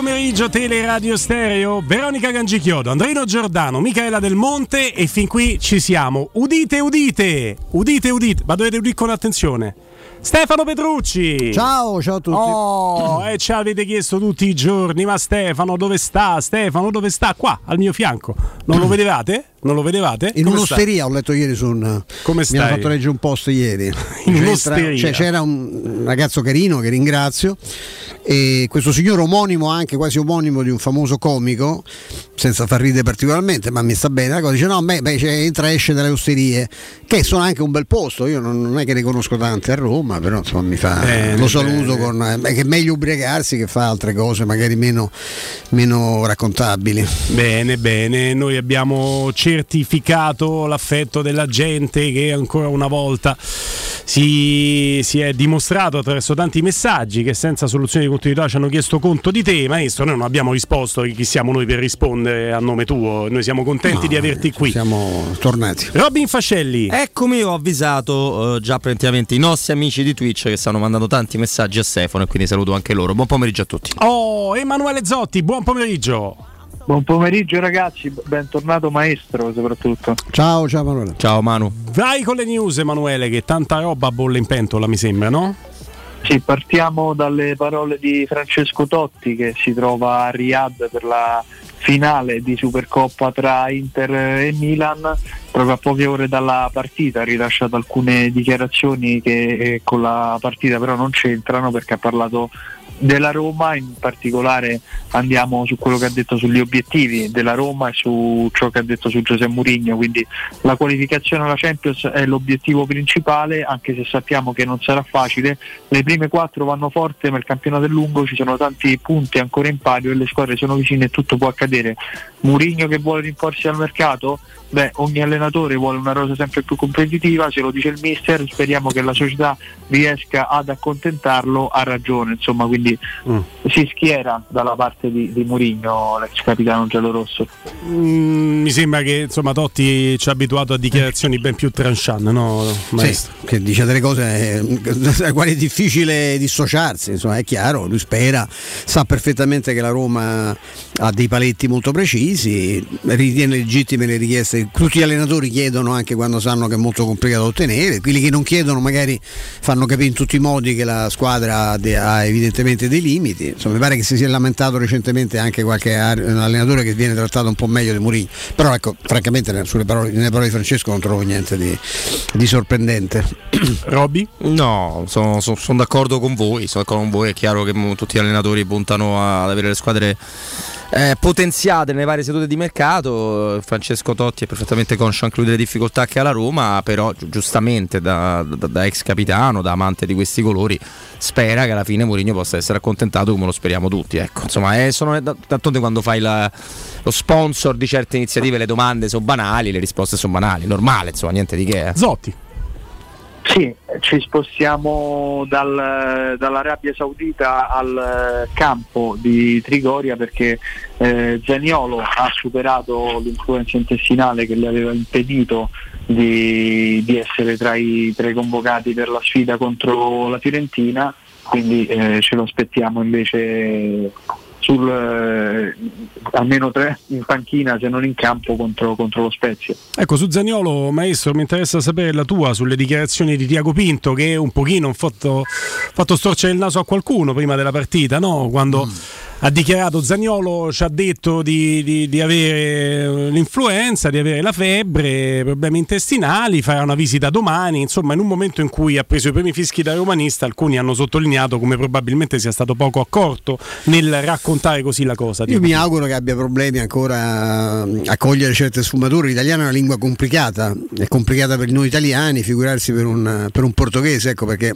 pomeriggio Tele Radio Stereo, Veronica Gangichiodo, Andrino Giordano, Michaela Del Monte e fin qui ci siamo. Udite, udite, udite, udite, ma dovete udire con attenzione. Stefano Petrucci. Ciao, ciao a tutti. Oh, e ci avete chiesto tutti i giorni, ma Stefano dove sta? Stefano dove sta? Qua, al mio fianco. Non lo vedevate? Non lo vedevate? In Come un'osteria sta? ho letto ieri su un. Come stai? Mi hanno fatto leggere un post ieri. In c'era, un'osteria. Cioè, c'era un ragazzo carino che ringrazio. E questo signore omonimo, anche quasi omonimo di un famoso comico, senza far ridere particolarmente, ma mi sta bene la cosa, dice: No, beh, beh cioè, entra e esce dalle osterie, che sono anche un bel posto. Io non, non è che ne conosco tante a Roma, però insomma mi fa. Bene, lo saluto bene. con. Eh, che è meglio ubriacarsi che fa altre cose, magari meno, meno raccontabili. Bene, bene. Noi abbiamo certificato l'affetto della gente che ancora una volta si, si, è dimostrato attraverso tanti messaggi che senza soluzione di continuità ci hanno chiesto conto di te, maestro. Noi non abbiamo risposto, chi siamo noi per rispondere a nome tuo? Noi siamo contenti no, di averti qui. Siamo tornati. Robin Fascelli. Eccomi, ho avvisato uh, già preventivamente i nostri amici di Twitch che stanno mandando tanti messaggi a Stefano e quindi saluto anche loro. Buon pomeriggio a tutti. Oh, Emanuele Zotti, buon pomeriggio. Buon pomeriggio ragazzi, bentornato maestro soprattutto. Ciao, ciao Emanuele. Ciao Manu. Vai con le news Emanuele, che tanta roba bolle in pentola mi sembra, no? Sì, partiamo dalle parole di Francesco Totti che si trova a Riyadh per la finale di Supercoppa tra Inter e Milan, proprio a poche ore dalla partita ha rilasciato alcune dichiarazioni che eh, con la partita però non c'entrano perché ha parlato della Roma, in particolare andiamo su quello che ha detto sugli obiettivi della Roma e su ciò che ha detto su Giuseppe Mourinho, quindi la qualificazione alla Champions è l'obiettivo principale, anche se sappiamo che non sarà facile, le prime quattro vanno forte ma il campionato è lungo, ci sono tanti punti ancora in palio e le squadre sono vicine e tutto può accadere. Mourinho che vuole rinforzi al mercato? Beh, ogni allenatore vuole una rosa sempre più competitiva, se lo dice il mister, speriamo che la società riesca ad accontentarlo, ha ragione, insomma, quindi mm. si schiera dalla parte di, di Murigno, l'ex capitano giallorosso. Mm, mi sembra che insomma Totti ci ha abituato a dichiarazioni ben più tranchant, no? Maestro? Sì, che dice delle cose da eh, quali è difficile dissociarsi, insomma, è chiaro, lui spera, sa perfettamente che la Roma ha dei paletti molto precisi, ritiene legittime le richieste, tutti gli allenatori chiedono anche quando sanno che è molto complicato da ottenere, quelli che non chiedono magari fanno capire in tutti i modi che la squadra ha evidentemente dei limiti. Insomma, mi pare che si sia lamentato recentemente anche qualche allenatore che viene trattato un po' meglio di Mourinho. Però ecco, francamente sulle parole, nelle parole di Francesco non trovo niente di, di sorprendente. Robby? No, sono, sono, sono, d'accordo con voi, sono d'accordo con voi, è chiaro che tutti gli allenatori puntano ad avere le squadre eh, potenziate nelle varie sedute di mercato. Francesco Totti è perfettamente conscio anche lui delle difficoltà che ha la Roma, però giustamente da, da, da, ex capitano, da amante di questi colori, spera che alla fine Mourinho possa essere accontentato come lo speriamo tutti. Ecco. Insomma, è, sono, d'altronde quando fai la, lo sponsor di certe iniziative le domande sono banali, le risposte sono banali, normale, insomma, niente di che. Eh. Zotti. Sì, ci spostiamo dal, dall'Arabia Saudita al campo di Trigoria perché eh, Zaniolo ha superato l'influenza intestinale che gli aveva impedito di, di essere tra i, tra convocati per la sfida contro la Fiorentina, quindi eh, ce lo aspettiamo invece sul, eh, almeno tre in panchina se non in campo contro, contro, lo Spezia. Ecco, su Zaniolo, maestro, mi interessa sapere la tua sulle dichiarazioni di Tiago Pinto che un pochino ha fatto, fatto storcere il naso a qualcuno prima della partita, no? quando... Mm ha dichiarato Zagnolo ci ha detto di, di, di, avere l'influenza, di avere la febbre, problemi intestinali, farà una visita domani, insomma in un momento in cui ha preso i primi fischi da romanista alcuni hanno sottolineato come probabilmente sia stato poco accorto nel raccontare così la cosa. Io mi auguro che abbia problemi ancora a cogliere certe sfumature, l'italiano è una lingua complicata, è complicata per noi italiani, figurarsi per un, per un portoghese, ecco perché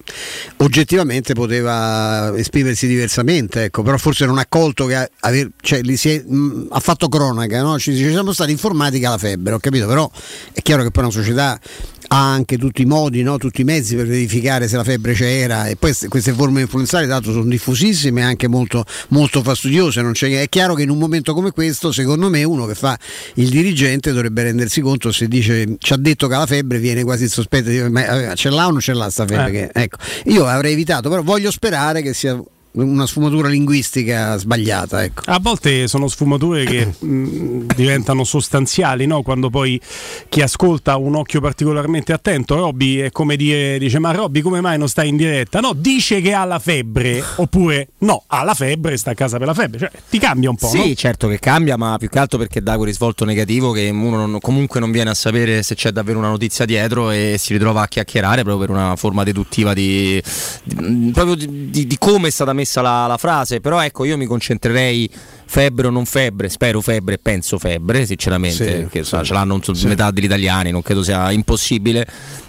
oggettivamente poteva esprimersi diversamente, ecco, però forse non ha accolto che aver, cioè, è, mh, ha fatto cronaca, no? ci, ci siamo stati informati che ha la febbre, ho capito, però è chiaro che poi una società ha anche tutti i modi, no? tutti i mezzi per verificare se la febbre c'era e poi queste forme influenzali tanto sono diffusissime e anche molto, molto fastidiose. è chiaro che in un momento come questo, secondo me, uno che fa il dirigente dovrebbe rendersi conto se dice ci ha detto che ha la febbre, viene quasi il sospetto di ma eh, ce l'ha o non ce l'ha sta febbre. Eh. Che, ecco. Io avrei evitato, però voglio sperare che sia una sfumatura linguistica sbagliata. Ecco. A volte sono sfumature che mh, diventano sostanziali, no? quando poi chi ascolta ha un occhio particolarmente attento. Robby è come dire, dice ma Robby come mai non stai in diretta? No, dice che ha la febbre, oppure no, ha la febbre, sta a casa per la febbre. Cioè, ti cambia un po'. Sì, no? certo che cambia, ma più che altro perché dà quel risvolto negativo che uno non, comunque non viene a sapere se c'è davvero una notizia dietro e si ritrova a chiacchierare proprio per una forma deduttiva di, di, proprio di, di come è stata messa la, la frase. Però ecco, io mi concentrerei febbre o non febbre, spero febbre, penso febbre, sinceramente, Sì, perché sì. ce l'hanno Sì. metà degli italiani, non credo sia impossibile.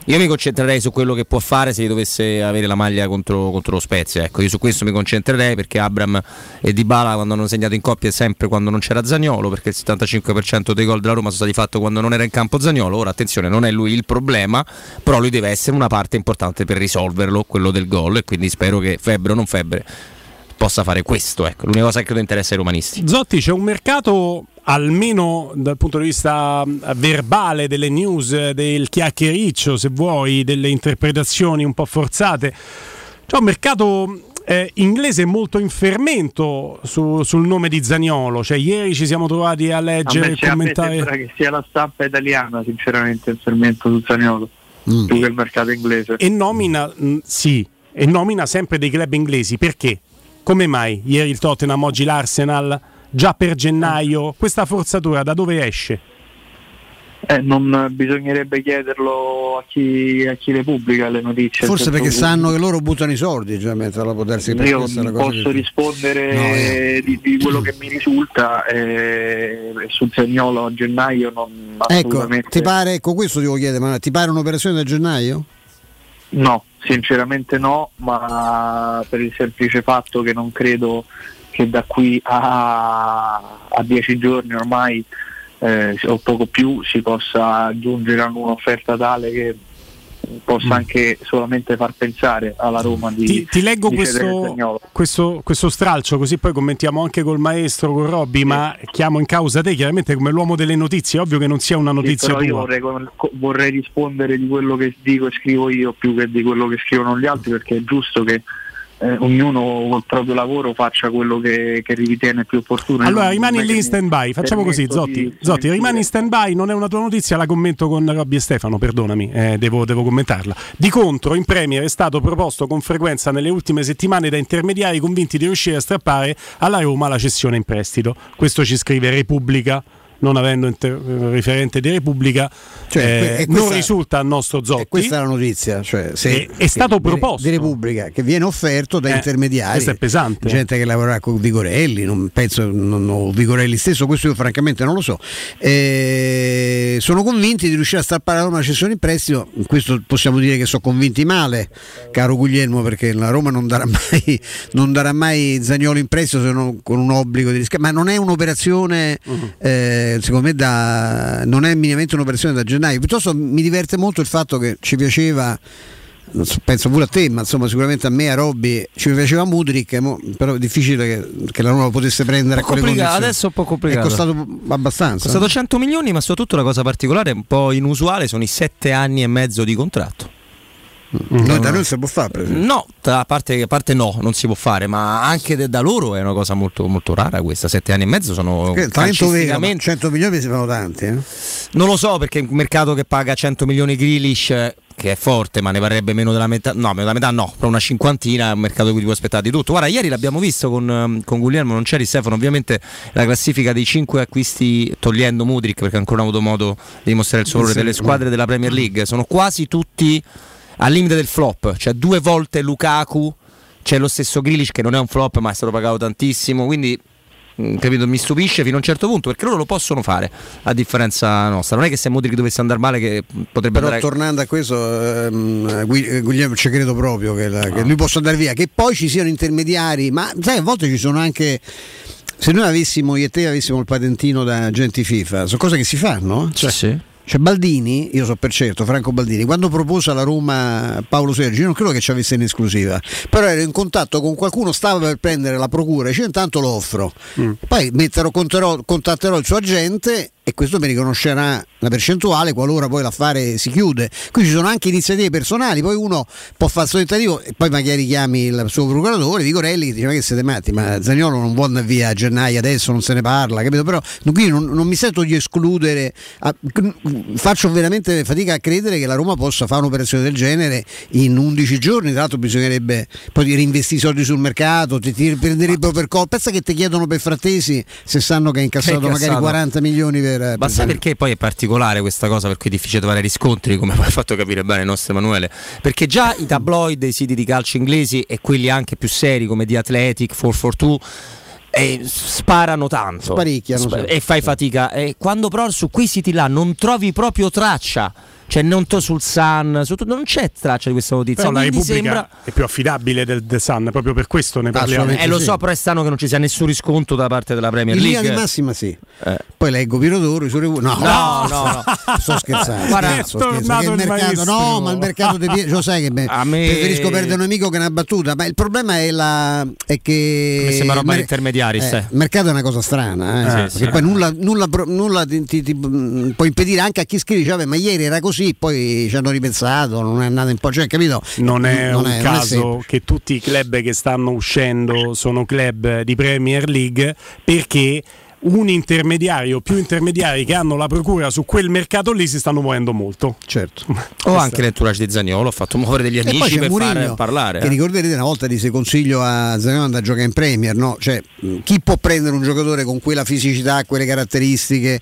Io mi concentrerei su quello che può fare se dovesse avere la maglia contro, contro lo Spezia. Ecco, io su questo mi concentrerei perché Abram e Dybala quando hanno segnato in coppia è sempre quando non c'era Zagnolo, perché il 75% dei gol della Roma sono stati fatti quando non era in campo Zagnolo. Ora attenzione, non è lui il problema, però lui deve essere una parte importante per risolverlo, quello del gol, e quindi spero che febbre o non febbre possa fare questo. Ecco, l'unica cosa che credo interessa ai romanisti. Zotti, c'è un mercato almeno dal punto di vista mh, verbale delle news, eh, del chiacchiericcio, se vuoi, delle interpretazioni un po' forzate. C'è un mercato eh, inglese molto in fermento su- sul nome di Zaniolo. Cioè, ieri ci siamo trovati a leggere e commentare. sembra che sia la stampa italiana, sinceramente, il fermento sul Zaniolo, Mm. più che il mercato inglese. E nomina, mh, sì, e nomina sempre dei club inglesi. Perché? Come mai ieri il Tottenham, oggi l'Arsenal, già per gennaio? Questa forzatura da dove esce? Eh, non bisognerebbe chiederlo a chi, a chi le pubblica le notizie. Forse un perché certo sanno punto. che loro buttano i soldi, cioè, mentre la potersi Io non posso che- rispondere No, eh. di, di quello che mi risulta eh, sul Zagnolo a gennaio non Ecco, assolutamente ti pare, ecco questo ti voglio chiedere, ma ti pare un'operazione da gennaio? No, sinceramente no, ma per il semplice fatto che non credo che da qui a, a dieci giorni ormai eh, o poco più si possa giungere a un'offerta tale che possa Mm. anche solamente far pensare alla Roma di, Ti, ti leggo di questo, questo, questo stralcio, così poi commentiamo anche col maestro, con Robby, ma chiamo in causa te chiaramente come l'uomo delle notizie. Ovvio che non sia una Sì, notizia però io vorrei, vorrei rispondere di quello che dico e scrivo io più che di quello che scrivono gli altri perché è giusto che eh, ognuno col proprio lavoro faccia quello che, che ritiene più opportuno. Allora rimani lì in stand by, facciamo così Zotti, di- Zotti rimani in stand by, non è una tua notizia, la commento con Robby e Stefano, perdonami, eh, devo, devo commentarla. Di contro in Premier è stato proposto con frequenza nelle ultime settimane da intermediari convinti di riuscire a strappare alla Roma la cessione in prestito. Questo ci scrive Repubblica. Non avendo inter- riferente di Repubblica, Cioè, eh, que- questa- non risulta al nostro Zotti. Questa è la notizia, cioè È- è stato proposto. di Repubblica che viene offerto da Eh, intermediari. questo è pesante. Gente che lavorerà con Vigorelli, non penso non, o Vigorelli stesso, questo io francamente non lo so. Eh, sono convinti di riuscire a strappare la Roma la cessione in prestito. Questo possiamo dire che sono convinti male, caro Guglielmo, perché la Roma non darà mai, non darà mai Zagnolo in prestito se non con un obbligo di riscatto. Ma non è un'operazione, Mhm. Eh, secondo me, da, non è minimamente un'operazione da gennaio. Piuttosto mi diverte molto il fatto che ci piaceva. penso pure a te, ma insomma sicuramente a me, a Robby, ci piaceva Mudrik, mo- però è difficile che, che la Roma lo potesse prendere a Un po' quelle condizioni. adesso è un po' È complicato. costato abbastanza. È costato 100 milioni, ma soprattutto la cosa particolare, un po' inusuale, sono i 7 anni e mezzo di contratto. Noi, da noi si può fare, per esempio. No, a parte, a parte no, non si può fare, ma anche de- da loro è una cosa molto, molto rara questa. 7 anni e mezzo sono Che calcisticamente- 100 milioni si fanno tanti. Eh? Non lo so perché un mercato che paga 100 milioni Grealish eh, che è forte ma ne varrebbe meno della metà, no, meno della metà no, però una cinquantina è un mercato cui ti puoi aspettare di tutto. Guarda, ieri l'abbiamo visto con, ehm, con Guglielmo, non c'eri Stefano, ovviamente la classifica dei 5 acquisti togliendo Mudrik perché ancora non ha avuto modo di dimostrare il suo valore Sì, delle no. squadre della Premier League, sono quasi tutti al limite del flop, cioè due volte Lukaku, c'è lo stesso Grealish che non è un flop ma è stato pagato tantissimo, quindi mm, capito, mi stupisce fino a un certo punto perché loro lo possono fare a differenza nostra. Non è che se Modric dovesse andare male che potrebbe Però andare tornando a questo, ehm, eh, Guglielmo ci credo proprio che, la- che lui possa andare via, che poi ci siano intermediari, ma sai, a volte ci sono anche. Se noi avessimo, io e te avessimo il patentino da agenti FIFA, sono cose che si fanno. Sì, sì. Cioè Baldini, io so per certo, Franco Baldini, quando propose alla Roma Paolo Sergi, io non credo che ci avesse in esclusiva, però ero in contatto con qualcuno, stava per prendere la procura, dice intanto lo offro, poi metterò, conterò- contatterò il suo agente e questo mi riconoscerà la percentuale qualora poi l'affare si chiude. Qui ci sono anche iniziative personali, poi uno può fare il suo tentativo e poi magari chiami il suo procuratore, che dice ma che siete matti, ma Zagnolo non vuole andare via a gennaio, adesso non se ne parla, capito? Però qui non, non mi sento di escludere, a, faccio veramente fatica a credere che la Roma possa fare un'operazione del genere in 11 giorni, tra l'altro bisognerebbe poi reinvestire i soldi sul mercato, ti, ti prenderebbero per colpa, pensa che ti chiedono per frattesi se sanno che hai incassato, incassato. magari 40 milioni per... Ma per sai perché poi è particolare questa cosa per cui è difficile trovare riscontri, come poi ha fatto capire bene il nostro Emanuele? Perché già i tabloid, i siti di calcio inglesi e quelli anche più seri come The Athletic, 442 eh, sparano tanto Sparicchiano, Sp- e fai fatica. E quando però su quei siti là non trovi proprio traccia cioè non to sul Sun, su, non c'è traccia di questa notizia. Però la Repubblica sembra... è più affidabile del, del, Sun, proprio per questo ne parliamo. Eh, lo so, però è strano che non ci sia nessun riscontro da parte della Premier League. In linea di massima sì. Eh. Poi leggo Pirodoro, su Repubblica. No, no, no, no. sto scherzando. Guarda, scherzo, scherzo. Il mercato, no, ma il mercato di Piero, lo sai che me, me... preferisco perdere un amico che una battuta, ma il problema è, la, è che... Mi sembra roba mer- intermediari. Eh, il mercato è una cosa strana, eh, sì, perché sì. poi nulla, nulla, nulla ti, ti, ti, può impedire anche a chi scrive, cioè, ma ieri era così, poi ci hanno ripensato, non è andato un po', cioè, capito? Non è non un è, caso che tutti i club che stanno uscendo sono club di Premier League perché un intermediario, più intermediari che hanno la procura su quel mercato lì si stanno muovendo molto. Certo. O anche l'entourage di Zagnolo, ha fatto muovere degli amici per Murigno, fare parlare. Che eh. ricorderete una volta disse consiglio a Zagnolo a giocare in Premier, no? Cioè, chi può prendere un giocatore con quella fisicità, quelle caratteristiche?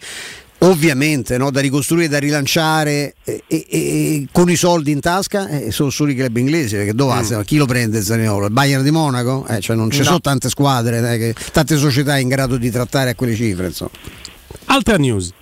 Ovviamente no, da ricostruire, da rilanciare e, e, e, con i soldi in tasca eh, sono solo i club inglesi perché dove mm. chi lo prende Zaniolo? Il Bayern di Monaco? Eh, cioè non ci no. sono tante squadre, eh, che, tante società in grado di trattare a quelle cifre insomma. Altra news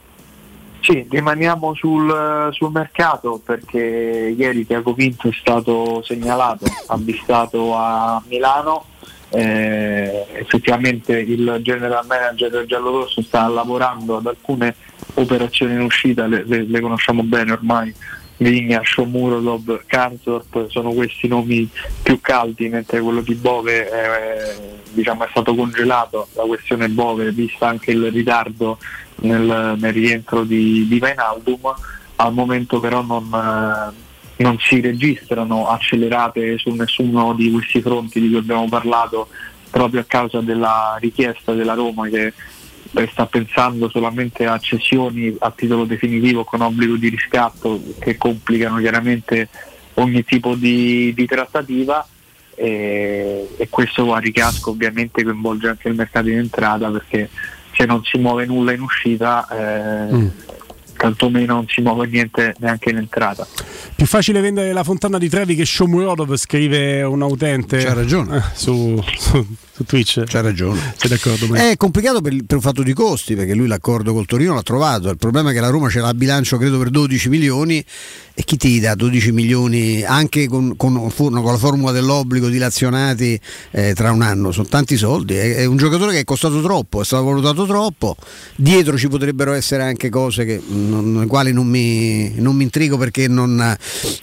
sì, rimaniamo sul, sul, mercato perché ieri Tiago Pinto è stato segnalato, avvistato a Milano eh, effettivamente il general manager del giallorosso sta lavorando ad alcune operazioni in uscita, le, le, le conosciamo bene ormai, Vigna, Shomurodov, Karsdorp sono questi nomi più caldi, mentre quello di Bove eh, diciamo, è stato congelato, la questione Bove, vista anche il ritardo nel, nel rientro di, di Vainaldum, al momento però non, eh, non si registrano accelerate su nessuno di questi fronti di cui abbiamo parlato proprio a causa della richiesta della Roma che sta pensando solamente a cessioni a titolo definitivo con obbligo di riscatto che complicano chiaramente ogni tipo di, di trattativa e, e, questo a ricasco ovviamente coinvolge anche il mercato in entrata perché se non si muove nulla in uscita eh, mm tantomeno non si muove niente neanche in entrata. Più facile vendere la fontana di Trevi che Shomurodov scrive un utente. C'ha ragione. Eh, su, su, su, Twitch. C'ha ragione. Sei d'accordo? È complicato per, per, un fatto di costi, perché lui l'accordo col Torino l'ha trovato. Il problema è che la Roma ce l'ha a bilancio credo per 12 milioni e chi ti dà 12 milioni anche con, con, con la formula dell'obbligo dilazionati eh, tra un anno? Sono tanti soldi. È, è, un giocatore che è costato troppo, è stato valutato troppo. Dietro ci potrebbero essere anche cose che, non, le quali non mi, non mi intrigo perché non,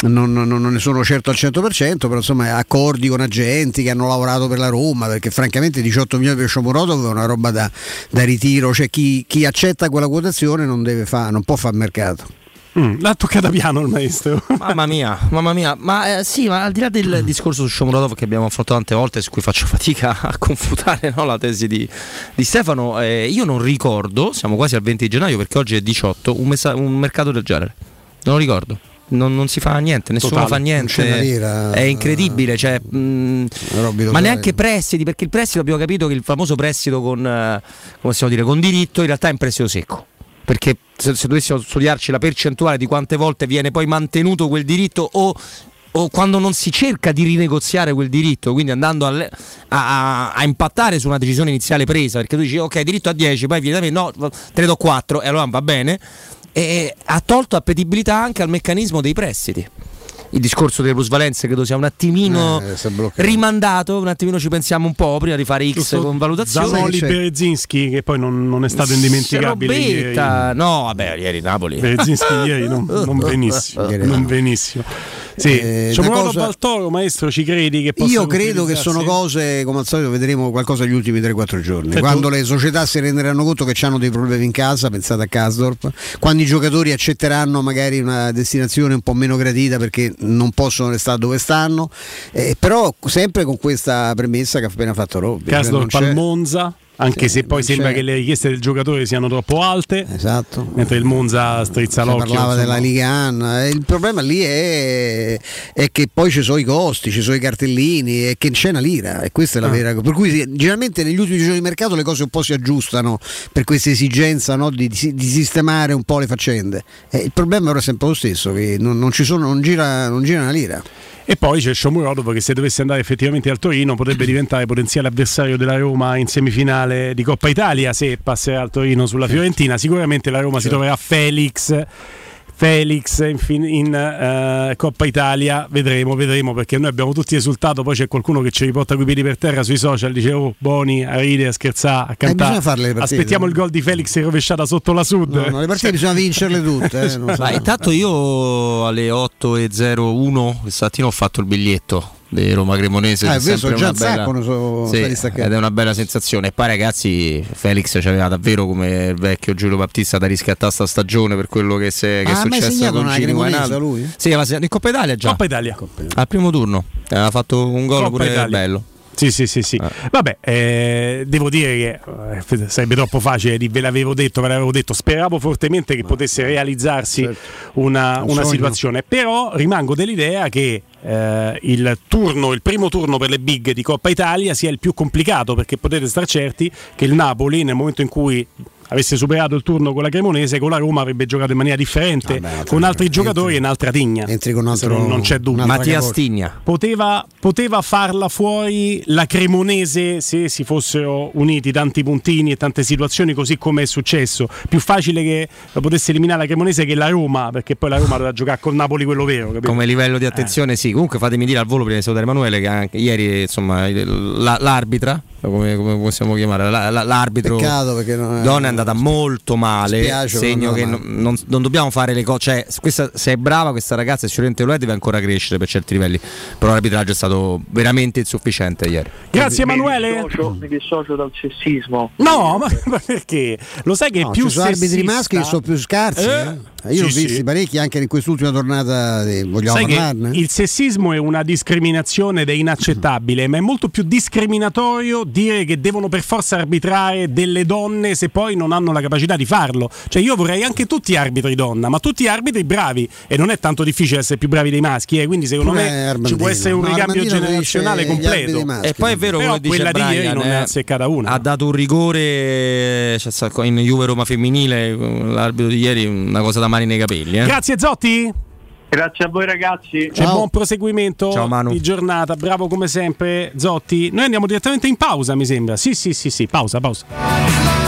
non, non, ne sono certo al 100%, però insomma accordi con agenti che hanno lavorato per la Roma, perché francamente 18 milioni per Shomurodov è una roba da, da ritiro, cioè chi, chi, accetta quella quotazione non, deve fa, non può fare mercato. Mm, l'ha toccata piano il maestro. mamma mia, mamma mia. Ma eh, sì, ma al di là del discorso su Shomurodov che abbiamo affrontato tante volte, su cui faccio fatica a confutare no, la tesi di, di Stefano, eh, io non ricordo, siamo quasi al 20 gennaio perché oggi è 18, un, messa- un mercato del genere. Non lo ricordo. Non, non, si fa niente, nessuno Totale, fa niente. Lira, è incredibile, cioè, mh, mm, ma neanche prestiti, perché il prestito abbiamo capito che il famoso prestito con, eh, dire, con diritto in realtà è un prestito secco. Perché se, se dovessimo studiarci la percentuale di quante volte viene poi mantenuto quel diritto o o quando non si cerca di rinegoziare quel diritto, quindi andando a, a, a, impattare su una decisione iniziale presa, perché tu dici ok, diritto a 10, poi viene da me, no, te ne do 4 e allora va bene, e ha tolto appetibilità anche al meccanismo dei prestiti il discorso delle plusvalenze credo sia un attimino eh, rimandato, un attimino ci pensiamo un po' prima di fare X Giusto, con valutazione. Zanoli Berezinski che poi non, non è stato indimenticabile. Ieri. No, vabbè, ieri Napoli. Berezinski ieri non, non benissimo, non benissimo. Sì, Eh, c'è una cosa... Baltoro, maestro, ci credi che possa Io credo che sono cose, come al solito, vedremo qualcosa negli ultimi 3-4 giorni. Certo. Quando le società si renderanno conto che hanno dei problemi in casa, pensate a Kasdorp, quando i giocatori accetteranno magari una destinazione un po' meno gradita perché non possono restare dove stanno, eh, però sempre con questa premessa che ha appena fatto Robby. cioè Casdorp c'è- al Monza, anche se poi sembra c'è- che le richieste del giocatore siano troppo alte, Esatto. mentre il Monza strizza Si l'occhio. parlava insomma. della Liga Anna. Il problema lì è, è che poi ci sono i costi, ci sono i cartellini e che c'è una lira. E questa è la Ah. vera. Per cui generalmente negli ultimi giorni di mercato le cose un po' si aggiustano per questa esigenza no, di, di- sistemare un po' le faccende. E il problema ora è sempre lo stesso, che non, non ci sono, non gira, non gira una lira. E poi c'è Shomurodov che se dovesse andare effettivamente al Torino potrebbe diventare potenziale avversario della Roma in semifinale di Coppa Italia se passerà al Torino sulla Fiorentina. Sicuramente la Roma si Certo. troverà Felix. Felix in, fin- in, eh, Coppa Italia, vedremo, vedremo perché noi abbiamo tutti esultato, poi c'è qualcuno che ci riporta coi piedi per terra sui social, dice oh Boni a ridere, a scherzare, a cantare. bisogna farle le partite. Aspettiamo il gol di Felix in rovesciata sotto la Sud. No, no, le partite bisogna vincerle tutte. eh, non so. Ma intanto io alle 8.01 quest'attina ho fatto il biglietto di Roma Cremonese. Ah, è vero, sempre una un bella- sacco, Sì, ed è una bella sensazione. E poi ragazzi, Felix ci aveva davvero come il vecchio Giulio Battista da riscattare sta stagione per quello che, se, che Ah, è successo con Gini Cremonese Wijnaldum. lui? Sì, in Coppa Italia già. Coppa Italia. Al primo turno. Aveva fatto un gol Coppa pure Italia. bello. Sì, sì, sì, sì. Ah. Vabbè, eh, devo dire che eh, sarebbe troppo facile ve l'avevo detto, ve l'avevo detto. Speravo fortemente che potesse realizzarsi Certo. una, Un una situazione, però rimango dell'idea che eh, il turno, il primo turno per le big di Coppa Italia sia il più complicato perché potete star certi che il Napoli nel momento in cui avesse superato il turno con la Cremonese, con la Roma avrebbe giocato in maniera differente, Vabbè, con altri entri- giocatori e un'altra tigna. entri con un altro- non, non c'è dubbio. Mattia. Stigna. Poteva, poteva farla fuori la Cremonese se si fossero uniti tanti puntini e tante situazioni così come è successo. Più facile che lo potesse eliminare la Cremonese che la Roma, perché poi la Roma doveva giocare col Napoli quello vero. Capito? Come livello di attenzione, sì. Comunque fatemi dire al volo prima di salutare Emanuele che anche ieri insomma la- l'arbitra, come, come possiamo chiamare, la- la- l'arbitro Peccato perché non è- Donna è andata molto male, Spiace, segno che non, non- non dobbiamo fare le cose, cioè questa, se è brava questa ragazza e sicuramente lo è deve ancora crescere per certi livelli, però l'arbitraggio è stato veramente insufficiente ieri. Grazie Mi Emanuele. dissocio, mi dissocio dal sessismo. No, ma, perché? Lo sai che è No, più ci sono arbitri sessista? maschi che sono più scarsi. Eh? eh. Io Sì, ho visti sì. parecchi anche in quest'ultima tornata. Di, vogliamo Sai che parlarne? il sessismo è una discriminazione ed è inaccettabile, ma è molto più discriminatorio dire che devono per forza arbitrare delle donne se poi non hanno la capacità di farlo. Cioè io vorrei anche tutti arbitri donna, ma tutti arbitri bravi e non è tanto difficile essere più bravi dei maschi, eh, quindi secondo Come me ci Armandino. può essere un No, ricambio Armandino generazionale completo. maschi. E poi è vero Però dice quella di Brian, ieri non ne eh, ha azzeccata una. Ha dato un rigore cioè, in Juve Roma femminile, l'arbitro di ieri una cosa da mani nei capelli. eh. Grazie Zotti. Grazie a voi ragazzi. C'è Ciao. buon proseguimento Ciao, Manu. di giornata, bravo come sempre Zotti. Noi andiamo direttamente in pausa, mi sembra. Sì, sì, sì, sì, pausa, pausa.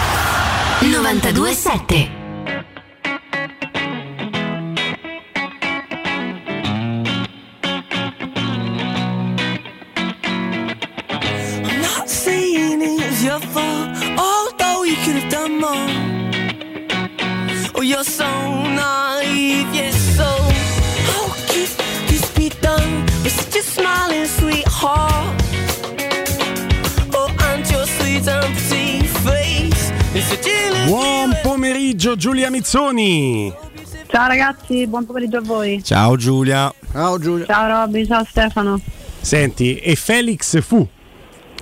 927 I'm not saying it's your fault, although Buon pomeriggio Giulia Mizzoni. Ciao ragazzi, buon pomeriggio a voi. Ciao Giulia. Ciao Giulia. Ciao Robby, ciao Stefano. Senti, e Felix fu.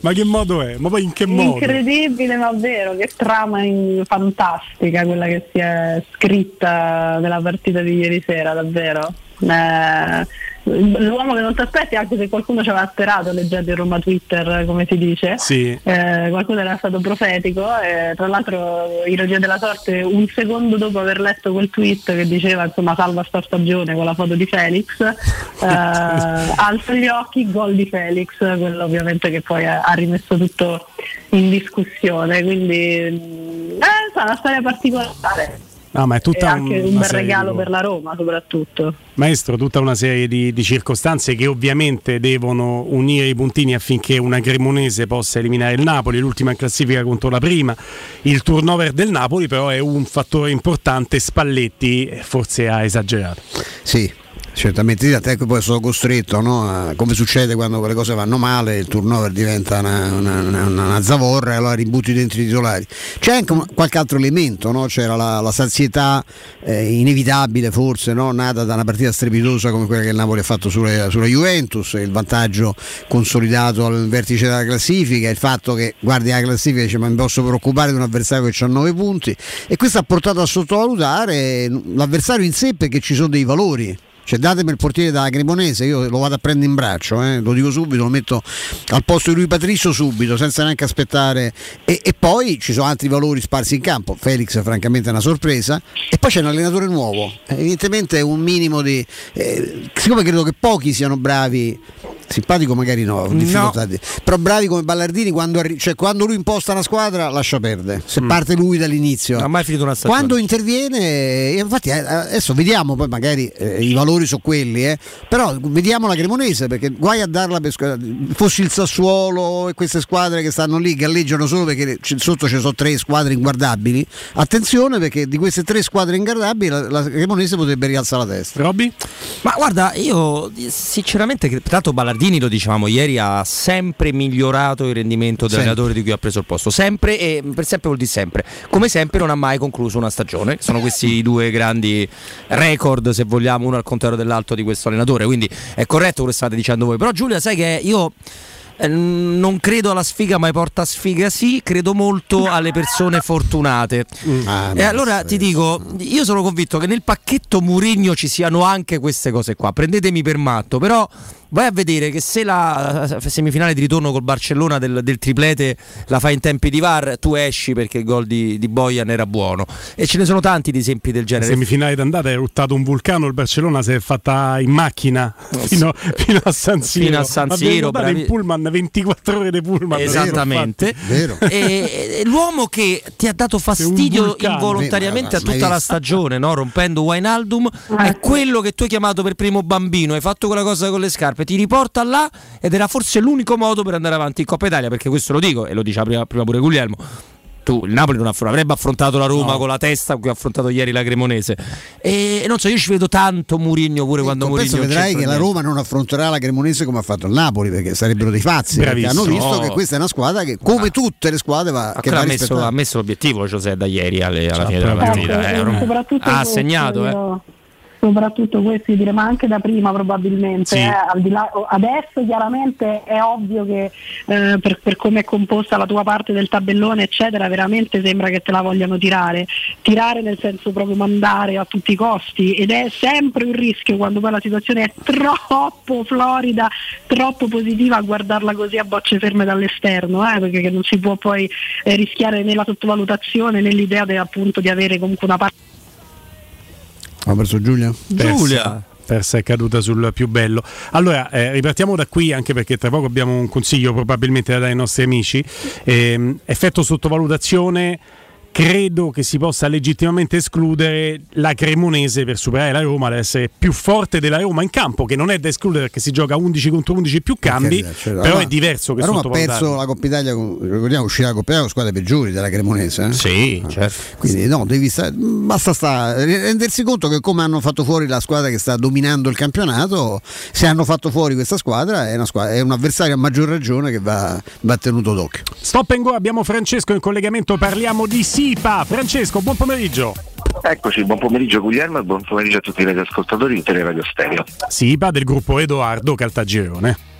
ma che modo è? Ma poi in che modo? Incredibile ma vero, che trama in- fantastica quella che si è scritta nella partita di ieri sera, davvero. Eh, l'uomo che non ti aspetti, anche se qualcuno ci aveva sperato leggendo il Roma Twitter, come si dice. Sì. Eh, qualcuno era stato profetico e tra l'altro ironia della sorte un secondo dopo aver letto quel tweet che diceva insomma salva sta stagione con la foto di Felix eh, alza gli occhi gol di Felix quello ovviamente che poi ha, rimesso tutto in discussione quindi mm, eh, è una storia particolare No, ma è tutta anche un- bel regalo di- per la Roma soprattutto Maestro, tutta una serie di, di circostanze che ovviamente devono unire i puntini affinché una Cremonese possa eliminare il Napoli, l'ultima in classifica contro la prima. Il turnover del Napoli però è un fattore importante, Spalletti eh, forse ha esagerato. Sì, certamente sì, tant'è che poi sono costretto, no? a- come succede quando le cose vanno male, il turnover diventa una, una, una- una zavorra e allora ributti dentro i titolari. C'è anche un- qualche altro elemento, no? c'era la, la sazietà eh, inevitabile forse, no? nata da una partita strepitosa come quella che il Napoli ha fatto sulla, sulla Juventus, il vantaggio consolidato al vertice della classifica, il fatto che guardi la classifica e dice ma mi posso preoccupare di un avversario che ha 9 punti e questo ha portato a sottovalutare l'avversario in sé perché ci sono dei valori. Cioè datemi il portiere della Cremonese, io lo vado a prendere in braccio, eh, lo dico subito, lo metto al posto di lui Patricio subito, senza neanche aspettare. E, e poi ci sono altri valori sparsi in campo. Felix francamente è una sorpresa. E poi c'è un allenatore nuovo. Evidentemente un minimo di... eh, siccome credo che pochi siano bravi, simpatico magari no, difficoltà dire. però bravi come Ballardini, quando, arri- cioè, quando lui imposta una squadra lascia perdere. Se parte lui dall'inizio. Non ha mai finito una stagione. Quando interviene, e infatti eh, adesso vediamo poi magari eh, i valori sono quelli, eh, però vediamo la Cremonese perché guai a darla per fossi il Sassuolo e queste squadre che stanno lì galleggiano solo perché c- sotto ci sono tre squadre inguardabili. Attenzione perché di queste tre squadre inguardabili la, la Cremonese potrebbe rialzare la testa. Robby? Ma guarda, io sinceramente, tanto Ballardini lo dicevamo ieri, ha sempre migliorato il rendimento dell'allenatore di cui ha preso il posto. Sempre e per sempre vuol dire sempre. Come sempre non ha mai concluso una stagione. Sono questi due grandi record, se vogliamo, uno al contrario dell'altro di questo allenatore. Quindi è corretto quello che state dicendo voi. Però Giulia, sai che io eh, non credo alla sfiga, ma porta sfiga sì, credo molto alle persone fortunate. Ah, e allora ti dico, io sono convinto che nel pacchetto Murigno ci siano anche queste cose qua. Prendetemi per matto, però vai a vedere che se la eh, semifinale di ritorno col Barcellona del, del triplete la fai in tempi di VAR, tu esci perché il gol di, di Bojan era buono. E ce ne sono tanti di esempi del La genere. semifinale d'andata è eruttato un vulcano, il Barcellona si è fatta in macchina fino, fino a San Siro. Fino a San Siro, bravi- in pullman 24 ore di pullman. Esattamente. Vero. E, e l'uomo che ti ha dato fastidio vulcano. involontariamente a tutta la stagione, no? rompendo Wijnaldum, è quello che tu hai chiamato per primo bambino, hai fatto quella cosa con le scarpe, ti riporta là ed era forse l'unico modo per andare avanti in Coppa Italia, perché questo lo dico e lo diceva prima, prima pure Guglielmo. Tu, il Napoli non avrebbe affrontato la Roma con la testa con cui ha affrontato ieri la Cremonese. E, e non so, io ci vedo tanto Murigno pure quando Ecco, penso Murigno vedrai che la Roma non affronterà la Cremonese come ha fatto il Napoli perché sarebbero dei pazzi Bravissimo. hanno visto No. che questa è una squadra che come tutte le squadre va, che va ha messo, ha messo l'obiettivo José da ieri alle- alla fine della partita. eh, e ha segnato, eh. Soprattutto questi dire, ma anche da prima probabilmente Sì. eh, là- adesso chiaramente è ovvio che eh, per, per come è composta la tua parte del tabellone eccetera veramente sembra che te la vogliano tirare tirare nel senso proprio mandare a tutti i costi ed è sempre un rischio quando poi la situazione è troppo florida troppo positiva a guardarla così a bocce ferme dall'esterno eh, perché che non si può poi eh, rischiare né la sottovalutazione né l'idea de- appunto di avere comunque una parte Ha perso Giulia? Persa, persa è caduta sul più bello. Allora, eh, ripartiamo da qui anche perché tra poco abbiamo un consiglio probabilmente da dare ai nostri amici. Ehm, effetto sottovalutazione. Credo che si possa legittimamente escludere la Cremonese per superare la Roma, ad essere più forte della Roma in campo, che non è da escludere perché si gioca 11 contro 11 più cambi, carità, cioè, però Roma- è diverso che la Roma ha perso la Coppa Italia ricordiamo uscirà la Coppa Italia con squadre peggiori della Cremonese eh? sì certo. Quindi no devi sta- basta sta- rendersi conto che come hanno fatto fuori la squadra che sta dominando il campionato se hanno fatto fuori questa squadra è, una squadra- è un avversario a maggior ragione che va, va tenuto d'occhio. Stop and go, abbiamo Francesco in collegamento, parliamo di SIPA. Francesco, buon pomeriggio. Eccoci, buon pomeriggio Guglielmo e buon pomeriggio a tutti i radioascoltatori di Teleradio Stereo. SIPA del gruppo Edoardo Caltagirone.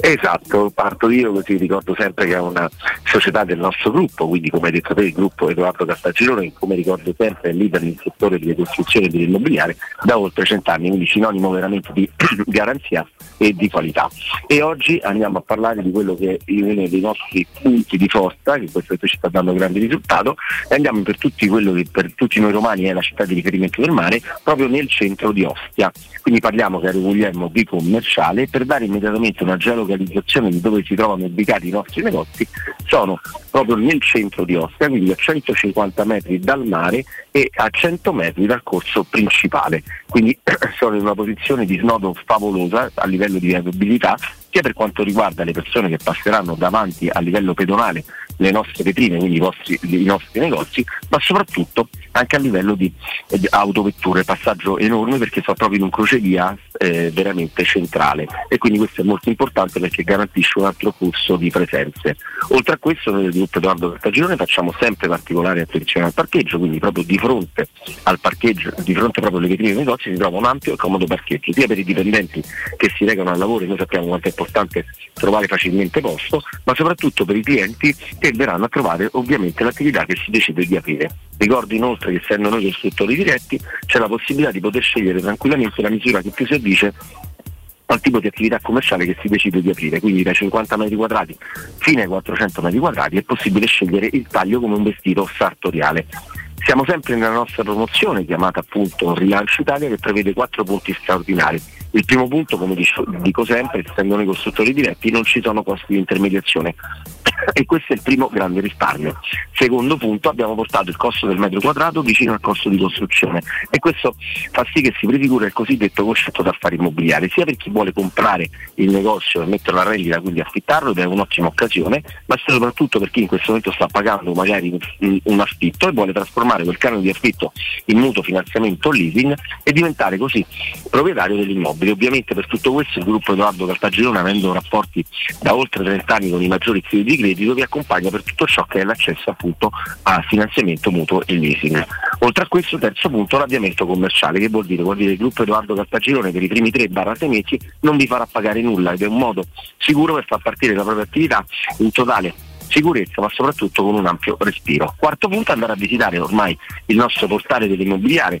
Esatto, parto io così ricordo sempre che è una società del nostro gruppo, quindi come hai detto te il gruppo Edoardo Castagirone, che come ricordo sempre è leader nel settore delle costruzioni e dell'immobiliare da oltre cent'anni, quindi sinonimo veramente di garanzia e di qualità. E oggi andiamo a parlare di quello che è uno dei nostri punti di forza, che questo ci sta dando grande risultato, e andiamo per tutti quello che per tutti noi romani è la città di riferimento del mare, proprio nel centro di Ostia. Quindi parliamo, caro Guglielmo, di commerciale per dare immediatamente una geolocalizzazione di dove si trovano ubicati i nostri negozi, sono proprio nel centro di Ostia, quindi a 150 metri dal mare e a 100 metri dal corso principale. Quindi sono in una posizione di snodo favolosa a livello di viabilità sia per quanto riguarda le persone che passeranno davanti a livello pedonale le nostre vetrine, quindi i, vostri- i nostri negozi, ma soprattutto anche a livello di, di autovetture, passaggio enorme perché sono proprio in un crocevia eh, veramente centrale e quindi questo è molto importante perché garantisce un altro corso di presenze. Oltre a questo noi del gruppo Edoardo Cartagirone facciamo sempre particolare attenzione al parcheggio, quindi proprio di fronte al parcheggio, di fronte proprio alle vetrine dei negozi si trova un ampio e comodo parcheggio, sia per i dipendenti che si recano al lavoro e noi sappiamo quanto è importante trovare facilmente posto, ma soprattutto per i clienti che verranno a trovare ovviamente l'attività che si decide di aprire. Ricordo inoltre che essendo noi costruttori diretti c'è la possibilità di poter scegliere tranquillamente la misura che più si addice al tipo di attività commerciale che si decide di aprire, quindi dai 50 metri quadrati fino ai 400 metri quadrati è possibile scegliere il taglio come un vestito sartoriale. Siamo sempre nella nostra promozione chiamata appunto Rilancio Italia che prevede quattro punti straordinari. Il primo punto, come dico, dico sempre, essendo noi costruttori diretti, non ci sono costi di intermediazione e questo è il primo grande risparmio. Secondo punto, abbiamo portato il costo del metro quadrato vicino al costo di costruzione e questo fa sì che si prefigura il cosiddetto concetto d'affari immobiliare, sia per chi vuole comprare il negozio e metterlo a rendita, quindi affittarlo ed è un'ottima occasione, ma soprattutto per chi in questo momento sta pagando magari un, affitto e vuole trasformare quel canone di affitto in mutuo finanziamento leasing e diventare così proprietario dell'immobile. Ovviamente per tutto questo il gruppo Edoardo Cartagirone, avendo rapporti da oltre 30 anni con i maggiori istituti di credito, vi accompagna per tutto ciò che è l'accesso appunto a finanziamento mutuo e leasing. Oltre a questo, terzo punto, l'avviamento commerciale, che vuol dire? Vuol dire che il gruppo Edoardo Cartagirone per i primi 3-6 mesi non vi farà pagare nulla ed è un modo sicuro per far partire la propria attività in totale sicurezza ma soprattutto con un ampio respiro. Quarto punto andare a visitare ormai il nostro portale dell'immobiliare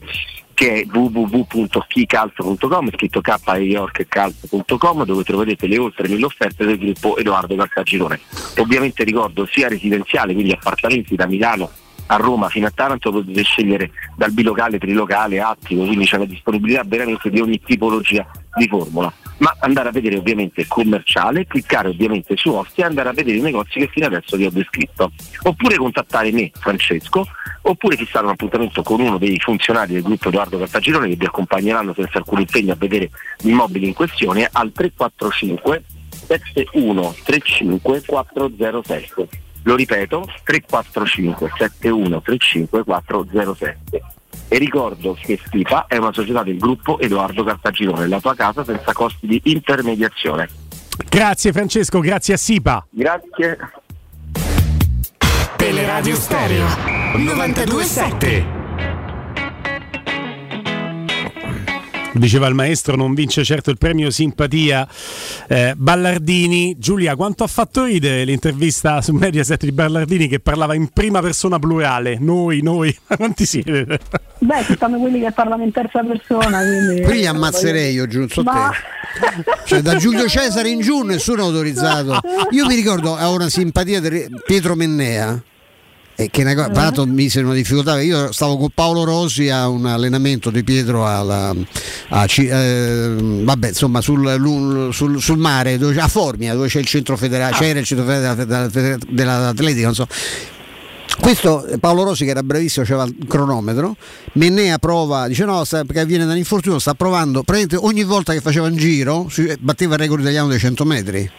che è www.kicalzo.com, scritto k dove troverete le oltre mille offerte del gruppo Edoardo Cartagirone. Ovviamente ricordo sia residenziale, quindi appartamenti da Milano a Roma fino a Taranto potete scegliere dal bilocale, trilocale, attico, quindi c'è la disponibilità veramente di ogni tipologia di formula. Ma andare a vedere ovviamente commerciale, cliccare ovviamente su Ostia e andare a vedere i negozi che fino adesso vi ho descritto. Oppure contattare me, Francesco, oppure fissare un appuntamento con uno dei funzionari del gruppo Edoardo Cartagirone che vi accompagneranno senza alcun impegno a vedere gli immobili in questione al 345 7135 407. Lo ripeto, 345 7135 407. E ricordo che Stipa è una società del gruppo Edoardo Cartagirone, la tua casa senza costi di intermediazione. Grazie Francesco, grazie a Sipa. Grazie. Teleradio Stereo 927. Diceva il maestro, non vince certo il premio simpatia eh, Ballardini. Giulia, quanto ha fatto ridere l'intervista su Mediaset di Ballardini che parlava in prima persona plurale? Noi, noi, quanti siete? Beh, ci stanno quelli che parlano in terza persona. Quindi... Qui ammazzerei io, giù, so Ma- te. Cioè, da Giulio Cesare in giù nessuno ha autorizzato. Io mi ricordo, ho una simpatia di Pietro Mennea. E che una cosa- tra l'altro mise in una difficoltà io stavo con Paolo Rosi a un allenamento di Pietro alla, a eh, vabbè, insomma, sul, sul- sul mare dove, a Formia dove c'è il centro federale c'era il centro federale della- della- dell'atletica non so. Questo eh, Paolo Rosi che era bravissimo, aveva il cronometro, Mennea prova, dice no, sta- perché viene dall'infortunio, sta provando, praticamente ogni volta che faceva un giro eh, batteva il record italiano dei 100 metri.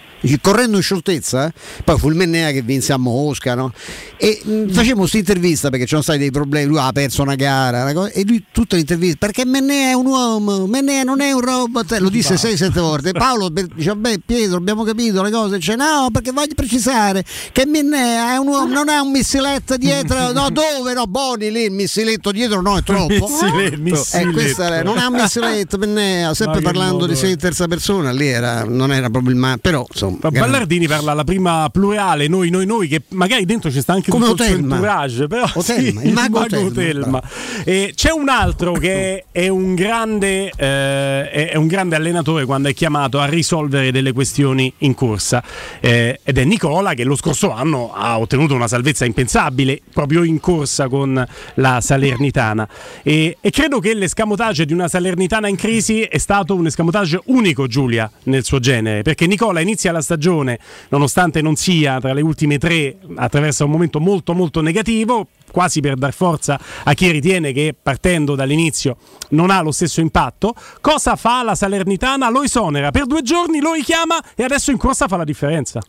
Correndo in scioltezza, eh. poi fu il Mennea che vinse a Mosca, no? E mh, facevamo questa intervista perché c'erano stati dei problemi, lui ha perso una gara, cosa, e lui tutta l'intervista, perché Mennea è un uomo, Mennea non è un robot, lo disse 6-7 volte. Paolo dice, beh Pietro abbiamo capito le cose, dice no perché voglio precisare che Mennea è un uomo, non ha un missiletto dietro, no dove no, Boni lì, il missiletto dietro no è troppo. Missile- Eh, missiletto. questa è- non ha un missiletto Mennea, sempre parlando di sé in terza persona, lì era, non era proprio il ma, però insomma. Ma Ballardini parla alla prima plurale, noi, noi, noi, che magari dentro ci sta anche Come tutto il entourage, però Otelma, sì, il mago Otelma. Otelma. E c'è un altro che è un, grande, eh, è un grande allenatore quando è chiamato a risolvere delle questioni in corsa eh, ed è Nicola che lo scorso anno ha ottenuto una salvezza impensabile proprio in corsa con la Salernitana e, e credo che l'escamotage di una Salernitana in crisi è stato un escamotage unico Giulia nel suo genere perché Nicola inizia la stagione nonostante non sia tra le ultime tre attraversa un momento molto molto negativo quasi per dar forza a chi ritiene che partendo dall'inizio non ha lo stesso impatto cosa fa la Salernitana? lo esonera per due giorni lo richiama e adesso in corsa fa la differenza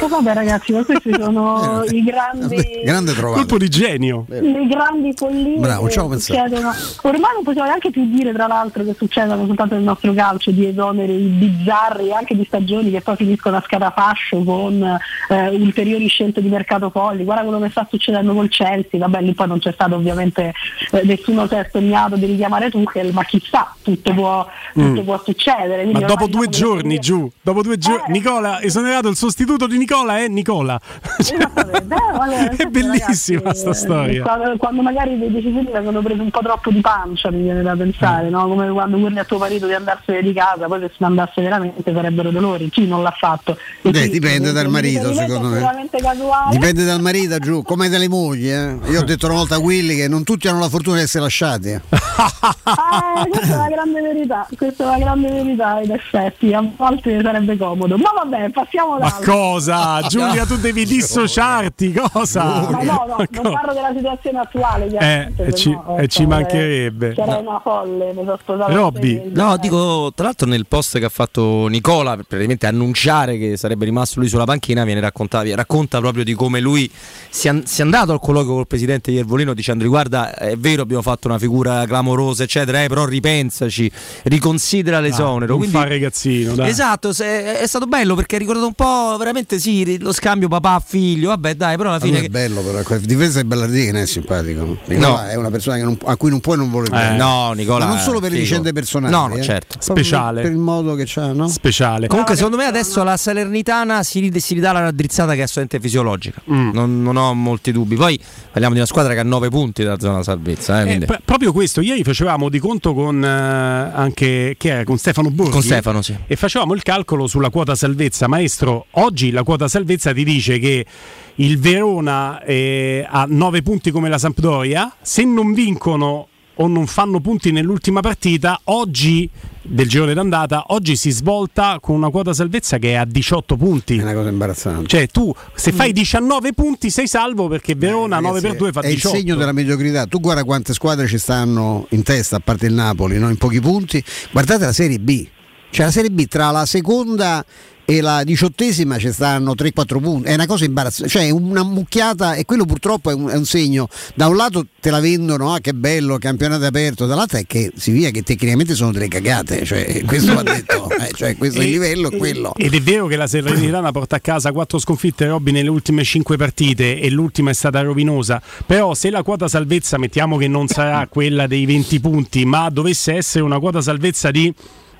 Oh, vabbè ragazzi, ma questi sono i grandi Grande trovato. Colpo di genio. le grandi follie Bravo, che ci avevo pensato. succedono. Ormai non possiamo neanche più dire, tra l'altro, che succedono soltanto nel nostro calcio di esoneri bizzarri, anche di stagioni che poi finiscono a scatafascio con eh, ulteriori scelte di mercato folli. Guarda quello che sta succedendo col Chelsea, vabbè, lì poi non c'è stato ovviamente eh, nessuno si è sognato di richiamare Tuchel, ma chissà, tutto può, tutto Mm. può succedere. Ma Quindi dopo ormai due giorni giù, dopo due giorni, Nicola, esonerato il sostituto di Nicola è Nicola. è bellissima sta storia. Quando, quando magari le decisioni vengono prese un po' troppo di pancia, mi viene da Eh. pensare, no? come quando urli a tuo marito di andarsene di casa, poi se ne andasse veramente sarebbero dolori. Chi non l'ha fatto? Beh, dipende dal marito, secondo me. casuale. Dipende dal marito giù, come dalle mogli. eh. Io ho detto una volta a Willy che non tutti hanno la fortuna di essere lasciati. eh. Ah, questa è la grande verità, questa è la grande verità in effetti, a volte sarebbe comodo. Ma vabbè, passiamo Ma dall'altro. Cosa? Giulia, tu devi dissociarti, cosa? Ma no, no, non parlo della situazione attuale, Eh, chiaramente, e se ci, no, eh, ci mancherebbe. Sarei una folle, mi sono sposato Robby. No, dico, tra l'altro nel post che ha fatto Nicola, per praticamente annunciare che sarebbe rimasto lui sulla panchina, viene raccontato, racconta proprio di come lui sia, an- sia andato al colloquio col presidente Iervolino dicendogli guarda è vero abbiamo fatto una figura clamorosa eccetera, eh, però ripensaci, riconsidera l'esonero. non Quindi- fa ragazzino, dai. Esatto, se- è stato bello perché ha ricordato un po' veramente sì, lo scambio papà-figlio, vabbè dai, però alla fine... è bello però, difesa di Ballardini che non è simpatico. Nicola No. è una persona che non- a cui non puoi non voler bene. Eh, no, Nicola Ma non solo per le figo. vicende personali. No, no, eh. certo. Proprio Speciale. Per il modo che c'ha, no? Speciale. Comunque, secondo me adesso la Salernitana si, si ridà la raddrizzata che è assolutamente fisiologica. Mm. Non, non ho molti dubbi. Poi parliamo di una squadra che ha 9 punti dalla zona salvezza. eh, Eh, pr- proprio questo, ieri facevamo di conto con eh, anche che con Stefano Borghi Con Stefano, sì. e facevamo il calcolo sulla quota salvezza. Maestro, oggi la quota salvezza ti dice che il Verona eh, ha 9 punti come la Sampdoria, se non vincono o non fanno punti nell'ultima partita, oggi del girone d'andata, oggi si svolta con una quota salvezza che è a 18 punti. È una cosa imbarazzante. Cioè tu se fai 19 punti sei salvo perché Verona 9 per 2 fa è il 18. segno della mediocrità. Tu guarda quante squadre ci stanno in testa, a parte il Napoli, no? in pochi punti. Guardate la Serie B. Cioè la Serie B tra la seconda e la diciottesima ci stanno 3-4 punti. È una cosa imbarazzante. Cioè una mucchiata e quello purtroppo è un, è un segno. Da un lato te la vendono, ah che bello, campionato aperto, dall'altro è che si via che tecnicamente sono delle cagate. Cioè, questo va detto. eh, cioè, questo è il livello, è quello. Ed è vero che la Salernitana porta a casa quattro sconfitte Robby nelle ultime 5 partite e l'ultima è stata rovinosa. Però se la quota salvezza mettiamo che non sarà quella dei 20 punti, ma dovesse essere una quota salvezza di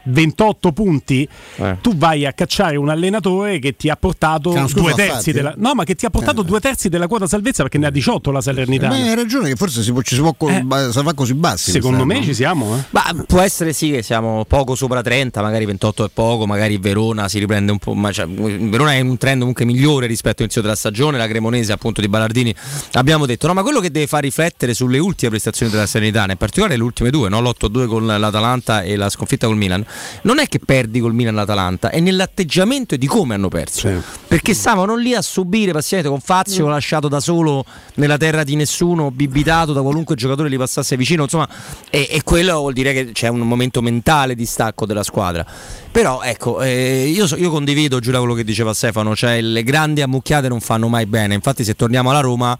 28 punti, Eh. tu vai a cacciare un allenatore che ti ha portato due terzi fatti, della, eh. no, ma che ti ha portato due terzi della quota salvezza perché ne ha 18 la Salernitana. Beh, hai ragione che forse si può, ci si può ba- salvare così bassi. Secondo me ci siamo, eh. Ma può essere sì che siamo poco sopra 30, magari 28 è poco, magari Verona si riprende un po', ma cioè, Verona è in un trend comunque migliore rispetto all'inizio della stagione, la Cremonese appunto di Ballardini abbiamo detto, no ma quello che deve far riflettere sulle ultime prestazioni della Serenità, in particolare le ultime due, no? l'8-2 con l'Atalanta e la sconfitta col Milan, non è che perdi col Milan l'Atalanta, è nell'atteggiamento e di come hanno perso, perché stavano lì a subire passivamente con Fazio lasciato da solo nella terra di nessuno, bibitato da qualunque giocatore gli passasse vicino, insomma, e, e quello vuol dire che c'è un momento mentale di stacco della squadra. Però ecco, eh, io, so- io condivido Giulia quello che diceva Stefano, cioè le grandi ammucchiate non fanno mai bene, infatti se torniamo alla Roma...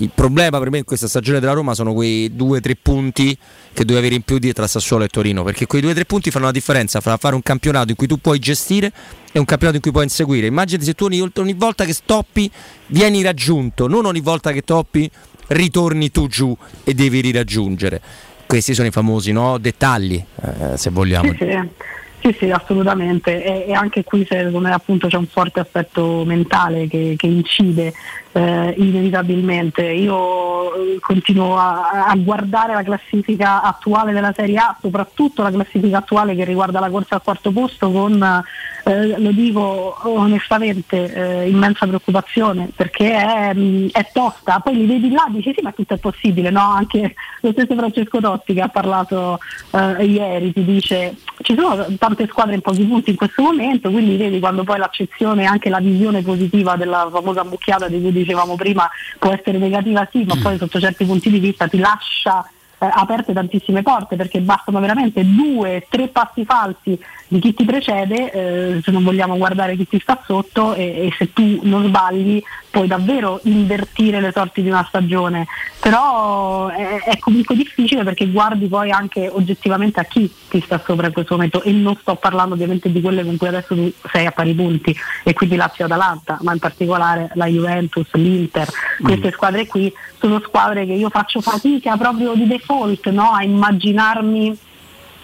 Il problema per me in questa stagione della Roma sono quei due o tre punti che devi avere in più di tra Sassuolo e Torino, perché quei due o tre punti fanno la differenza fra fare un campionato in cui tu puoi gestire e un campionato in cui puoi inseguire. Immaginati se tu ogni, ogni volta che stoppi vieni raggiunto, non ogni volta che toppi ritorni tu giù e devi riraggiungere. Questi sono i famosi no? dettagli, eh, se vogliamo. Sì, sì. Sì, sì, assolutamente. E, e anche qui secondo me appunto c'è un forte aspetto mentale che, che incide eh, inevitabilmente. Io eh, continuo a, a guardare la classifica attuale della Serie A, soprattutto la classifica attuale che riguarda la corsa al quarto posto con, eh, lo dico onestamente, eh, immensa preoccupazione perché è, mh, è tosta. Poi li vedi là e dici sì ma tutto è possibile, no? Anche lo stesso Francesco Totti che ha parlato eh, ieri ti dice ci sono tante squadre in pochi punti in questo momento, quindi vedi quando poi l'accezione e anche la visione positiva della famosa mucchiata di cui dicevamo prima può essere negativa sì, ma poi sotto certi punti di vista ti lascia aperte tantissime porte perché bastano veramente due, tre passi falsi di chi ti precede eh, se non vogliamo guardare chi ti sta sotto e, e se tu non sbagli puoi davvero invertire le sorti di una stagione, però è, è, comunque difficile perché guardi poi anche oggettivamente a chi ti sta sopra in questo momento e non sto parlando ovviamente di quelle con cui adesso tu sei a pari punti e quindi Lazio Atalanta, ma in particolare la Juventus, l'Inter, queste mm. squadre qui sono squadre che io faccio fatica proprio di default no? a immaginarmi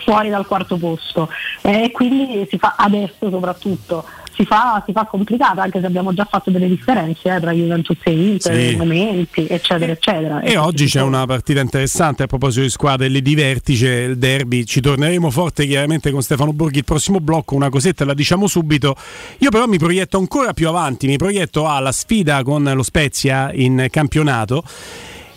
fuori dal quarto posto. E quindi si fa adesso soprattutto. Si fa, si fa complicata anche se abbiamo già fatto delle differenze eh, tra Juventus e Inter, sì. momenti eccetera eccetera. E, e oggi c'è una partita interessante a proposito di squadre lì di vertice, il derby, ci torneremo forte chiaramente con Stefano Borghi. Il prossimo blocco, una cosetta la diciamo subito, io però mi proietto ancora più avanti, mi proietto alla sfida con lo Spezia in campionato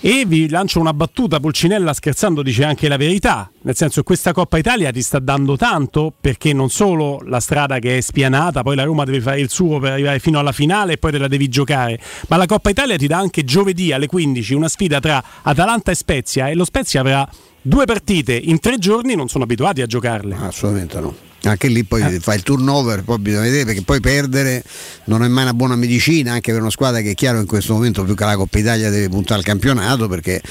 e vi lancio una battuta, Pulcinella scherzando dice anche la verità, nel senso che questa Coppa Italia ti sta dando tanto perché non solo la strada che è spianata, poi la Roma deve fare il suo per arrivare fino alla finale e poi te la devi giocare, ma la Coppa Italia ti dà anche giovedì alle 15 una sfida tra Atalanta e Spezia e lo Spezia avrà due partite in tre giorni, non sono abituati a giocarle. Assolutamente no anche lì poi eh. fa il turnover, poi bisogna vedere perché poi perdere non è mai una buona medicina anche per una squadra che è chiaro in questo momento più che la Coppa Italia deve puntare al campionato perché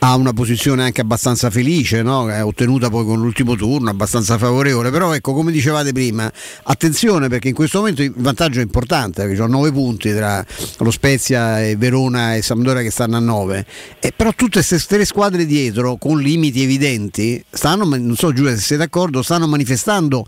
ha una posizione anche abbastanza felice, no? è ottenuta poi con l'ultimo turno, abbastanza favorevole, però ecco come dicevate prima, attenzione perché in questo momento il vantaggio è importante, perché ho 9 punti tra lo Spezia e Verona e Sampdoria che stanno a 9, e però tutte queste tre squadre dietro con limiti evidenti stanno, non so Giulia se sei d'accordo, stanno manifestando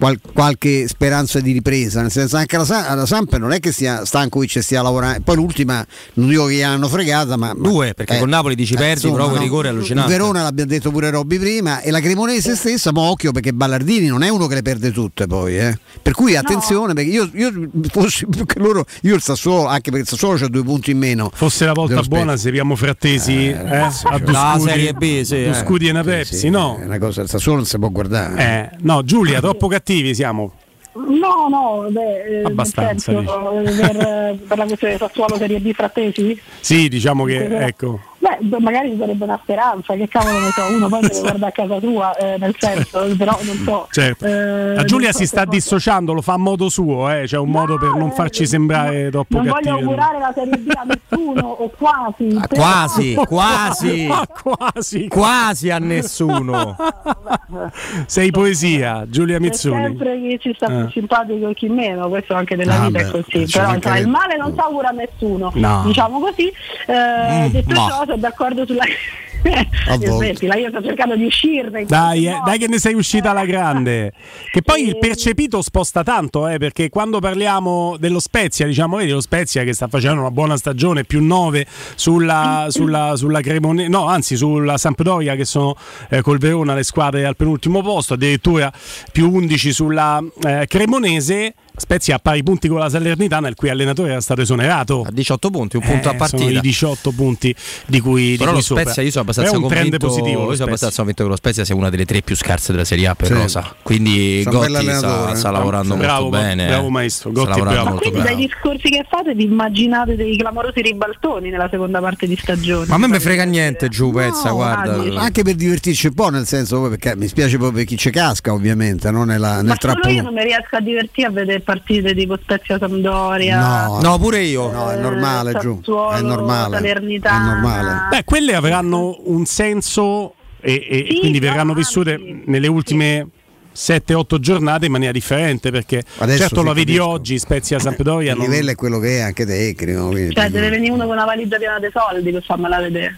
qual- qualche speranza di ripresa, nel senso anche la, la Samp non è che sia Stankovic stia lavorando, poi l'ultima non dico che gli hanno fregata, ma due perché eh, con Napoli dici eh, perdi, insomma, però no, rigore allucinante. Verona l'abbiamo detto pure Robby prima e la Cremonese stessa, ma occhio perché Ballardini non è uno che le perde tutte poi, eh. per cui attenzione no. perché io, io fossi più che loro, io il Sassuolo, anche perché il Sassuolo c'ha due punti in meno. Fosse la volta buona se abbiamo frattesi eh, eh, a due la Serie B, sì, due scudi e una Pepsi, sì, no? È una cosa, il Sassuolo non si può guardare. Eh, no, Giulia, troppo cattivo cattivi siamo. No, no, beh, eh, abbastanza senso, per, per, la questione Sassuolo Serie B frattesi? Sì, diciamo che ecco. Beh, magari ci sarebbe una speranza, che cavolo ne so, uno poi deve guardare a casa sua, eh, nel senso, però non so. Certo. Eh, la Giulia so si sta dissociando, lo fa a modo suo, eh? c'è un no, modo per non farci sembrare no, troppo non cattivi. Non voglio augurare la Serie B a nessuno, o quasi. Ah, quasi, quasi, quasi, quasi a nessuno. Sei poesia, Giulia Mizzuni. C'è sempre chi ci sta più eh. simpatico e chi meno, questo anche nella ah, vita beh, è così. Però insomma, il male non si augura a nessuno, no. diciamo così. Eh, mm, detto ciò, sono d'accordo sulla Smettila, io sto cercando di uscirne. Dai, eh, dai, che ne sei uscita alla grande. Che poi il percepito sposta tanto, eh, perché quando parliamo dello Spezia, diciamo, vedi lo Spezia che sta facendo una buona stagione, più 9 sulla, sulla, sulla Cremone, no, anzi sulla Sampdoria che sono eh, col Verona le squadre al penultimo posto, addirittura più 11 sulla eh, Cremonese Spezia a pari punti con la Salernitana, il cui allenatore era stato esonerato. A 18 punti, un punto eh, a partita. Sono i 18 punti di cui, Però di cui lo Spezia, sopra. io sono abbastanza convinto, positivo, io sono abbastanza convinto che lo Spezia sia una delle tre più scarse della Serie A per sì. Rosa. Quindi Sono Gotti sta, sta, lavorando sì. molto bravo, bene. Bravo maestro, Gotti bravo. Ma quindi bravo. dai discorsi che fate vi immaginate dei clamorosi ribaltoni nella seconda parte di stagione? Ma a me mi frega niente giù, no, pezza, guarda. Anche per divertirci un po', nel senso perché mi spiace proprio per chi ci casca, ovviamente, no? nella, nel Ma io non mi riesco a divertire a vedere partite tipo Spezia Sampdoria. No, no pure io. No, è normale, giù. È normale. Salernitana. È normale. Beh, quelle avranno un senso e, e sì, quindi verranno vissute nelle ultime 7-8 giornate in maniera differente perché Adesso certo lo vedi oggi Spezia Sampdoria il non... livello è quello che è anche tecnico cioè deve venire uno con una valigia piena di soldi per farmela vedere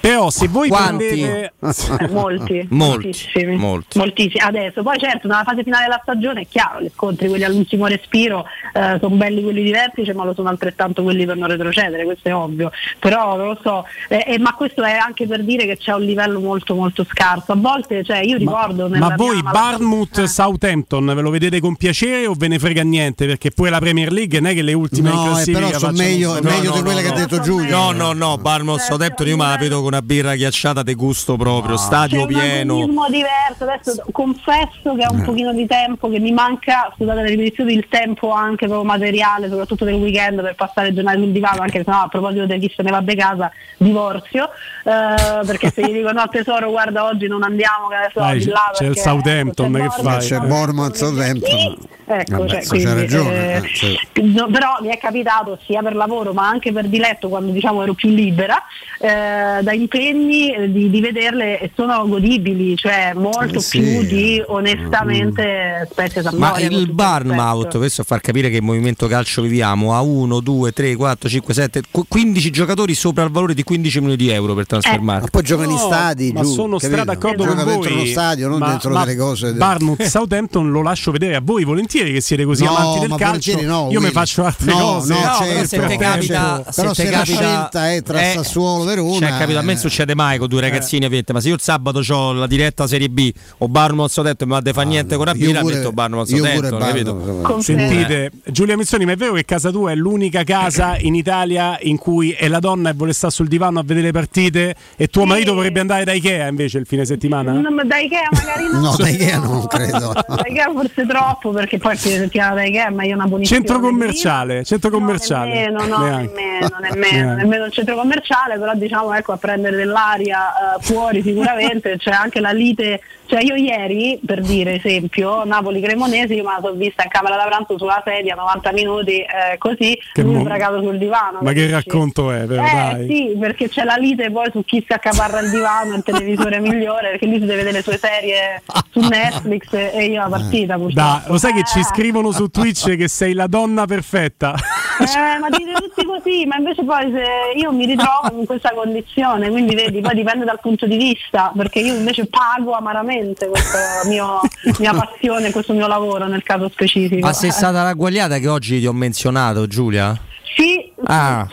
però se voi Quanti? prendete molti, molti, moltissimi, molti. moltissimi. Adesso poi certo nella fase finale della stagione è chiaro, gli scontri quelli all'ultimo respiro eh, sono belli quelli di vertice, ma lo sono altrettanto quelli per non retrocedere, questo è ovvio. Però non lo so, eh, eh, ma questo è anche per dire che c'è un livello molto molto scarso. A volte, cioè, io ricordo Ma, ma voi Barmouth. Southampton ve lo vedete con piacere o ve ne frega niente? Perché poi la Premier League non è che le ultime no, in eh, però sono meglio, meglio no, di quelle no, che ha detto Giulio. No, no, no, Barmouth Southampton io me la capito con una birra ghiacciata di gusto proprio, stadio C'è un pieno. agonismo diverso, adesso confesso che ha un Eh. pochino di tempo che mi manca, scusate la ripetizione, il tempo anche proprio materiale, soprattutto del weekend per passare giornate sul divano, anche se no a proposito di chi se ne va a casa, divorzio, eh, perché se gli dico no tesoro guarda oggi non andiamo, che adesso Dai, di c'è, là c'è il Southampton, ecco, che c'è fai? C'è Bournemouth Southampton. Ecco, Vabbè, cioè, quindi, ragione. eh, eh. No, però mi è capitato sia per lavoro ma anche per diletto quando diciamo ero più libera eh, da impegni eh, di, di vederle e sono godibili cioè molto Eh sì. più di onestamente Spezia Ma Sampdoria con il. Bournemouth, questo a far capire che il movimento calcio viviamo, ha 1, 2, 3, 4, 5, 7, 15 giocatori sopra il valore di 15 milioni di euro per trasfermarli. Ma poi giocano in No, stadi, ma giù, sono capito? d'accordo Gioca con dentro voi. uno stadio, non ma, dentro ma delle cose. Barnum Southampton lo lascio vedere a voi volentieri che siete così No, amanti del ma calcio. no, Io mi faccio altre No, cose. no, No, certo, però se te certo. capita, Però se se te la capita- scelta è tra eh, Sassuolo e Verona, capito, a me eh. succede mai con due ragazzini, ovviamente, ma se io il sabato ho la diretta Serie B o Barnum Southampton e mi va a fa niente con la birra, metto Barnum Bournemouth, capito? Sentite, Giulia Mizzoni, ma è vero che casa tua è l'unica casa in Italia in cui è la donna e vuole stare sul divano a vedere le partite e tuo marito vorrebbe andare da Ikea invece il fine settimana? No, ma da Ikea magari no No, da Ikea non credo. da Ikea forse troppo perché poi si settimana da Ikea ma io una buonissima Centro commerciale, centro commerciale. No, no, Neanche. nemmeno, nemmeno, nemmeno il centro commerciale, però diciamo ecco a prendere dell'aria eh, fuori sicuramente, c'è anche la lite, cioè io ieri per dire esempio, Napoli Cremonese, io me la sono vista in camera da pranzo sulla sedia 90 minuti eh, così, Che lui mo- sbragato sul divano. Ma che racconto è, vero? Eh Dai. sì, perché c'è la lite poi su chi si accaparra il divano, il televisore migliore, perché lui si deve vedere le sue serie su Netflix e io la partita purtroppo. Da, lo sai che ci Eh. scrivono su Twitch che sei la donna perfetta. Eh, ma dite tutti così, ma invece poi se io mi ritrovo in questa condizione, quindi vedi, poi dipende dal punto di vista, perché io invece pago amaramente questa mio- mia passione, questo mio lavoro nel caso specifico. Ma sei stata ragguagliata che oggi ti ho menzionato, Giulia? Sì, Ah,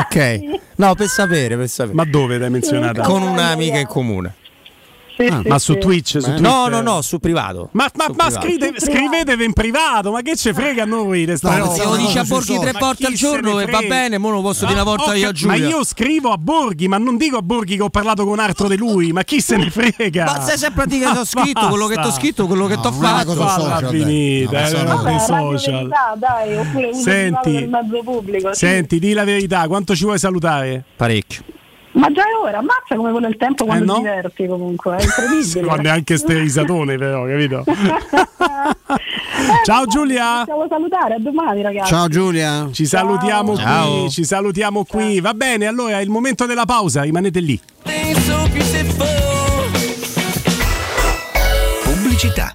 ok. No, per sapere, per sapere. Ma dove l'hai menzionata? Con un'amica in comune. Sì, Ah, sì, ma su sì. Twitch, su No, Twitter? no, no, su privato. Ma, ma, ma privato. scrivete- scrivetevi in privato, ma che ce frega a noi? sta No? Se lo dici a Borghi tre Ma volte al se giorno e va bene, mo lo posso dire una Ah, volta ho io a cap- Ma Giulia. io scrivo a Borghi, ma non dico a Borghi che ho parlato con un altro di lui, ma chi se ne frega? Ma sai sempre a dire che ti ho scritto quello che ti ho scritto, quello che ti ho No, è fatto. cosa finita, No, ma radio social. verità, dai, oppure Senti. Senti, di la verità, quanto ci vuoi salutare? Parecchio. Ma già è ora, ammazza come vuole il tempo quando Eh, no? ti diverti comunque, è incredibile. Ma neanche ste risatone però, capito? Ciao Giulia! Possiamo salutare, a domani ragazzi. Ciao Giulia. Ci salutiamo Ciao. qui, ci salutiamo qui. Va bene, allora è il momento della pausa, rimanete lì. Pubblicità.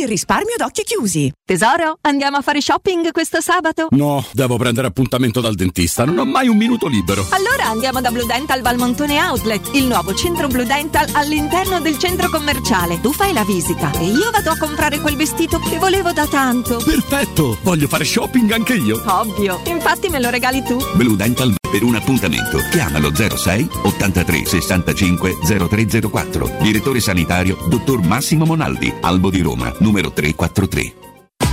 Il risparmio ad occhi chiusi. Tesoro, andiamo a fare shopping questo sabato? No, devo prendere appuntamento dal dentista, non ho mai un minuto libero. Allora andiamo da Blue Dental Valmontone Outlet, il nuovo centro Blue Dental all'interno del centro commerciale. Tu fai la visita e io vado a comprare quel vestito che volevo da tanto. Perfetto, voglio fare shopping anche io. Ovvio, infatti me lo regali tu. Blue Dental per un appuntamento. Chiamalo 06 83 65 0304. Direttore sanitario dottor Massimo Monaldi, Albo di Roma, numero 343.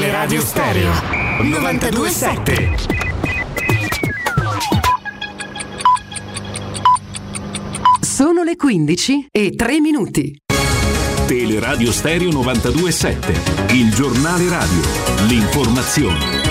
Teleradio Stereo 927. Sono le 15 e 3 minuti. Teleradio Stereo 927, il giornale radio, l'informazione.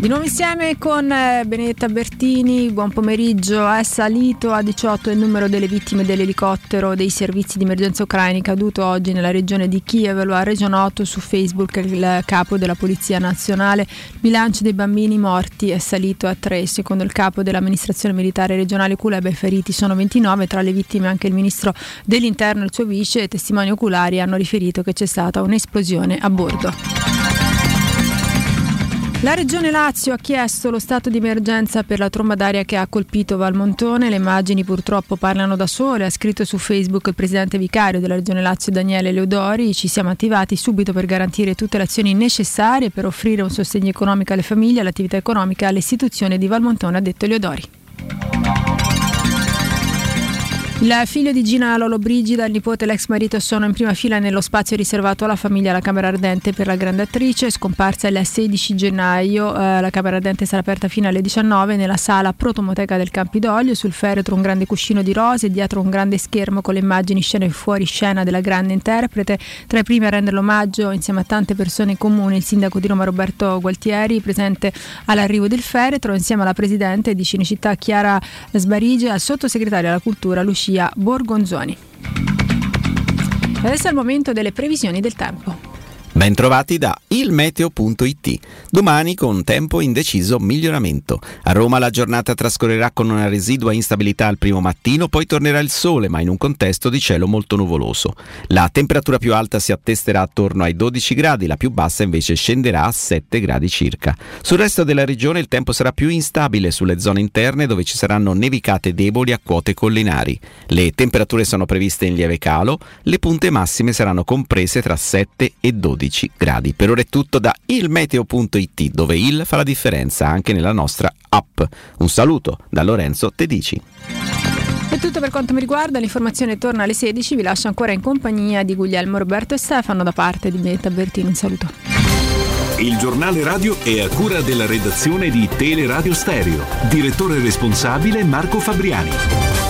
Di nuovo insieme con eh, Benedetta Bertini, buon pomeriggio. È salito a 18 il numero delle vittime dell'elicottero dei servizi di emergenza ucraini caduto oggi nella regione di Kiev. Lo ha reso noto su Facebook il capo della Polizia Nazionale. Il bilancio dei bambini morti è salito a 3. Secondo il capo dell'amministrazione militare regionale Kuleba i feriti sono 29. Tra le vittime anche il ministro dell'interno e il suo vice. Testimoni oculari hanno riferito che c'è stata un'esplosione a bordo. La Regione Lazio ha chiesto lo stato di emergenza per la tromba d'aria che ha colpito Valmontone. Le immagini purtroppo parlano da sole. Ha scritto su Facebook il presidente vicario della Regione Lazio Daniele Leodori. Ci siamo attivati subito per garantire tutte le azioni necessarie per offrire un sostegno economico alle famiglie, all'attività economica e alle istituzioni di Valmontone, ha detto Leodori. Il figlio di Gina Lollobrigida e il nipote e l'ex marito sono in prima fila nello spazio riservato alla famiglia alla Camera Ardente per la grande attrice, scomparsa il 16 gennaio. Eh, la Camera Ardente sarà aperta fino alle 19 nella sala Protomoteca del Campidoglio. Sul feretro un grande cuscino di rose, dietro un grande schermo con le immagini scene fuori scena della grande interprete. Tra i primi a rendere l'omaggio, insieme a tante persone comuni, il sindaco di Roma Roberto Gualtieri, presente all'arrivo del feretro, insieme alla presidente di Cinecittà Chiara Sbarige e al sottosegretario alla cultura Lucia Borgonzoni. Adesso è il momento delle previsioni del tempo. Bentrovati da ilmeteo.it. Domani con tempo indeciso miglioramento. A Roma la giornata trascorrerà con una residua instabilità al primo mattino, poi tornerà il sole, ma in un contesto di cielo molto nuvoloso. La temperatura più alta si attesterà attorno ai 12 gradi, la più bassa invece scenderà a 7 gradi circa. Sul resto della regione il tempo sarà più instabile sulle zone interne dove ci saranno nevicate deboli a quote collinari. Le temperature sono previste in lieve calo, le punte massime saranno comprese tra 7 e 12 gradi. Per ora è tutto da ilmeteo.it dove il fa la differenza anche nella nostra app. Un saluto da Lorenzo Tedici. È tutto per quanto mi riguarda, l'informazione torna alle 16, vi lascio ancora in compagnia di Guglielmo, Roberto e Stefano da parte di Benetta Bertini, un saluto. Il giornale radio è a cura della redazione di Teleradio Stereo. Direttore responsabile Marco Fabriani.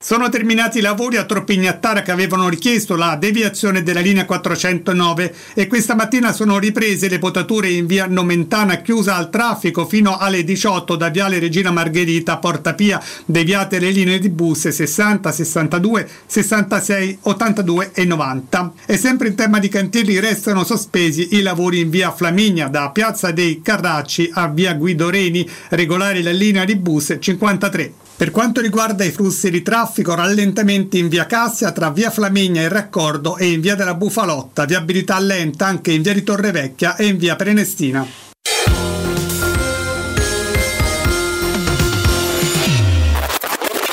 Sono terminati i lavori a Troppignattara che avevano richiesto la deviazione della linea 409 e questa mattina sono riprese le potature in via Nomentana chiusa al traffico fino alle 18 da viale Regina Margherita a Porta Pia, deviate le linee di bus 60, 62, 66, 82 e 90. E sempre in tema di cantieri restano sospesi i lavori in via Flaminia da Piazza dei Carracci a via Guido Reni, regolare la linea di bus 53. Per quanto riguarda i flussi di traffico, rallentamenti in via Cassia tra via Flaminia e Raccordo e in via della Bufalotta, viabilità lenta anche in via di Torrevecchia e in via Prenestina.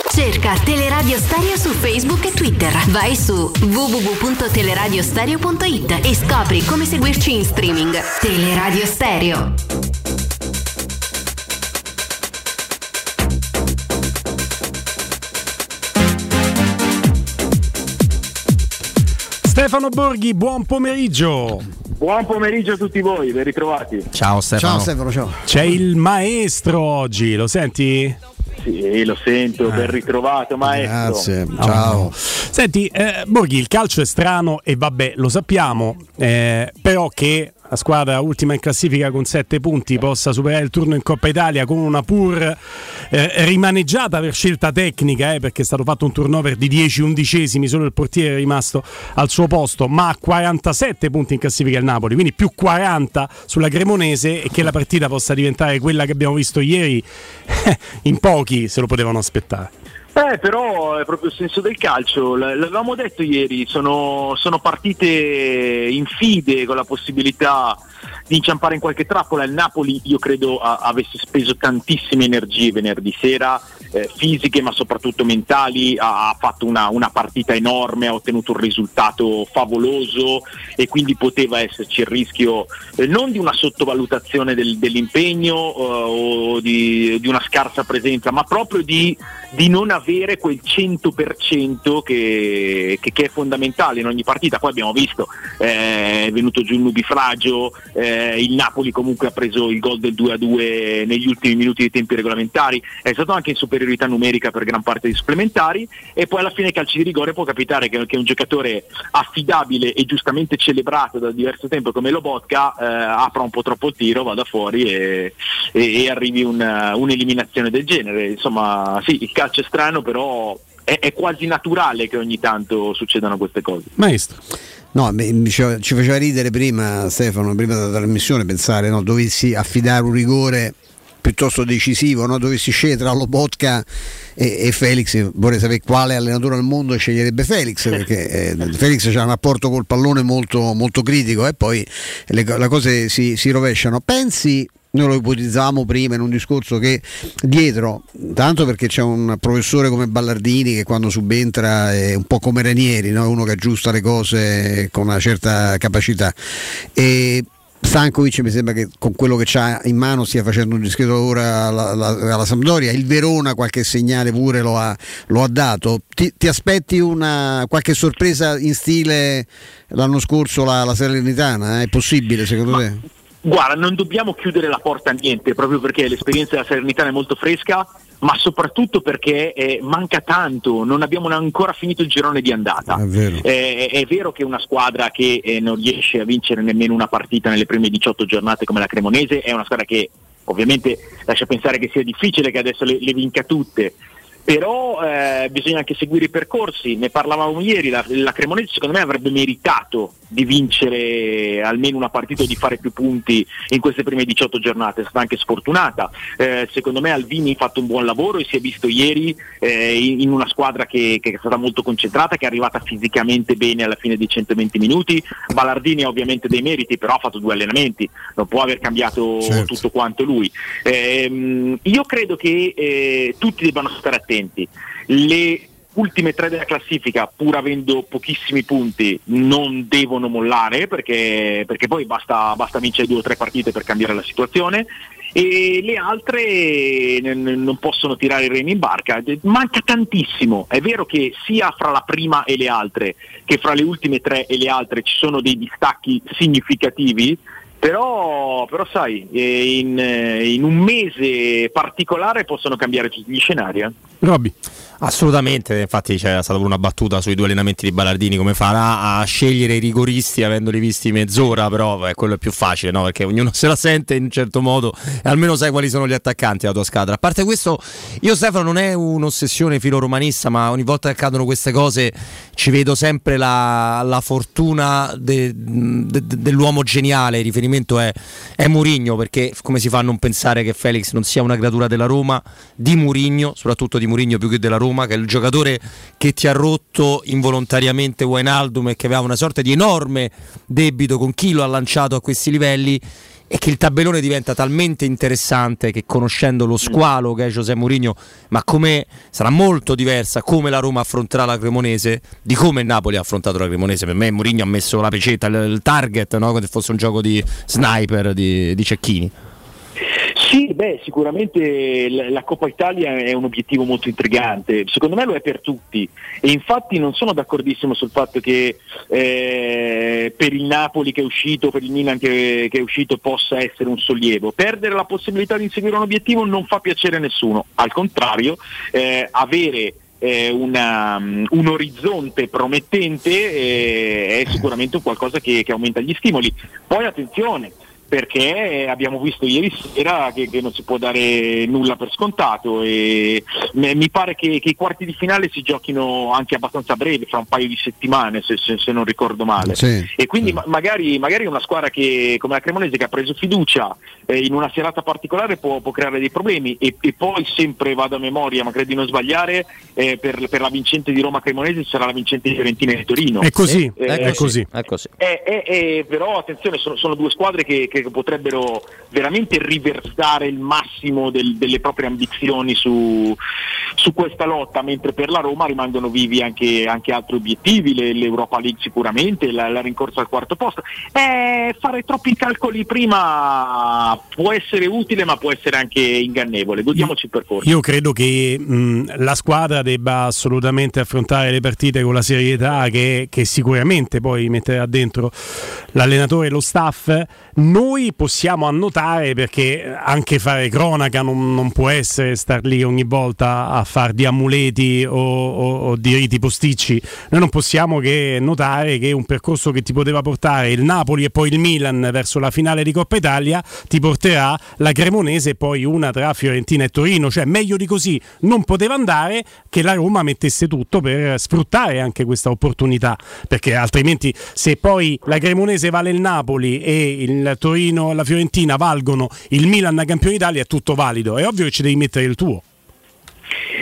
Cerca Teleradio Stereo su Facebook e Twitter. Vai su www.teleradiostereo.it e scopri come seguirci in streaming. Teleradio Stereo. Stefano Borghi, buon pomeriggio. Buon pomeriggio a tutti voi, ben ritrovati. Ciao Stefano. Ciao Stefano, ciao. C'è il maestro oggi, lo senti? Sì, lo sento, ben ritrovato maestro. Grazie, ciao. Senti, eh, Borghi, il calcio è strano e vabbè, lo sappiamo, eh, però che la squadra ultima in classifica con 7 punti possa superare il turno in Coppa Italia con una pur eh, rimaneggiata per scelta tecnica, eh, perché è stato fatto un turnover di 10 undicesimi, solo il portiere è rimasto al suo posto, ma a 47 punti in classifica il Napoli, quindi più 40 sulla Cremonese e che la partita possa diventare quella che abbiamo visto ieri, in pochi se lo potevano aspettare. Eh, però è proprio il senso del calcio, l'avevamo detto ieri, sono, sono partite in fide con la possibilità di inciampare in qualche trappola. Il Napoli io credo a- avesse speso tantissime energie venerdì sera, eh, fisiche ma soprattutto mentali, ha, ha fatto una, una partita enorme, ha ottenuto un risultato favoloso e quindi poteva esserci il rischio eh, non di una sottovalutazione del- dell'impegno eh, o di, di una scarsa presenza, ma proprio di, di non avere quel 100% che, che, che è fondamentale in ogni partita. Poi abbiamo visto, eh, è venuto giù il nubifragio, eh, il Napoli comunque ha preso il gol del 2-2 negli ultimi minuti dei tempi regolamentari, è stato anche in superiorità numerica per gran parte dei supplementari e poi alla fine calci di rigore può capitare che, che un giocatore affidabile e giustamente celebrato da diverso tempo come Lobotka eh, apra un po' troppo il tiro, vada fuori e, e, e arrivi un, un'eliminazione del genere. Insomma, sì, il calcio è strano, però è, è, quasi naturale che ogni tanto succedano queste cose. Maestro. No, ci faceva ridere prima Stefano, prima della trasmissione, pensare, no, dovessi affidare un rigore piuttosto decisivo, no? dovessi scegliere tra Lobotka e, e, Felix, vorrei sapere quale allenatore al mondo sceglierebbe Felix, perché eh, Felix ha un rapporto col pallone molto, molto critico e poi le, le cose si, si rovesciano. Pensi noi lo ipotizzavamo prima in un discorso che dietro, tanto perché c'è un professore come Ballardini che quando subentra è un po' come Ranieri, no? uno che aggiusta le cose con una certa capacità. E Stankovic mi sembra che con quello che ha in mano stia facendo un discreto lavoro alla, alla, alla, Sampdoria, il Verona qualche segnale pure lo ha, lo ha dato. Ti, ti, aspetti una, qualche sorpresa in stile l'anno scorso la, la Salernitana? È possibile secondo Ma, te? Guarda, non dobbiamo chiudere la porta a niente, proprio perché l'esperienza della Salernitana è molto fresca, ma soprattutto perché eh, manca tanto, non abbiamo ancora finito il girone di andata. È vero, eh, è vero che una squadra che eh, non riesce a vincere nemmeno una partita nelle prime 18 giornate come la Cremonese è una squadra che ovviamente lascia pensare che sia difficile che adesso le, le vinca tutte, però eh, bisogna anche seguire i percorsi, ne parlavamo ieri, la, la, Cremonese secondo me avrebbe meritato di vincere almeno una partita e di fare più punti in queste prime 18 giornate, è stata anche sfortunata, eh, secondo me Alvini ha fatto un buon lavoro e si è visto ieri eh, in, una squadra che, che, è stata molto concentrata, che è arrivata fisicamente bene alla fine dei 120 minuti, Ballardini ha ovviamente dei meriti, però ha fatto due allenamenti, non può aver cambiato certo. tutto quanto lui. Ehm, io credo che eh, tutti debbano stare attenti attenti. Le ultime tre della classifica, pur avendo pochissimi punti, non devono mollare perché, perché poi basta, basta, vincere due o tre partite per cambiare la situazione. E le altre non possono tirare i remi in barca. Manca tantissimo. È vero che sia fra la prima e le altre che fra le ultime tre e le altre ci sono dei distacchi significativi, però, però sai, eh, in, eh, in, un mese particolare possono cambiare tutti gli scenari. Eh? Robby. Assolutamente, infatti c'era stata una battuta sui due allenamenti di Ballardini, come farà a scegliere i rigoristi avendoli visti mezz'ora, però eh, quello è più facile, no? perché ognuno se la sente in un certo modo e almeno sai quali sono gli attaccanti della tua squadra. A parte questo, io Stefano non è un'ossessione filoromanista, ma ogni volta che accadono queste cose ci vedo sempre la, la fortuna de, de, dell'uomo geniale, il riferimento è, è Murigno, perché come si fa a non pensare che Felix non sia una creatura della Roma, di Murigno, soprattutto di Murigno più che della Roma? Roma, che è il giocatore che ti ha rotto involontariamente Wijnaldum e che aveva una sorta di enorme debito con chi lo ha lanciato a questi livelli e che il tabellone diventa talmente interessante che conoscendo lo squalo che è José Mourinho, ma come sarà molto diversa come la Roma affronterà la Cremonese, di come il Napoli ha affrontato la Cremonese. Per me Mourinho ha messo la pecetta, il, il target, no? come se fosse un gioco di sniper di, di Cecchini. Sì, beh, sicuramente la Coppa Italia è un obiettivo molto intrigante, secondo me lo è per tutti e infatti non sono d'accordissimo sul fatto che eh, per il Napoli che è uscito, per il Milan che, che, è uscito possa essere un sollievo. Perdere la possibilità di inseguire un obiettivo non fa piacere a nessuno, al contrario, eh, avere eh, una, um, un orizzonte promettente eh, è sicuramente qualcosa che, che aumenta gli stimoli. Poi attenzione, perché abbiamo visto ieri sera che, che, non si può dare nulla per scontato e mi pare che, che, i quarti di finale si giochino anche abbastanza brevi, fra un paio di settimane se, se, se non ricordo male. Sì, e quindi sì. ma, magari, magari, una squadra che, come la Cremonese che ha preso fiducia eh, in una serata particolare può, può creare dei problemi e, e, poi sempre vado a memoria, ma credo di non sbagliare, eh, per, per, la vincente di Roma Cremonese sarà la vincente di Fiorentina e di Torino. È così, eh, è, così. È così. però attenzione, sono, sono due squadre che che potrebbero veramente riversare il massimo del, delle proprie ambizioni su, su, questa lotta, mentre per la Roma rimangono vivi anche, anche altri obiettivi, le, l'Europa League sicuramente, la, la, rincorsa al quarto posto. Eh, fare troppi calcoli prima può essere utile ma può essere anche ingannevole, godiamoci il percorso. Io credo che mh, la squadra debba assolutamente affrontare le partite con la serietà che, che sicuramente poi metterà dentro l'allenatore e lo staff. Noi possiamo annotare perché anche fare cronaca non, non può essere star lì ogni volta a far di amuleti o, o, o, di riti posticci. Noi non possiamo che notare che un percorso che ti poteva portare il Napoli e poi il Milan verso la finale di Coppa Italia ti porterà la Cremonese e poi una tra Fiorentina e Torino. Cioè meglio di così non poteva andare che la Roma mettesse tutto per sfruttare anche questa opportunità. Perché altrimenti se poi la Cremonese vale il Napoli e il Torino la Fiorentina valgono il Milan campione d'Italia è tutto valido. È ovvio che ci devi mettere il tuo.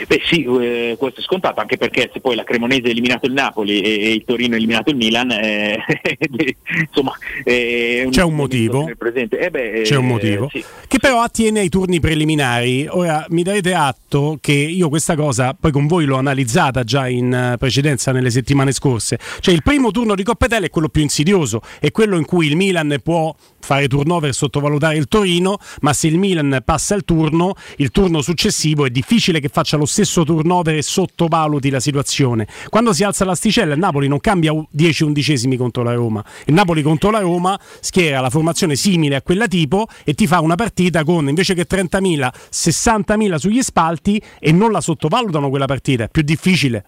Beh sì, eh, questo è scontato, anche perché se poi la Cremonese ha eliminato il Napoli e, e il Torino ha eliminato il Milan, eh, insomma eh, c'è un motivo. Eh beh, c'è un motivo. Sì. Che però attiene ai turni preliminari. Ora mi darete atto che io questa cosa poi con voi l'ho analizzata già in eh, precedenza nelle settimane scorse. Cioè il primo turno di Coppa Italia è quello più insidioso, è quello in cui il Milan può fare turnover e sottovalutare il Torino, ma se il Milan passa il turno, il turno successivo è difficile che faccia lo stesso turnover e sottovaluti la situazione. Quando si alza l'asticella il Napoli non cambia 10 undicesimi contro la Roma. Il Napoli contro la Roma schiera la formazione simile a quella tipo e ti fa una partita con invece che 30.000, 60.000 sugli spalti e non la sottovalutano quella partita, è più difficile.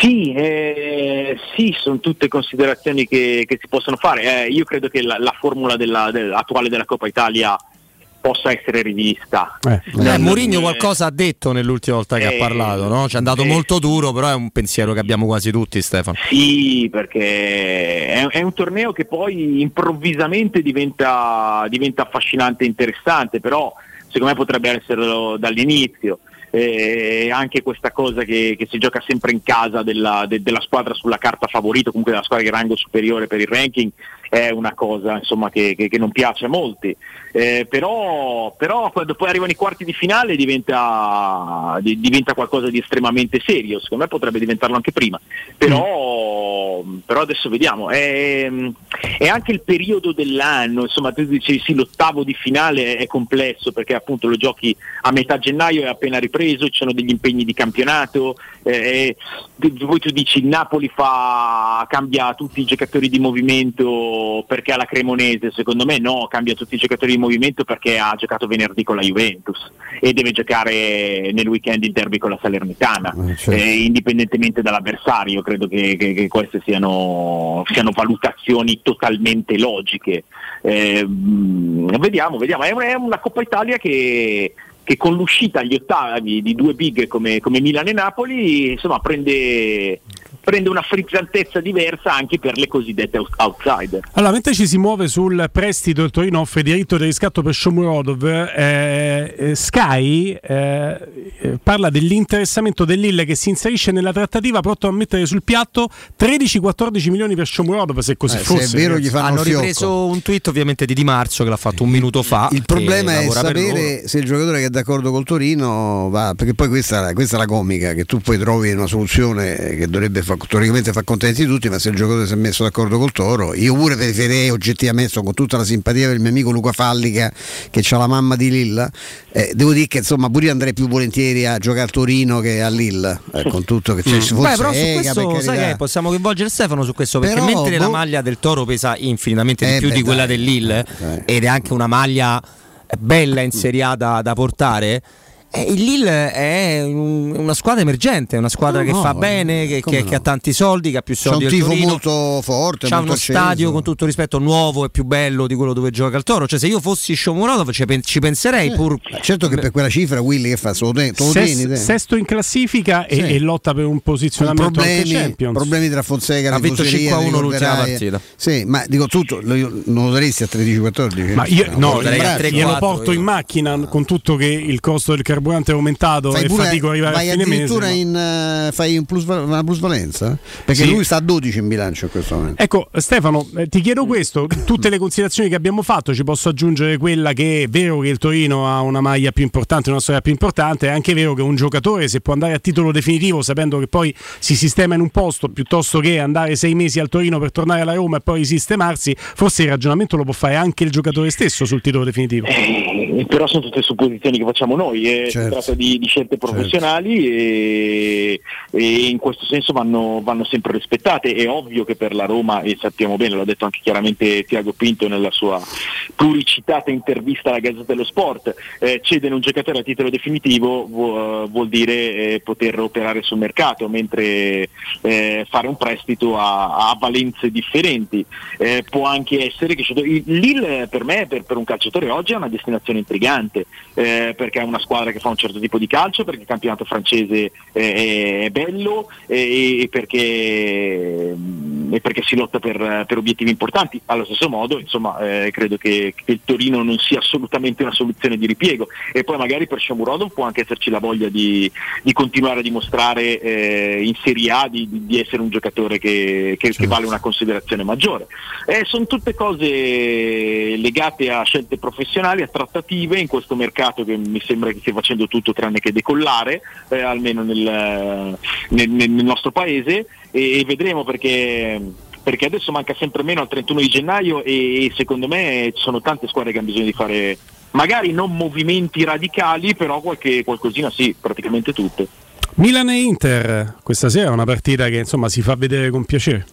Sì, eh, sì, sono tutte considerazioni che, che si possono fare. Eh, io credo che la, la formula della, della, attuale della Coppa Italia possa essere rivista. Eh, Non- Mourinho qualcosa ha detto nell'ultima volta che Eh, ha parlato, no? Ci è andato eh. molto duro, però è un pensiero che abbiamo quasi tutti, Stefano. Sì, perché è, è un torneo che poi improvvisamente diventa, diventa affascinante e interessante, però secondo me potrebbe esserlo dall'inizio. Eh, anche questa cosa che, che si gioca sempre in casa della, de- della squadra sulla carta favorito, comunque della squadra ha rango superiore per il ranking, è una cosa insomma, che, che- che non piace a molti. Eh, però, però quando poi arrivano i quarti di finale diventa, di- diventa qualcosa di estremamente serio, secondo me potrebbe diventarlo anche prima, però, però adesso vediamo, è, è anche il periodo dell'anno, insomma tu dicevi sì l'ottavo di finale è complesso perché appunto lo giochi a metà gennaio è appena ripreso, ci sono degli impegni di campionato, eh, poi tu dici Napoli fa, cambia tutti i giocatori di movimento perché ha la Cremonese, secondo me no, cambia tutti i giocatori di movimento perché ha giocato venerdì con la Juventus e deve giocare nel weekend il derby con la Salernitana, Eh, indipendentemente dall'avversario, credo che, che- che queste siano, siano valutazioni totalmente logiche. Eh, mh, vediamo, vediamo, è una, è una Coppa Italia che che con l'uscita agli ottavi di due big come, come Milan e Napoli insomma, prende, prende una frizzantezza diversa anche per le cosiddette out- outsider. Allora, mentre ci si muove sul prestito, il Torino offre diritto di riscatto per Shomurodov. eh, eh, Sky eh, eh, parla dell'interessamento dell'Ille che si inserisce nella trattativa pronto a mettere sul piatto 13-14 milioni per Shomurodov. Se così Eh, se fosse, è vero, gli fanno Hanno fiocco. ripreso un tweet ovviamente di Di Marzio che l'ha fatto un minuto fa. Il problema è sapere se il giocatore che è d'accordo col Torino va, perché poi questa, questa è la comica, che tu poi trovi una soluzione che dovrebbe far, teoricamente far contenti tutti, ma se il giocatore si è messo d'accordo col Toro, io pure preferirei oggettivamente, con tutta la simpatia per il mio amico Luca Fallica, che ha la mamma di Lilla, eh, devo dire che insomma pure io andrei più volentieri a giocare a Torino che a Lilla, eh, con tutto che c'è, Mm. Beh, fosse però su Ega, questo sai che possiamo coinvolgere Stefano su questo perché Però, mentre la boh. maglia del Toro pesa infinitamente di Eh, più beh, di quella dai. dell'Ille ed è anche una maglia bella in Serie A da, da portare eh, il Lille è un- una squadra emergente, una squadra No, che no, fa bene, che, come che- no. che ha tanti soldi, che ha più C'è soldi un del tifo Torino. molto forte, molto uno acceso. stadio con tutto rispetto nuovo e più bello di quello dove gioca il Toro. Cioè, se io fossi Shomurodov ci, ci penserei pur. Certo che per quella cifra Willy che fa solo te, lo Ses- sesto in classifica e, Sì. e lotta per un Con posizionamento anche problemi, Champions. problemi tra Fonseca e Ha vinto tifoseria, 5-1 ti l'ultima partita. Sì, ma dico tutto, lo, io- non lo daresti a 13-14? Ma io no, a glielo 3-4 porto io. in macchina con tutto che il costo del carburante è aumentato Fai e pure- fatico a arrivare vai a fine mese. addirittura ma- in, eh, fai un plusval- una plusvalenza? Perché Sì. lui sta a 12 in bilancio in questo momento. Ecco Stefano, eh, ti chiedo questo, tutte le considerazioni che abbiamo fatto, ci posso aggiungere quella che è vero che il Torino ha una maglia più importante, una storia più importante, è anche vero che un giocatore se può andare a titolo definitivo sapendo che poi si sistema in un posto piuttosto che andare sei mesi al Torino per tornare alla Roma e poi sistemarsi, forse il ragionamento lo può fare anche il giocatore stesso sul titolo definitivo. Eh, però sono tutte supposizioni che facciamo noi, eh. si Certo. tratta di, di scelte professionali e, e in questo senso vanno, vanno sempre rispettate. È ovvio che per la Roma, e sappiamo bene, l'ha detto anche chiaramente Tiago Pinto nella sua pluricitata intervista alla Gazzetta dello Sport, eh, cedere un giocatore a titolo definitivo vu- vuol dire eh, poter operare sul mercato, mentre eh, fare un prestito ha, ha valenze differenti. Eh, può anche essere che il Lille per me, per, per un calciatore oggi, è una destinazione intrigante, eh, perché è una squadra che fa un certo tipo di calcio, perché il campionato francese eh, è bello eh, e, perché, mm, e perché si lotta per, per obiettivi importanti. Allo stesso modo, insomma, eh, credo che, che il Torino non sia assolutamente una soluzione di ripiego e poi magari per Shomurodov può anche esserci la voglia di, di continuare a dimostrare eh, in Serie A di, di- essere un giocatore che, che- che vale una considerazione maggiore. Eh, sono tutte cose legate a scelte professionali, a trattative in questo mercato che mi sembra che stia facendo tutto tranne che decollare, eh, almeno nel, nel- nel- nel nostro paese e, e vedremo perché perché adesso manca sempre meno al 31 di gennaio e secondo me ci sono tante squadre che hanno bisogno di fare magari non movimenti radicali, però qualche, qualcosina sì, praticamente tutte. Milan e Inter, questa sera è una partita che insomma si fa vedere con piacere.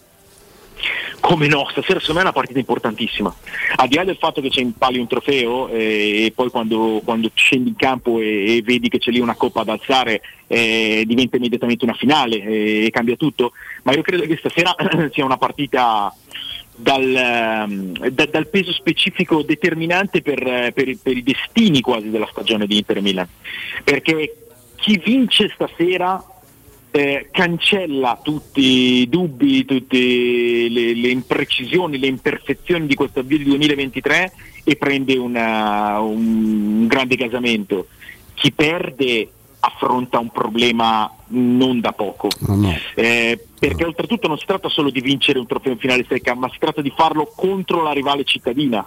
Come no, stasera secondo me è una partita importantissima. Al di là del fatto che c'è in palio un trofeo eh, e poi quando, quando scendi in campo e, e vedi che c'è lì una coppa ad alzare eh, diventa immediatamente una finale eh, e cambia tutto, ma io credo che stasera sia una partita dal, ehm, da- dal peso specifico determinante per, per per i destini quasi della stagione di Inter Milan. Perché chi vince stasera eh, cancella tutti i dubbi, tutte le, le imprecisioni, le imperfezioni di questo avvio di 2023 e prende una- un grande casamento. Chi perde affronta un problema non da poco. Eh, perché oltretutto non si tratta solo di vincere un trofeo in finale secca, ma si tratta di farlo contro la rivale cittadina.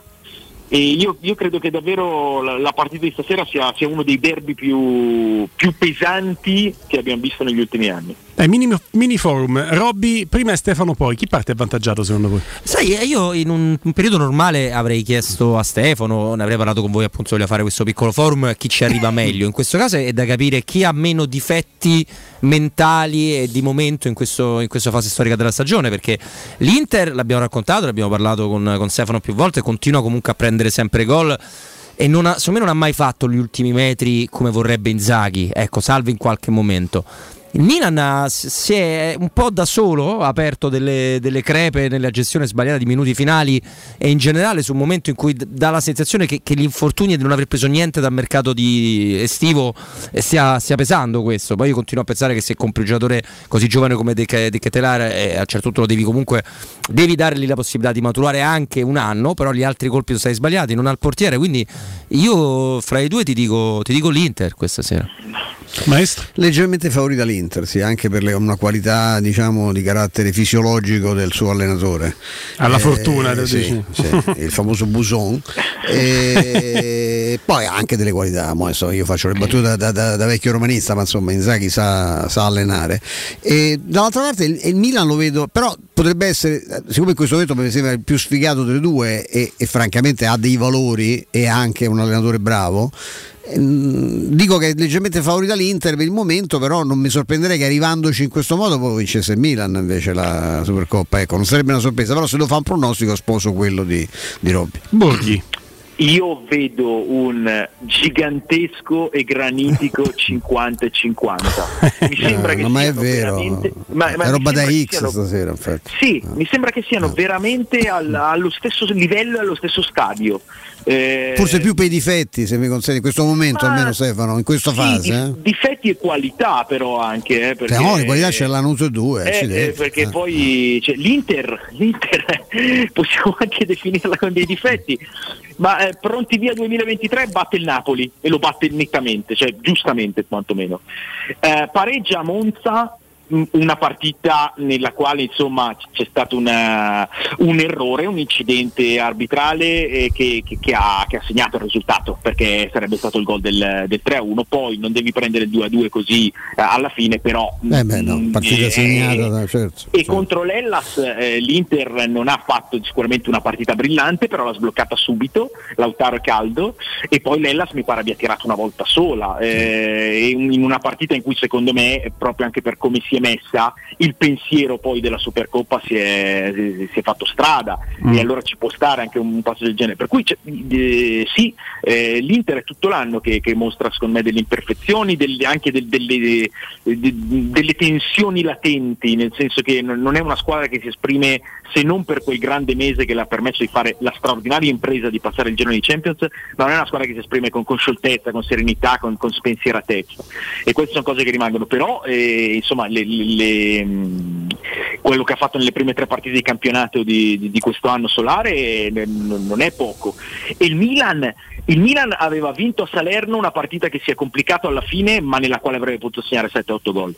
Io, io credo che davvero la, la partita di stasera sia, sia uno dei derby più, più pesanti che abbiamo visto negli ultimi anni. Eh, mini, mini forum, Robby, prima e Stefano poi, chi parte avvantaggiato secondo voi? Sai, io in un, un periodo normale avrei chiesto a Stefano, ne avrei parlato con voi appunto, voglio fare questo piccolo forum, chi ci arriva meglio. In questo caso è da capire chi ha meno difetti mentali e di momento in, questo- in questa fase storica della stagione, perché l'Inter, l'abbiamo raccontato, l'abbiamo parlato con, con Stefano più volte, continua comunque a prendere sempre gol. E non ha, secondo me non ha mai fatto gli ultimi metri come vorrebbe Inzaghi, ecco, salvo in qualche momento. Il Milan ha- si è un po' da solo aperto delle, delle crepe nella gestione sbagliata di minuti finali e in generale su un momento in cui dà la sensazione che, che gli infortuni e di non aver preso niente dal mercato di estivo eh, stia, stia pesando questo. Poi io continuo a pensare che se compri un giocatore così giovane come De, De Ketelar eh, a un certo punto lo devi comunque devi dargli la possibilità di maturare anche un anno, però gli altri colpi sono stati sbagliati, non ha il portiere, quindi io fra i due ti dico, ti dico l'Inter questa sera. Maestro? Leggermente favorita l'Inter, sì, anche per le- una qualità diciamo, di carattere fisiologico del suo allenatore. Alla fortuna, lo sì, sì, il famoso Buson. E poi anche delle qualità, mo adesso io faccio le battute da, da- da- da vecchio romanista, ma insomma Inzaghi sa, sa allenare. E dall'altra parte il, il Milan lo vedo, però potrebbe essere, siccome in questo momento mi sembra il più sfigato delle due e, e francamente ha dei valori e anche un allenatore bravo. Ehm, Dico che è leggermente favorita l'Inter per il momento, però non mi sorprenderei che arrivandoci in questo modo poi vincesse il Milan invece la Supercoppa. Ecco, non sarebbe una sorpresa, però se devo fare un pronostico sposo quello di, di Robby. Borghi. Io vedo un gigantesco e granitico 50 e 50. Mi sembra che Eh, ma è siano vero, veramente- ma- ma è roba da X siano- stasera infatti. Sì, mi sembra che siano veramente al- allo stesso livello e allo stesso stadio. Eh, Forse più per i difetti, se mi consenti, in questo momento almeno Stefano, in questa sì, fase. Eh? difetti e qualità però anche. Eh, perché, Cioè, no, qualità ce l'hanno e due, Eh, eh, perché Eh. poi cioè, l'Inter, l'Inter possiamo anche definirla con dei difetti, ma eh, pronti via 2023 batte il Napoli e lo batte nettamente, cioè giustamente quantomeno. Pareggia a Monza una partita nella quale insomma c'è stato una- un errore, un incidente arbitrale eh, che, che- che ha, che ha segnato il risultato perché sarebbe stato il gol del, del 3-1 poi non devi prendere il 2-2 così eh, alla fine però Eh beh, no, mh, partita eh, segnata, da- certo. e contro l'Ellas eh, l'Inter non ha fatto sicuramente una partita brillante, però l'ha sbloccata subito, Lautaro è caldo, e poi l'Ellas mi pare abbia tirato una volta sola, eh, in una partita in cui secondo me, proprio anche per come si è messa, il pensiero poi della Supercoppa si è, si- è fatto strada Mm. e allora ci può stare anche un passo del genere. Per cui eh, sì, eh, l'Inter è tutto l'anno che, che mostra secondo me delle imperfezioni, delle- anche del- delle, de- delle tensioni latenti, nel senso che non è una squadra che si esprime se non per quel grande mese che le ha permesso di fare la straordinaria impresa di passare il girone di Champions, ma non è una squadra che si esprime con, con scioltezza, con serenità, con, con spensieratezza. E queste sono cose che rimangono. Però eh, insomma le- le- mh, quello che ha fatto nelle prime tre partite di campionato di, di- di questo anno solare eh, non è poco. E il Milan, il Milan aveva vinto a Salerno una partita che si è complicato alla fine, ma nella quale avrebbe potuto segnare 7-8 gol.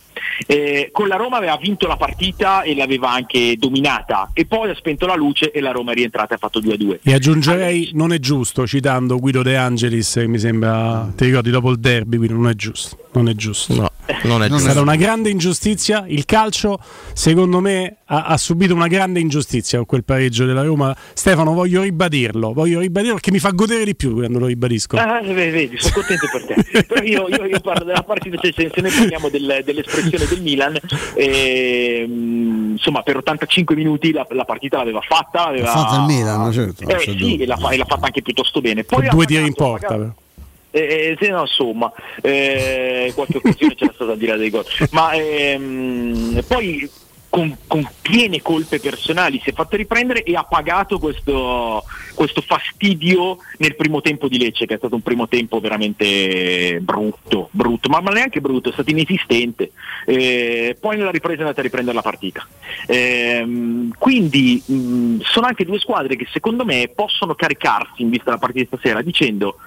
Eh, con la Roma aveva vinto la partita e l'aveva anche dominata, e poi ha spento la luce e la Roma è rientrata e ha fatto 2-2. E aggiungerei, non è giusto, citando Guido De Angelis, che mi sembra, ti ricordi, dopo il derby, quindi non è giusto. Non è giusto. No, non è È stata una grande ingiustizia. Il calcio, secondo me, ha, ha subito una grande ingiustizia con quel pareggio della Roma. Stefano, voglio ribadirlo, voglio ribadirlo perché mi fa godere di più quando lo ribadisco. Ah, vedi, vedi, sono contento per te. Però io, io- io parlo della partita, cioè, se, se noi parliamo del- dell'espressione del Milan, ehm, insomma per 85 minuti la, la partita l'aveva fatta. Aveva... Ha fatto il Milan, certo. Eh sì, e l'ha, e l'ha fatta anche piuttosto bene. Poi Due tiri in pagato, porta. però. Eh, eh, sì, no, insomma, eh, qualche occasione c'era stata a dire dei gol. Ma ehm, poi con, con, piene colpe personali, si è fatto riprendere e ha pagato questo, questo, fastidio nel primo tempo di Lecce, che è stato un primo tempo veramente brutto, brutto ma, ma neanche brutto, è stato inesistente. Eh, poi nella ripresa è andata a riprendere la partita. Eh, quindi mh, sono anche due squadre che secondo me possono caricarsi in vista della partita stasera dicendo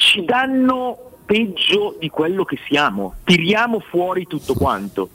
ci danno peggio di quello che siamo, tiriamo fuori tutto quanto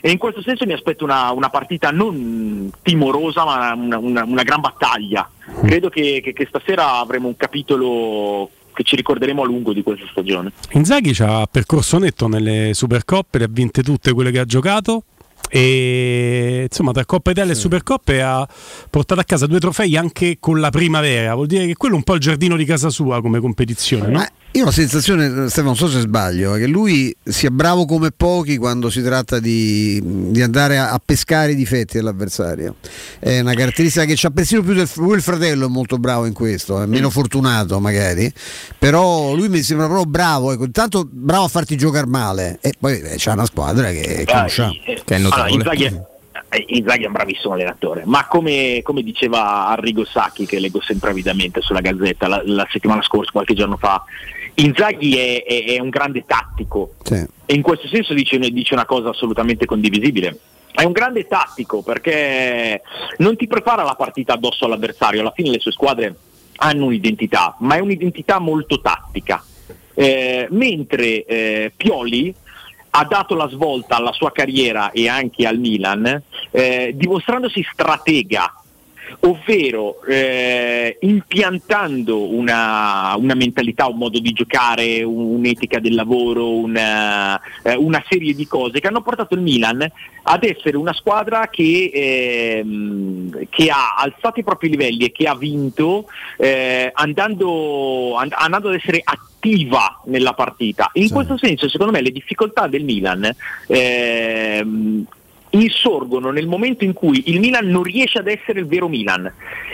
e in questo senso mi aspetto una, una partita non timorosa ma una, una, una gran battaglia. Credo che, che, che stasera avremo un capitolo che ci ricorderemo a lungo di questa stagione. Inzaghi ci ha percorso netto nelle Supercoppe, le ha vinte tutte quelle che ha giocato e insomma tra Coppa Italia sì. e Supercoppe ha portato a casa due trofei anche con la primavera vuol dire che quello è un po' il giardino di casa sua come competizione no? Io ho la sensazione Stefano non so se sbaglio che lui sia bravo come pochi quando si tratta di, di andare a, a, pescare i difetti dell'avversario. È una caratteristica che c'ha persino più del lui il fratello è molto bravo in questo è meno mm. fortunato magari. Però lui mi sembra proprio bravo ecco, intanto bravo a farti giocare male. E poi eh, c'ha una squadra che, che, ah, sì, che è notevole. È, Inzaghi è un bravissimo allenatore, ma come, come, diceva Arrigo Sacchi, che leggo sempre avidamente sulla Gazzetta la, la settimana scorsa, qualche giorno fa, Inzaghi è, è, è un grande tattico sì. e in questo senso dice, dice una cosa assolutamente condivisibile. È un grande tattico perché non ti prepara la partita addosso all'avversario, alla fine le sue squadre hanno un'identità, ma è un'identità molto tattica. Eh, mentre eh, Pioli ha dato la svolta alla sua carriera e anche al Milan, eh, dimostrandosi stratega, ovvero eh, impiantando una, una, mentalità, un modo di giocare, un'etica del lavoro, una, eh, una, serie di cose che hanno portato il Milan ad essere una squadra che, ehm, che ha alzato i propri livelli e che ha vinto eh, andando, and- andando ad essere attiva nella partita. In sì. questo senso, secondo me, le difficoltà del Milan ehm, insorgono nel momento in cui il Milan non riesce ad essere il vero Milan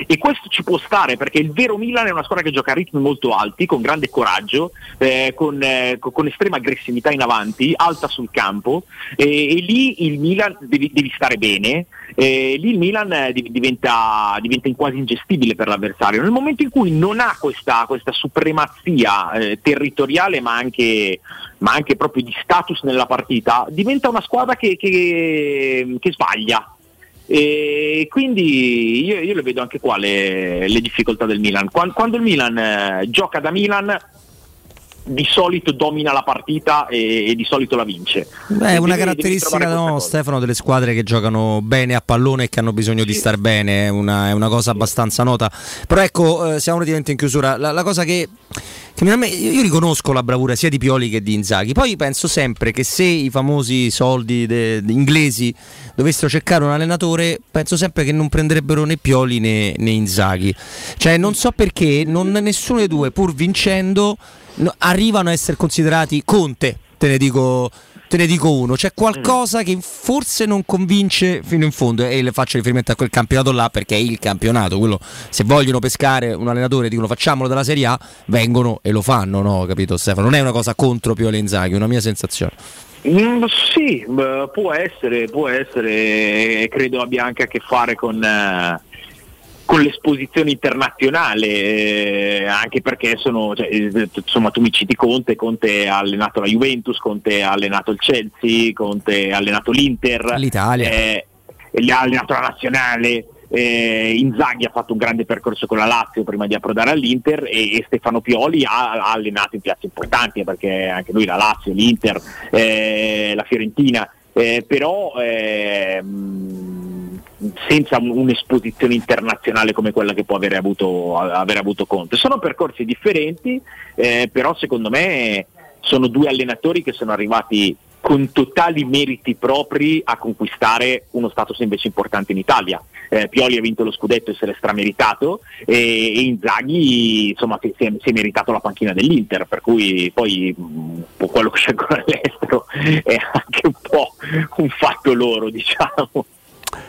e questo ci può stare perché il vero Milan è una squadra che gioca a ritmi molto alti, con grande coraggio, eh, con, eh, con, estrema aggressività in avanti, alta sul campo e, e lì il Milan devi, devi stare bene, lì il Milan eh, diventa, diventa quasi ingestibile per l'avversario. Nel momento in cui non ha questa, questa supremazia eh, territoriale ma anche, ma anche, proprio di status nella partita, diventa una squadra che, che, che sbaglia. E quindi io, io, le vedo anche qua le, le difficoltà del Milan. Quando, quando il Milan eh, gioca da Milan di solito domina la partita e, e di solito la vince. Beh, è una caratteristica no, Stefano delle squadre che giocano bene a pallone e che hanno bisogno sì. di star bene, è una, è una cosa sì. abbastanza nota. Però ecco, eh, siamo praticamente in chiusura. La, la cosa che, che me, io riconosco la bravura sia di Pioli che di Inzaghi. Poi penso sempre che se i famosi soldi de, de inglesi dovessero cercare un allenatore, penso sempre che non prenderebbero né Pioli né, né Inzaghi. Cioè, non so perché non, nessuno dei due, pur vincendo arrivano a essere considerati Conte, te ne dico te ne dico uno, c'è qualcosa che forse non convince fino in fondo e le faccio riferimento a quel campionato là perché è il campionato, quello se vogliono pescare un allenatore dicono facciamolo dalla Serie A, vengono e lo fanno, no, capito Stefano? Non è una cosa contro Pioli Inzaghi, è una mia sensazione. Mm, sì, può essere, può essere, credo abbia anche a che fare con... Eh con l'esposizione internazionale, eh, anche perché sono, cioè, eh, insomma, tu mi citi Conte, Conte ha allenato la Juventus, Conte ha allenato il Chelsea, Conte ha allenato l'Inter, l'Italia, eh, ha allenato la nazionale. Eh, Inzaghi ha fatto un grande percorso con la Lazio prima di approdare all'Inter e, e Stefano Pioli ha, ha, allenato in piazze importanti perché anche lui la Lazio, l'Inter, eh, la Fiorentina, eh, però ehm, senza un'esposizione internazionale come quella che può avere avuto, aver avuto Conte. Sono percorsi differenti, eh, però secondo me sono due allenatori che sono arrivati con totali meriti propri a conquistare uno status invece importante in Italia. Eh, Pioli ha vinto lo scudetto e se l'è strameritato e, e Inzaghi insomma, si, è, si, è, meritato la panchina dell'Inter, per cui poi mh, mm, quello che c'è ancora all'estero è anche un po' un fatto loro, diciamo.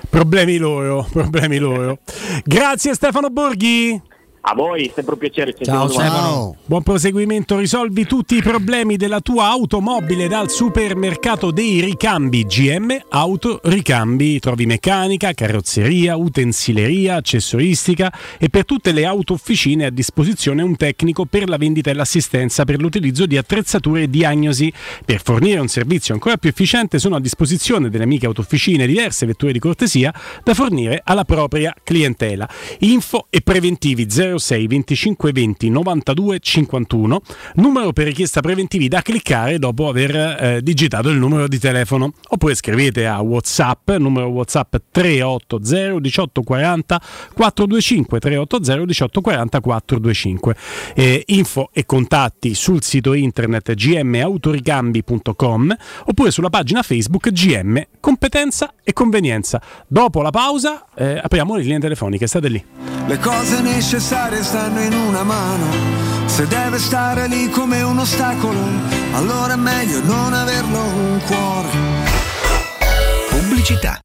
Problemi loro, problemi loro. Grazie Stefano Borghi. A voi, sempre un piacere. Ciao Stefano. Buon proseguimento, risolvi tutti i problemi della tua automobile dal supermercato dei ricambi GM Auto Ricambi. Trovi meccanica, carrozzeria, utensileria, accessoristica e per tutte le auto officine a disposizione un tecnico per la vendita e l'assistenza per l'utilizzo di attrezzature e diagnosi. Per fornire un servizio ancora più efficiente sono a disposizione delle amiche autofficine diverse vetture di cortesia da fornire alla propria clientela. Info e preventivi 06 25 20 92 51, numero per richiesta preventivi da cliccare dopo aver eh, digitato il numero di telefono. Oppure scrivete a WhatsApp, numero WhatsApp 380 18 40 425 380 18 40 425. Eh, info e contatti sul sito internet gmautoricambi.com oppure sulla pagina Facebook GM Competenza e Convenienza. Dopo la pausa eh, apriamo le linee telefoniche, state lì. Le cose necessarie stanno in una mano. Se deve stare lì come un ostacolo, allora è meglio non averlo un cuore. Pubblicità.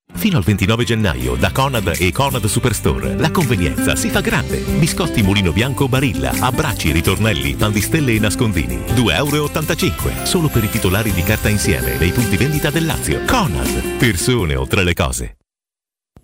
Fino al 29 gennaio da Conad e Conad Superstore la convenienza si fa grande. Biscotti Mulino Bianco Barilla, abbracci, ritornelli, pandistelle e nascondini. 2,85 euro solo per i titolari di carta insieme nei punti vendita del Lazio. Conad, persone oltre le cose.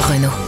Renault.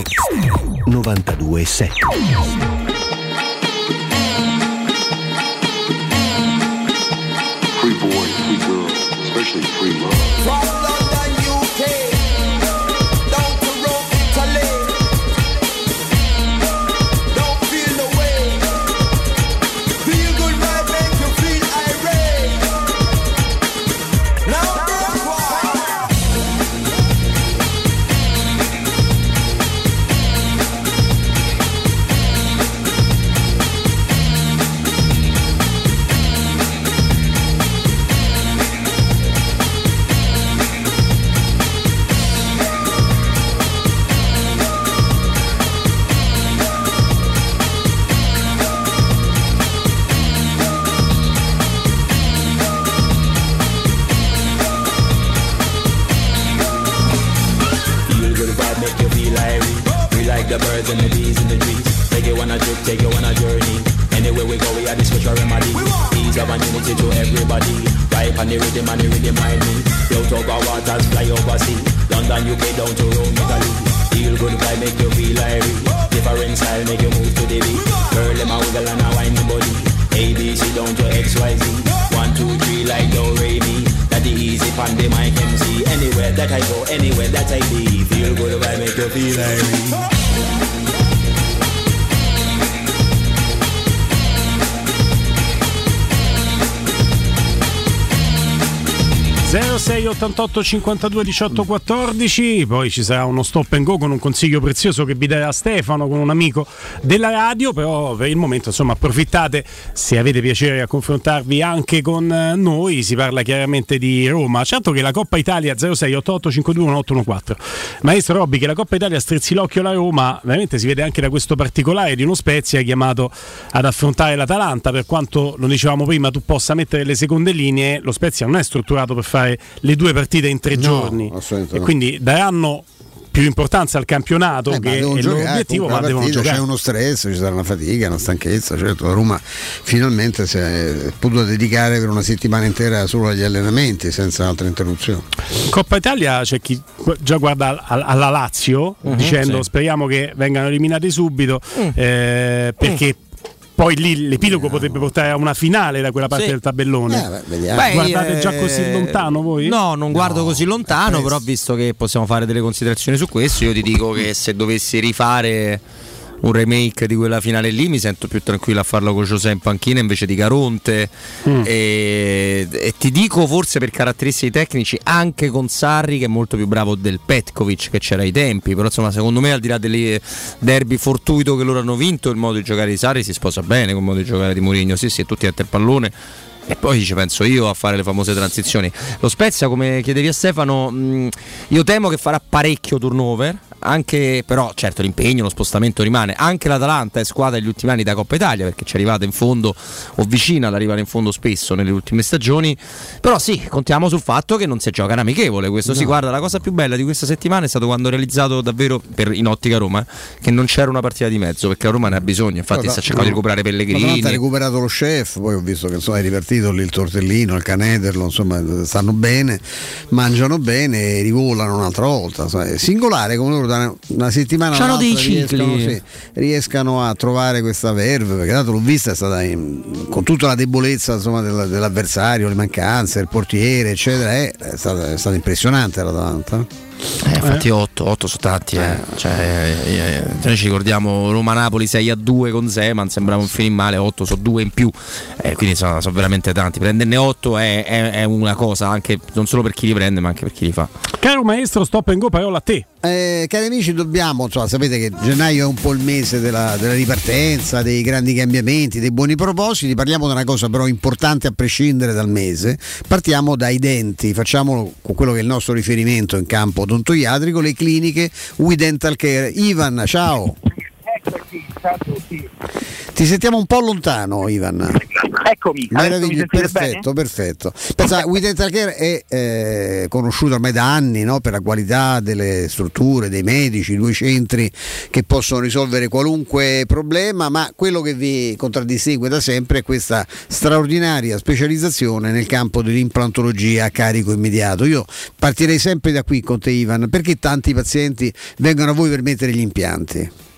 92.7 Free boys, free girls, especially free love. Ease of unity to everybody. Right on the rhythm and the rhythm mind me. Float over waters, fly over sea. London, UK, down to Rome, Italy. Feel good vibe, make you feel irie. Different style, make you move to the beat. Girl, them a wiggle and a wine the body. ABC down to XYZ. One, two, three, like do, re, mi. That the easy pan the mic MC. Anywhere that I go, anywhere that I be. Feel good vibe, make you feel irie. 06 88 52 18 14 poi ci sarà uno stop and go con un consiglio prezioso che vi darà Stefano con un amico della radio però per il momento insomma approfittate se avete piacere a confrontarvi anche con eh, noi. Si parla chiaramente di Roma. Certo che la Coppa Italia 06 88 52 1814 maestro Robby che la Coppa Italia strizzi l'occhio alla Roma veramente si vede anche da questo particolare di uno Spezia chiamato ad affrontare l'Atalanta. Per quanto lo dicevamo prima tu possa mettere le seconde linee lo Spezia non è strutturato per fare le due partite in tre No, giorni e no. quindi daranno più importanza al campionato Eh, che è il loro obiettivo comunque ma devono partita giocare C'è uno stress, ci sarà una fatica, una stanchezza. Certo, la Roma finalmente si è potuta dedicare per una settimana intera solo agli allenamenti senza altre interruzioni. Coppa Italia c'è chi già guarda al- alla Lazio Mhm, dicendo sì. speriamo che vengano eliminati subito eh, perché poi lì l'epilogo potrebbe portare a una finale da quella parte Sì. del tabellone Eh, beh, guardate eh, già così lontano voi? No, non guardo così lontano, però visto che possiamo fare delle considerazioni su questo, io ti dico che se dovessi rifare un remake di quella finale lì mi sento più tranquillo a farlo con José in panchina invece di Caronte. Mm. e, e ti dico forse per caratteristiche tecnici anche con Sarri che è molto più bravo del Petkovic che c'era ai tempi però insomma secondo me al di là delle derby fortuito che loro hanno vinto il modo di giocare di Sarri si sposa bene con il modo di giocare di Mourinho. Sì sì tutti dentro il pallone e poi ci penso io a fare le famose transizioni. Lo Spezia, come chiedevi a Stefano, mh, io temo che farà parecchio turnover. Anche però, certo, l'impegno, lo spostamento rimane. Anche l'Atalanta è squadra degli ultimi anni da Coppa Italia perché ci è arrivata in fondo o vicina ad arrivare in fondo spesso nelle ultime stagioni. Però sì, contiamo sul fatto che non si gioca in amichevole. Questo si No. guarda. La cosa più bella di questa settimana è stato quando ho realizzato davvero per, in ottica Roma che non c'era una partita di mezzo perché la Roma ne ha bisogno. Infatti, sta cercando di recuperare L'Atalanta Pellegrini. ha recuperato lo chef, poi ho visto che insomma, è lì il tortellino, il canederlo, insomma stanno bene, mangiano bene e rivolano un'altra volta. è singolare come loro da una settimana C'hanno dei cicli. riescano, sì, riescano a trovare questa verve, perché tanto l'ho vista è stata in- con tutta la debolezza insomma, della- dell'avversario, le mancanze, il portiere, eccetera, è, è stata, è stata impressionante l'Atalanta. Eh, infatti 8, 8 sono tanti, eh. Cioè, eh, eh, noi ci ricordiamo Roma-Napoli 6 a 2 con Zeman, sembrava un film male, 8 sono 2 in più, eh, quindi sono, sono veramente tanti. Prenderne 8 è, è- è una cosa, anche non solo per chi li prende, ma anche per chi li fa. Caro maestro, stop and go parola a te. eh, cari amici, dobbiamo, insomma, sapete che gennaio è un po' il mese della, della ripartenza, dei grandi cambiamenti, dei buoni propositi. Parliamo di una cosa però importante a prescindere dal mese. Partiamo dai denti, facciamolo con quello che è il nostro riferimento in campo odontoiatrico, le cliniche We Dental Care. Ivan, ciao. Ciao a tutti. Ti sentiamo un po' lontano, Ivan. Eccomi, sentite perfetto, bene? perfetto. Pensa, We Dental Care è eh, conosciuto ormai da anni no? per la qualità delle strutture, dei medici, due centri che possono risolvere qualunque problema, ma quello che vi contraddistingue da sempre è questa straordinaria specializzazione nel campo dell'implantologia a carico immediato. Io partirei sempre da qui con te, Ivan, perché tanti pazienti vengono a voi per mettere gli impianti?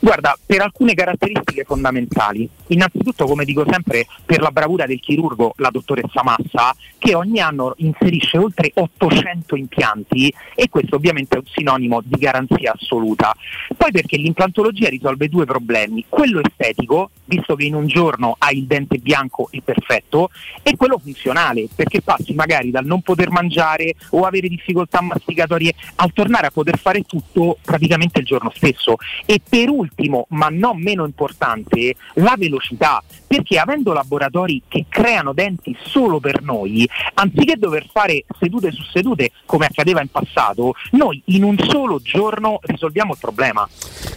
Guarda, per alcune caratteristiche fondamentali. Innanzitutto, come dico sempre, per la bravura del chirurgo, la dottoressa Massa, che ogni anno inserisce oltre 800 impianti e questo ovviamente è un sinonimo di garanzia assoluta. Poi perché l'implantologia risolve due problemi, quello estetico, visto che in un giorno hai il dente bianco e perfetto, e quello funzionale, perché passi magari dal non poter mangiare o avere difficoltà masticatorie al tornare a poter fare tutto praticamente il giorno stesso. E per ultimo, ma non meno importante, la velocità, perché avendo laboratori che creano denti solo per noi, anziché dover fare sedute su sedute come accadeva in passato, noi in un solo giorno risolviamo il problema.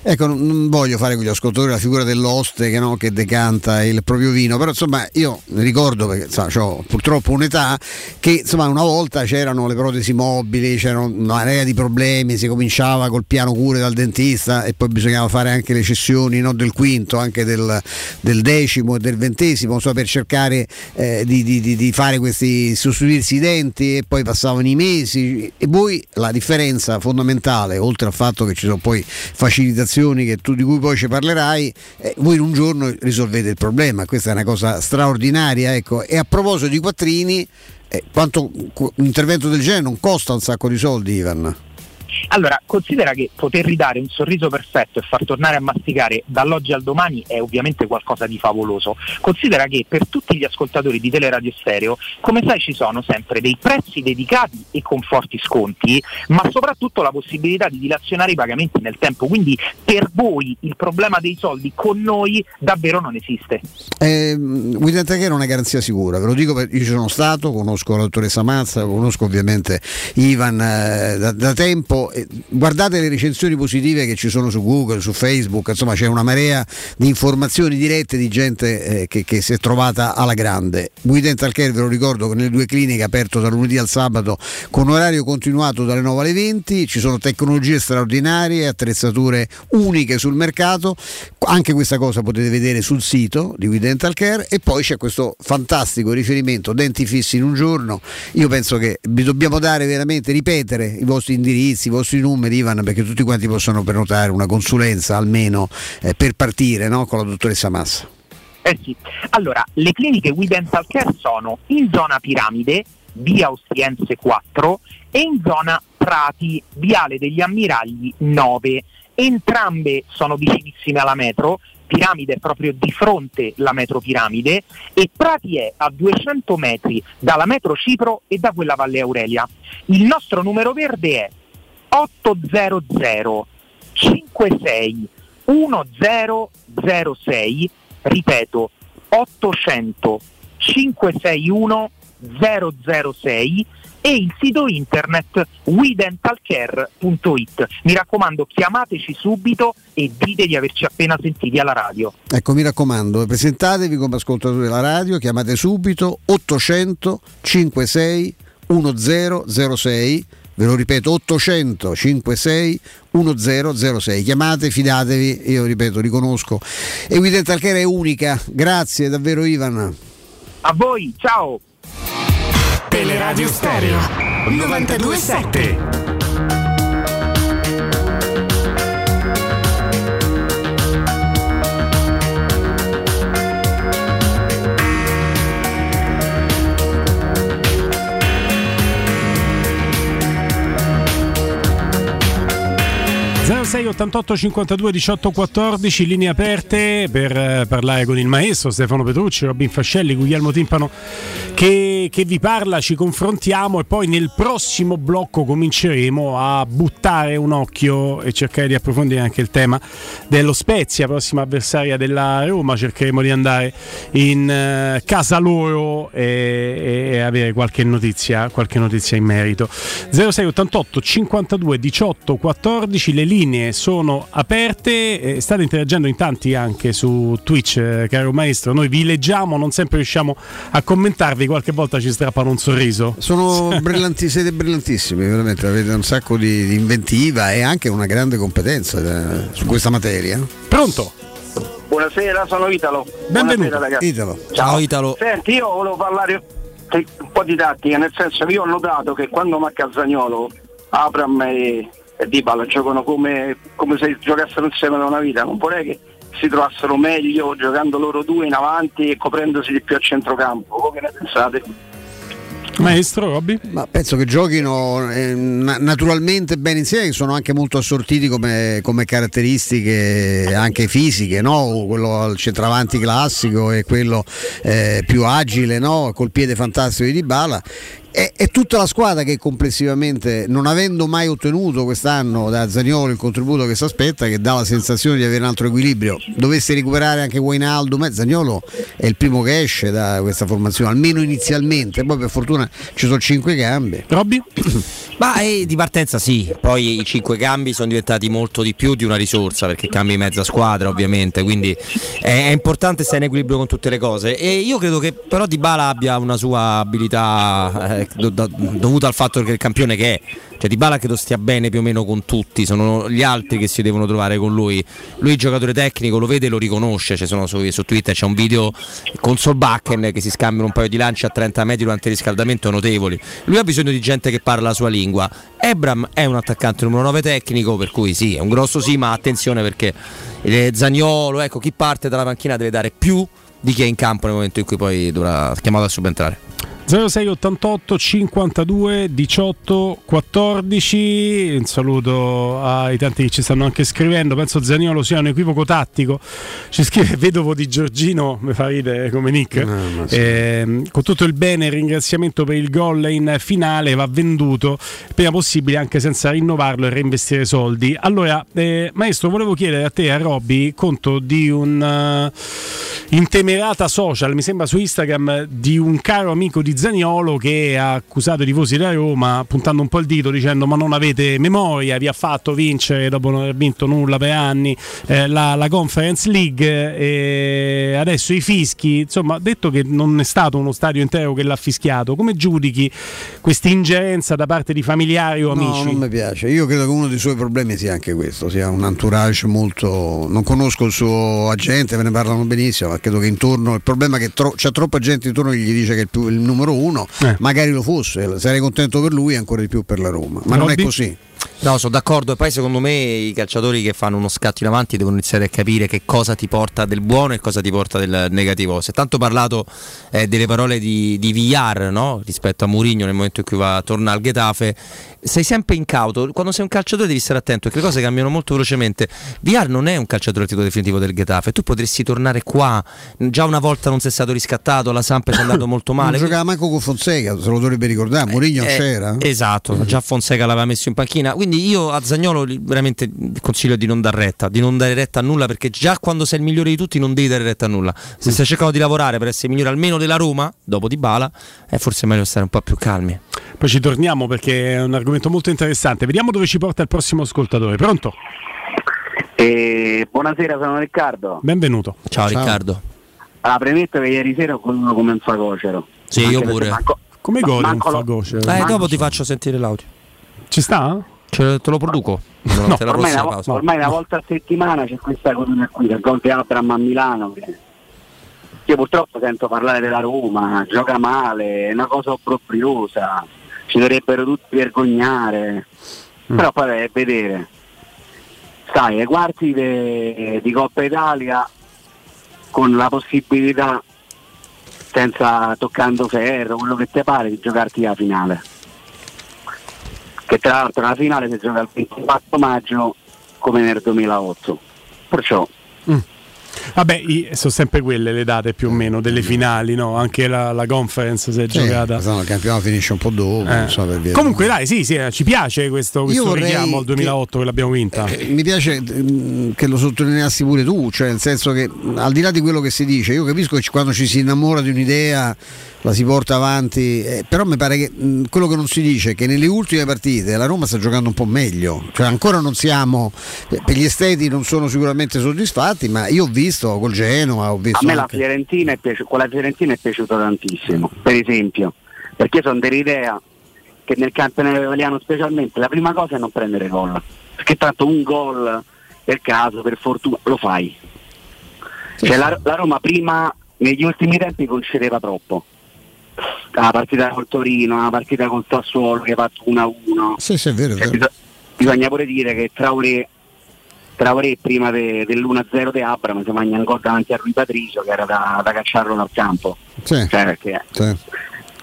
Ecco, non- voglio fare con gli ascoltatori la figura dell'oste che, no, che decanta il proprio vino, però insomma io ricordo, perché ho purtroppo un'età, che insomma una volta c'erano le protesi mobili, c'era una marea di problemi, si cominciava col piano cure dal dentista e poi bisognava fare anche le cessioni no, del quinto, anche del, del decimo e del ventesimo, insomma, per cercare eh, di, di- di- fare questi, sostituirsi i denti e poi passavano i mesi e voi la differenza fondamentale, oltre al fatto che ci sono poi facilitazioni tu, di cui poi ci parlerai, eh, voi in un giorno risolvete il problema, questa è una cosa straordinaria. Ecco. E a proposito di quattrini, eh, quanto un intervento del genere non costa un sacco di soldi, Ivan? Allora, considera che poter ridare un sorriso perfetto e far tornare a masticare dall'oggi al domani è ovviamente qualcosa di favoloso. Considera che per tutti gli ascoltatori di Teleradio Stereo, come sai, ci sono sempre dei prezzi dedicati e con forti sconti, ma soprattutto la possibilità di dilazionare i pagamenti nel tempo. Quindi per voi il problema dei soldi con noi davvero non esiste. Eh, Guidante Care è una garanzia sicura, ve lo dico perché io ci sono stato, conosco la dottoressa Mazza, conosco ovviamente Ivan eh, da, da tempo. E guardate le recensioni positive che ci sono su Google, su Facebook, insomma c'è una marea di informazioni dirette di gente eh, che, che si è trovata alla grande. Guidante Care ve lo ricordo che nelle due cliniche aperto dal lunedì al sabato con orario continuato dalle 9 alle 20, ci sono tecnologie straordinarie, attrezzature uniche sul mercato, anche questa cosa potete vedere sul sito di We Dental Care e poi c'è questo fantastico riferimento denti fissi in un giorno. Io penso che vi dobbiamo dare veramente, ripetere i vostri indirizzi, vostri numeri, Ivan, perché tutti quanti possono prenotare una consulenza almeno eh, per partire no? con la dottoressa Massa. Eh sì. Allora, le cliniche We Dental Care sono in zona Piramide, via Ostiense 4 e in zona Prati, viale degli Ammiragli 9. Entrambe sono vicinissime alla metro, Piramide è proprio di fronte la metro Piramide e Prati è a 200 metri dalla metro Cipro e da quella Valle Aurelia. Il nostro numero verde è 800 56 1006, ripeto 800 561 006 e il sito internet wedentalcare.it. Mi raccomando, chiamateci subito e dite di averci appena sentiti alla radio. Ecco, mi raccomando, presentatevi come ascoltatori della radio, chiamate subito 800 56 1006, ve lo ripeto 800 56 1006, chiamate, fidatevi, io ripeto, riconosco. E We Dental Care è unica, grazie davvero Ivan. A voi, ciao! Teleradio Stereo 927 06 88 52 18 14 linee aperte per eh, parlare con il maestro Stefano Petrucci, Robin Fascelli, Guglielmo Timpano che, che vi parla, ci confrontiamo e poi nel prossimo blocco cominceremo a buttare un occhio e cercare di approfondire anche il tema dello Spezia, prossima avversaria della Roma. Cercheremo di andare in eh, casa loro e, e avere qualche notizia, qualche notizia in merito. 0688 52 18 14, le linee sono aperte, eh, state interagendo in tanti anche su Twitch, eh, caro maestro. Noi vi leggiamo, non sempre riusciamo a commentarvi, qualche volta ci strappano un sorriso. Sono brillanti, siete brillantissimi, veramente, avete un sacco di, di inventiva e anche una grande competenza eh, su questa materia. Pronto? Buonasera, sono Italo. Benvenuto. Buonasera, ragazzi. Italo. Ciao Italo. Senti, io volevo parlare un po' di tattica, nel senso che io ho notato che quando manca Zagnolo, Abram e, e Dybala giocano come, come se giocassero insieme da una vita. Non vorrei che si trovassero meglio giocando loro due in avanti e coprendosi di più a centrocampo. Voi che ne pensate? Maestro Robby? Ma penso che giochino eh, na- naturalmente bene insieme, che sono anche molto assortiti come, come caratteristiche anche fisiche, no? quello al centravanti classico e quello eh, più agile, no? col piede fantastico di Dybala. È, è tutta la squadra che complessivamente, non avendo mai ottenuto quest'anno da Zagnolo il contributo che si aspetta, che dà la sensazione di avere un altro equilibrio, dovesse recuperare anche Wijnaldum, eh, Zagnolo è il primo che esce da questa formazione, almeno inizialmente, poi per fortuna ci sono cinque cambi. Robby? Ma eh, di partenza sì, poi i cinque cambi sono diventati molto di più di una risorsa perché cambi mezza squadra ovviamente, quindi è, è importante stare in equilibrio con tutte le cose. E io credo che però Dybala abbia una sua abilità eh, do- do- dovuta al fatto che il campione che è, cioè Dybala credo stia bene più o meno con tutti, sono gli altri che si devono trovare con lui, lui giocatore tecnico, lo vede e lo riconosce, cioè sono su, su Twitter c'è un video con Solbakken che si scambiano un paio di lanci a 30 metri durante il riscaldamento notevoli, lui ha bisogno di gente che parla la sua lingua. Ebram è un attaccante numero 9 tecnico, per cui sì, è un grosso sì, ma attenzione perché eh, Zagnolo, ecco, chi parte dalla panchina deve dare più di chi è in campo nel momento in cui poi dovrà chiamato a subentrare. 0688 52 18 14 un saluto ai tanti che ci stanno anche scrivendo. Penso Zaniolo sia un equivoco tattico. Ci scrive vedovo di Giorgino mi fa ridere come Nick. Sì. Eh, con tutto il bene il ringraziamento per il gol in finale va venduto prima possibile anche senza rinnovarlo e reinvestire soldi. Allora eh, maestro volevo chiedere a te a Robby conto di un eh, intemerata social mi sembra su Instagram di un caro amico di Zaniolo che ha accusato i tifosi della Roma puntando un po' il dito dicendo ma non avete memoria, vi ha fatto vincere dopo non aver vinto nulla per anni eh, la, la Conference League e adesso i fischi, insomma detto che non è stato uno stadio intero che l'ha fischiato, come giudichi questa ingerenza da parte di familiari o No, amici? non mi piace. Io credo che uno dei suoi problemi sia anche questo, sia un entourage molto. Non conosco il suo agente, ve ne parlano benissimo, ma credo che intorno. Il problema è che tro- c'è troppa gente intorno che gli dice che il, più- il numero uno, Eh. magari lo fosse, sarei contento per lui e ancora di più per la Roma. Ma non è Robby? così. No, sono d'accordo e poi secondo me i calciatori che fanno uno scatto in avanti devono iniziare a capire che cosa ti porta del buono e cosa ti porta del negativo. Si è tanto parlato eh, delle parole di, di Villar no? rispetto a Mourinho nel momento in cui va a tornare al Getafe. Sei sempre incauto, quando sei un calciatore devi stare attento perché le cose cambiano molto velocemente. Villar non è un calciatore al titolo definitivo del Getafe, tu potresti tornare qua, già una volta non sei stato riscattato, la Samp è andato molto Non male. giocava manco con Fonseca, se lo dovrebbe ricordare. Mourinho Eh, c'era. Esatto, già Fonseca l'aveva messo in panchina. Quindi io a Zagnolo veramente consiglio di non dar retta, di non dare retta a nulla, perché già quando sei il migliore di tutti non devi dare retta a nulla. Se stai cercando di lavorare per essere migliore almeno della Roma, dopo di Bala, è forse meglio stare un po' più calmi. Poi ci torniamo perché è un argomento molto interessante. Vediamo dove ci porta il prossimo ascoltatore. Pronto? Eh, buonasera, sono Riccardo. Benvenuto. Ciao, Riccardo. Allora, premetto che ieri sera ho goduto come un fagocero. Sì, io pure. manco- Come un manco lo- fagoce? Eh, dopo ti faccio sentire l'audio. Ci sta? Ce- te lo produco. Durante la ormai, una, pausa. ormai una volta a settimana c'è questa cosa qui, del gol di Abram a Milano. che- Io purtroppo sento parlare della Roma, gioca male, è una cosa obbrobriosa, ci dovrebbero tutti vergognare. Però poi a vedere. Sai, ai quarti de- di Coppa Italia con la possibilità, senza toccando ferro, quello che ti pare, di giocarti la finale. Che tra l'altro la finale si gioca il 24 maggio come nel 2008. Perciò Vabbè, sono sempre quelle le date più o meno delle finali, no? Anche la, la conference si è Sì, giocata. quest'anno il campionato finisce un po' dopo, Eh. so. Comunque dai, sì, sì, eh, ci piace questo, questo richiamo al 2008 che, l'abbiamo vinta. Eh, mi piace mm, che lo sottolineassi pure tu, cioè nel senso che mm, al di là di quello che si dice, io capisco che quando ci si innamora di un'idea la si porta avanti, eh, però mi pare che mm, quello che non si dice è che nelle ultime partite la Roma sta giocando un po' meglio, cioè ancora non siamo, eh, per gli esteti non sono sicuramente soddisfatti, ma io ho visto col Genoa, ho A visto me la anche- Fiorentina è piaciuta, con la Fiorentina è piaciuta tantissimo, per esempio, perché sono dell'idea che nel campionato italiano specialmente la prima cosa è non prendere gol, perché tanto un gol per caso, per fortuna, lo fai. Cioè, la, la Roma prima, negli ultimi tempi, concedeva troppo. La partita col Torino, la partita col Sassuolo che ha fatto 1-1. Sì, sì, è vero. è Cioè, vero. biso- bisogna pure dire che Traoré, Traoré prima de- dell'1-0 di Abram si mangia gol davanti a Rui Patricio che era da, da cacciarlo dal campo. Sì. Cioè, perché, Sì.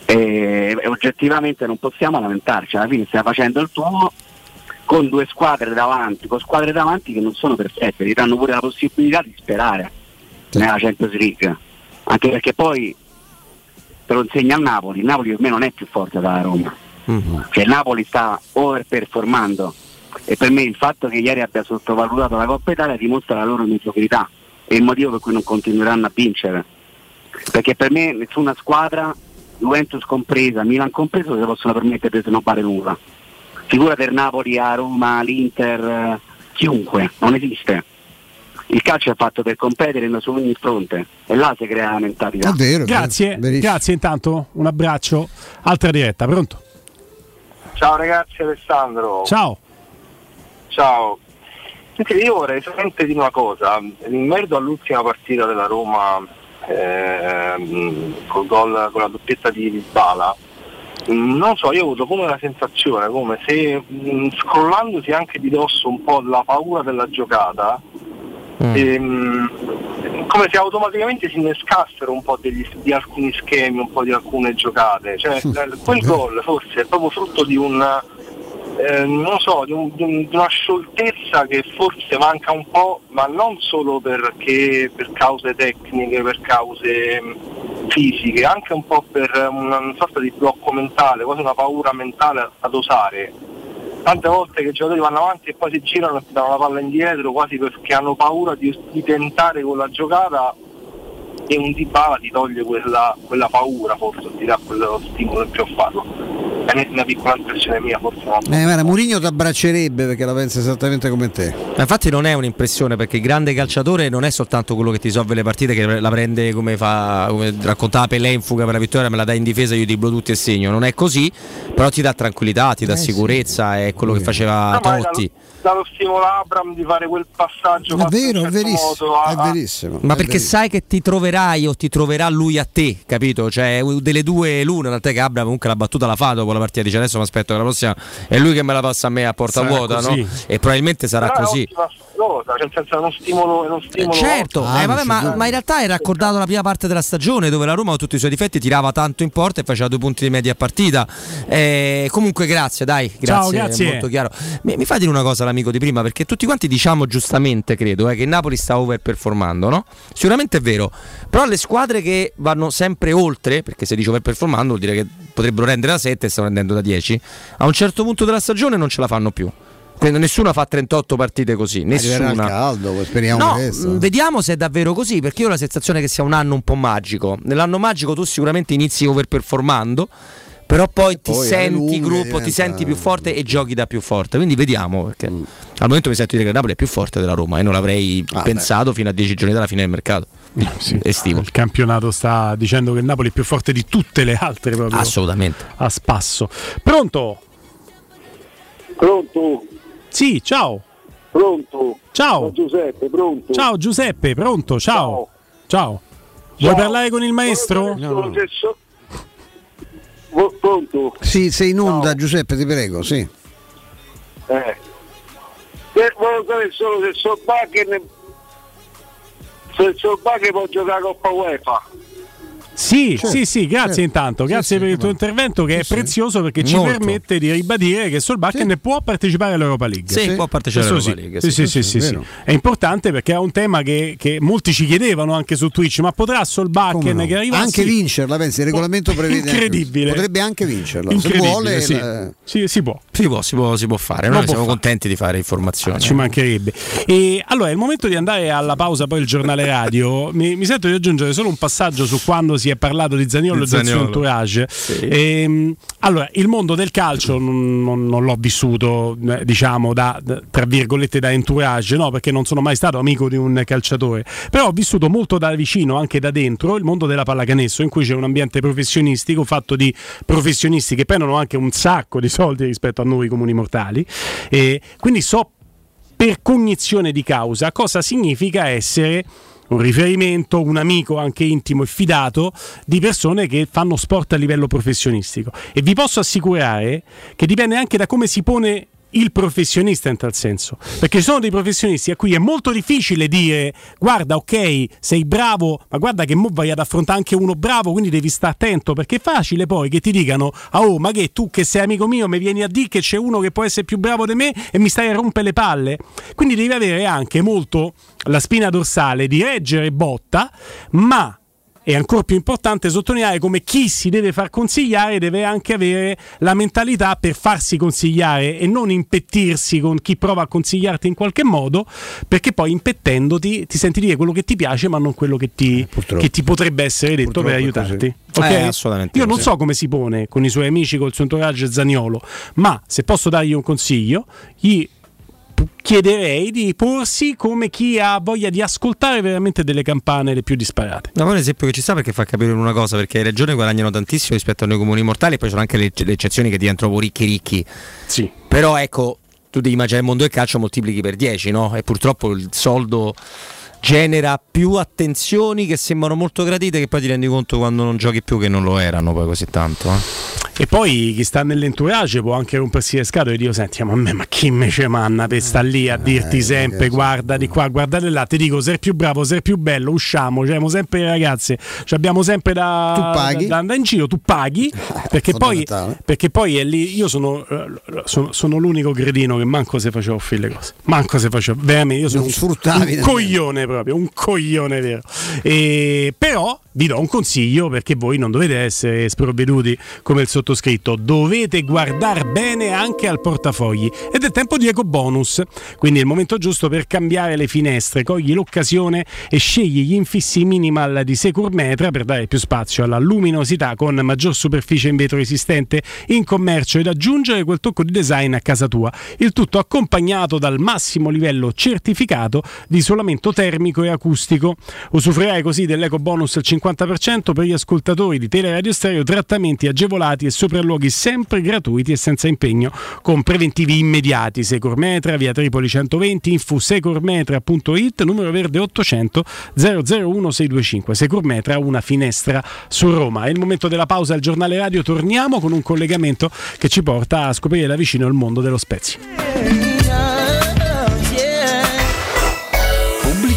eh, oggettivamente non possiamo lamentarci, alla fine stai facendo il tuo con due squadre davanti, con squadre davanti che non sono perfette, ti danno pure la possibilità di sperare nella Champions League. Anche perché poi te lo insegna il Napoli, il Napoli per me non è più forte della Roma. Cioè il Napoli sta overperformando e per me il fatto che ieri abbia sottovalutato la Coppa Italia dimostra la loro mediocrità e il motivo per cui non continueranno a vincere. Perché per me nessuna squadra, Juventus compresa, Milan compreso, si possono permettere di snobbare nulla. Figura per Napoli, a Roma, l'Inter, eh, chiunque, non esiste. Il calcio è fatto per competere su ogni fronte e là si crea la mentalità. grazie, grazie intanto, un abbraccio. Altra diretta, pronto? Ciao ragazzi, Alessandro. Ciao. Ciao. Senti, io vorrei solamente dire una cosa, in merito all'ultima partita della Roma ehm, col gol, con la doppietta di Bala, non so, io ho avuto come la sensazione, come se mh, scrollandosi anche di dosso un po' la paura della giocata, ehm, come se automaticamente si innescassero un po' degli- di alcuni schemi, un po' di alcune giocate. Cioè, quel gol forse è proprio frutto di un eh, non so, di, un- di un- di una scioltezza che forse manca un po', ma non solo perché per cause tecniche, per cause mh, fisiche, anche un po' per una, sorta di blocco mentale, quasi una paura mentale ad osare. Tante volte che i giocatori vanno avanti e poi si girano e ti danno la palla indietro quasi perché hanno paura di, di tentare con la giocata e un Dybala ti toglie quella, quella paura forse, ti dà quello stimolo in più a farlo. Una piccola impressione mia, forse no. Eh, guarda, Mourinho ti abbraccerebbe perché la pensa esattamente come te. Ma infatti non è un'impressione perché il grande calciatore non è soltanto quello che ti risolve le partite, che la prende come fa, come raccontava Pelé in fuga per la vittoria, me la dà in difesa, io dribblo tutti e segno. Non è così, però ti dà tranquillità, ti dà Eh, sì. sicurezza, è quello che faceva No, Totti. Dallo, dallo stimolo a Abram di fare quel passaggio in un certo modo a- a- Ma perché sai che ti troverai o ti troverà lui a te, capito? Cioè, delle due l'una, tant'è che Abram comunque la battuta la fa dopo la partita, dice adesso mi aspetto che la prossima è lui che me la passa a me a porta Sarà vuota, così. no? E probabilmente sarà Però è così. ottima cosa, cioè senso è uno stimolo, è uno stimolo Certo, eh, vabbè, ma, ma in realtà era raccordato la prima parte della stagione dove la Roma con tutti i suoi difetti tirava tanto in porta e faceva due punti di media a partita. Eh, comunque grazie, dai, grazie, Ciao, grazie. molto chiaro. Mi, mi fa dire una cosa l'amico di prima perché tutti quanti diciamo giustamente, credo, eh, che il Napoli sta overperformando, no? Sicuramente è vero, però le squadre che vanno sempre oltre, perché se dice overperformando vuol dire che potrebbero rendere da 7 e stanno rendendo da 10, a un certo punto della stagione non ce la fanno più. Quindi nessuna fa 38 partite così, nessuna. caldo, speriamo No, questo. mh, vediamo se è davvero così, perché io ho la sensazione che sia un anno un po' magico. Nell'anno magico tu sicuramente inizi overperformando, però poi ti poi senti gruppo, diventa- ti senti più forte e giochi da più forte. Quindi vediamo, perché Mm. al momento mi sento dire che il Napoli è più forte della Roma e non l'avrei Ah, pensato fino a 10 giorni dalla fine del mercato. Estivo. Il campionato sta dicendo che il Napoli è più forte di tutte le altre proprio. Assolutamente. A spasso. Pronto? Pronto? Sì, ciao. Pronto? Ciao. Sono Giuseppe, pronto? Ciao Giuseppe, pronto? Ciao. Ciao. Vuoi parlare con il maestro? Se so- Vo- Pronto? Sì, sei in onda Giuseppe, ti prego, sì. Eh. Eh, Volevo sapere solo se Solbakken se Solbakken può giocare Coppa UEFA. Sì, Certo, sì, sì, grazie certo. intanto, Sì, grazie sì, per il tuo intervento che è sì. prezioso perché ci Molto. permette di ribadire che Solbakken può partecipare all'Europa League. Sì, può partecipare all'Europa sì. League, Sì, sì, sì, sì, è sì, sì. È importante perché è un tema che, che molti ci chiedevano anche su Twitch, ma potrà Solbakken no? che arriva Anche Sì. vincerla, pensi, il regolamento prevede Incredibile. Potrebbe anche vincerla. Se vuole sì. la- Sì, si può. Si può, si può, si può fare. Noi può siamo fare. contenti di fare informazioni. Ci mancherebbe. E allora è il momento di andare alla pausa, poi il giornale radio. Mi, mi sento di aggiungere solo un passaggio su quando si è parlato di Zaniolo Di e del suo Zaniolo. entourage. Sì. Ehm, allora, il mondo del calcio non, non- non l'ho vissuto, eh, diciamo, da, da- tra virgolette da entourage, no? perché non sono mai stato amico di un calciatore, però ho vissuto molto da vicino, anche da dentro, il mondo della pallacanestro, in cui c'è un ambiente professionistico fatto di professionisti che prendono anche un sacco di soldi rispetto a noi comuni mortali. E quindi so per cognizione di causa cosa significa essere un riferimento, un amico anche intimo e fidato di persone che fanno sport a livello professionistico. E vi posso assicurare che dipende anche da come si pone il professionista in tal senso, perché ci sono dei professionisti a cui è molto difficile dire guarda ok sei bravo, ma guarda che mo vai ad affrontare anche uno bravo, quindi devi stare attento, perché è facile poi che ti dicano ah oh ma che tu che sei amico mio mi vieni a dire che c'è uno che può essere più bravo di me e mi stai a rompere le palle, quindi devi avere anche molto la spina dorsale di reggere botta, ma è ancora più importante sottolineare come chi si deve far consigliare deve anche avere la mentalità per farsi consigliare e non impettirsi con chi prova a consigliarti in qualche modo, perché poi impettendoti ti senti dire quello che ti piace ma non quello che ti, che ti potrebbe essere detto per Purtroppo così. aiutarti. Eh, assolutamente Io non so come si pone con i suoi amici, col suo entourage Zaniolo, ma se posso dargli un consiglio, gli chiederei di porsi come chi ha voglia di ascoltare veramente delle campane le più disparate. No, ma un esempio che ci sta perché fa capire una cosa, perché le regioni guadagnano tantissimo rispetto a noi comuni mortali, poi ci sono anche le, le eccezioni che diventano ricchi ricchi. Sì. Però ecco, tu devi immaginare il mondo del calcio moltiplichi per 10, no? E purtroppo il soldo genera più attenzioni che sembrano molto gradite che poi ti rendi conto quando non giochi più che non lo erano poi così tanto. eh. E poi chi sta nell'entourage può anche rompersi le scatole e dire: Senti, ma a me, ma chi me ce manna per sta lì a dirti sempre guarda di qua, guardate là, ti dico sei più bravo, sei più bello, usciamo, abbiamo sempre le ragazze, ci abbiamo sempre da, Tu paghi? da andare in giro, tu paghi, perché poi, perché poi è lì, io sono, eh, sono, sono l'unico cretino che manco se facevo offrire le cose, manco se facevo, veramente, io sono Non un, sfruttavi un coglione proprio, un coglione vero. E, però vi do un consiglio perché voi non dovete essere sprovveduti come il sottoscritto, dovete guardare bene anche al portafogli. Ed è tempo di eco bonus, quindi è il momento giusto per cambiare le finestre, cogli l'occasione e scegli gli infissi minimal di Securmetra per dare più spazio alla luminosità con maggior superficie in vetro resistente in commercio ed aggiungere quel tocco di design a casa tua, il tutto accompagnato dal massimo livello certificato di isolamento termico e acustico. Usufruirai così dell'eco bonus al 50% per gli ascoltatori di Teleradio Stereo, trattamenti agevolati e sopralluoghi sempre gratuiti e senza impegno, con preventivi immediati. Securmetra, via Tripoli 120, info securmetra.it, numero verde 800 001 625. Securmetra, una finestra su Roma. È il momento della pausa al giornale radio, torniamo con un collegamento che ci porta a scoprire da vicino il mondo dello Spezia.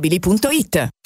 ValentinoAutomobili.it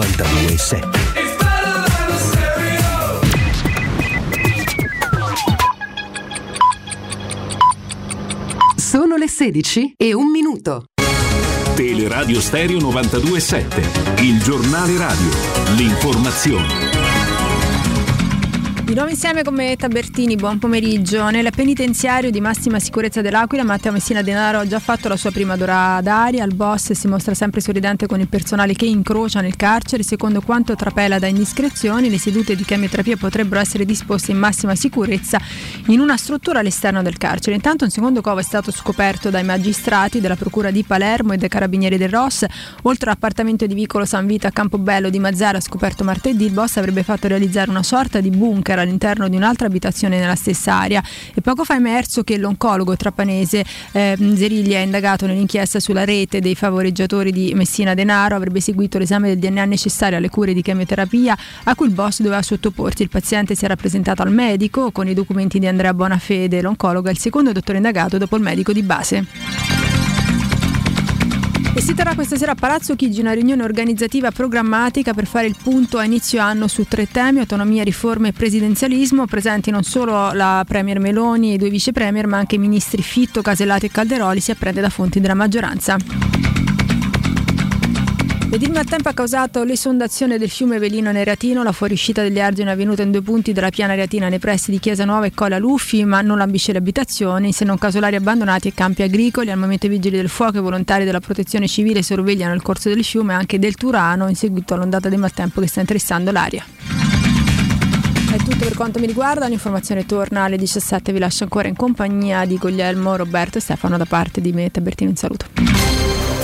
92.7 Sono le 16 e un minuto. Teleradio Stereo 92.7, il giornale radio, l'informazione. Di nuovo insieme con me Tabertini, buon pomeriggio. Nel penitenziario di massima sicurezza dell'Aquila, Matteo Messina Denaro ha già fatto la sua prima d'ora d'aria. Il boss si mostra sempre sorridente con il personale che incrocia nel carcere. Secondo quanto trapela da indiscrezioni, le sedute di chemioterapia potrebbero essere disposte in massima sicurezza in una struttura all'esterno del carcere. Intanto un secondo covo è stato scoperto dai magistrati della Procura di Palermo e dai Carabinieri del Ross. Oltre all'appartamento di Vicolo San Vito a Campobello di Mazzara scoperto martedì, il boss avrebbe fatto realizzare una sorta di bunker all'interno di un'altra abitazione nella stessa area e poco fa è emerso che l'oncologo trapanese eh, Zerilli è indagato nell'inchiesta sulla rete dei favoreggiatori di Messina Denaro, avrebbe seguito l'esame del DNA necessario alle cure di chemioterapia a cui il boss doveva sottoporsi. Il paziente si era presentato al medico con i documenti di Andrea Bonafede, l'oncologo è il secondo dottore indagato dopo il medico di base. E si terrà questa sera a Palazzo Chigi una riunione organizzativa programmatica per fare il punto a inizio anno su tre temi, autonomia, riforme e presidenzialismo, presenti non solo la Premier Meloni e i due vice Premier, ma anche i ministri Fitto, Casellati e Calderoli, si apprende da fonti della maggioranza. Ed il maltempo ha causato l'esondazione del fiume Velino Neratino, la fuoriuscita degli argini è avvenuta in due punti della piana reatina nei pressi di Chiesa Nuova e Cola Luffi, ma non ambisce le abitazioni, se non casolari abbandonati e campi agricoli. Al momento i vigili del fuoco e volontari della protezione civile sorvegliano il corso del fiume anche del Turano in seguito all'ondata del maltempo che sta interessando l'aria. È tutto per quanto mi riguarda, l'informazione torna alle 17, vi lascio ancora in compagnia di Guglielmo, Roberto e Stefano da parte di me, Tabertino in saluto.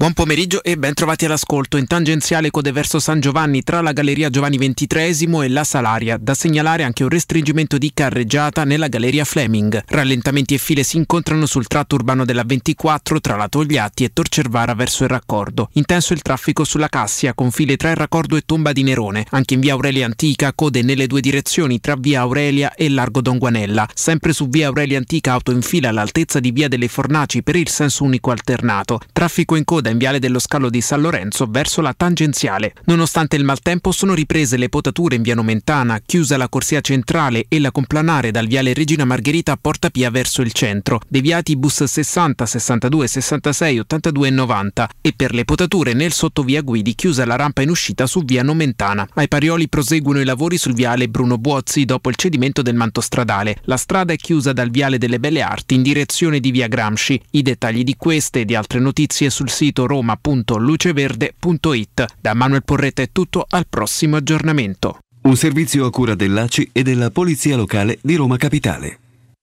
Buon pomeriggio e ben trovati all'ascolto. In tangenziale code verso San Giovanni tra la Galleria Giovanni XXIII e la Salaria. Da segnalare anche un restringimento di carreggiata nella Galleria Fleming. Rallentamenti e file si incontrano sul tratto urbano della 24 tra la Togliatti e Torcervara verso il raccordo. Intenso il traffico sulla Cassia con file tra il raccordo e Tomba di Nerone. Anche in via Aurelia Antica code nelle due direzioni tra via Aurelia e Largo Donguanella. Sempre su via Aurelia Antica auto in fila all'altezza di via delle Fornaci per il senso unico alternato. Traffico in coda in viale dello scalo di San Lorenzo verso la tangenziale. Nonostante il maltempo sono riprese le potature in via Nomentana, chiusa la corsia centrale e la complanare dal viale Regina Margherita a Porta Pia verso il centro, deviati i bus 60, 62, 66, 82 e 90 e per le potature nel sottovia Guidi chiusa la rampa in uscita su via Nomentana. Ai Parioli proseguono i lavori sul viale Bruno Buozzi dopo il cedimento del manto stradale. La strada è chiusa dal viale delle Belle Arti in direzione di via Gramsci. I dettagli di queste e di altre notizie sul sito roma.luceverde.it. Da Manuel Porretta è tutto, al prossimo aggiornamento. Un servizio a cura dell'ACI e della Polizia Locale di Roma Capitale.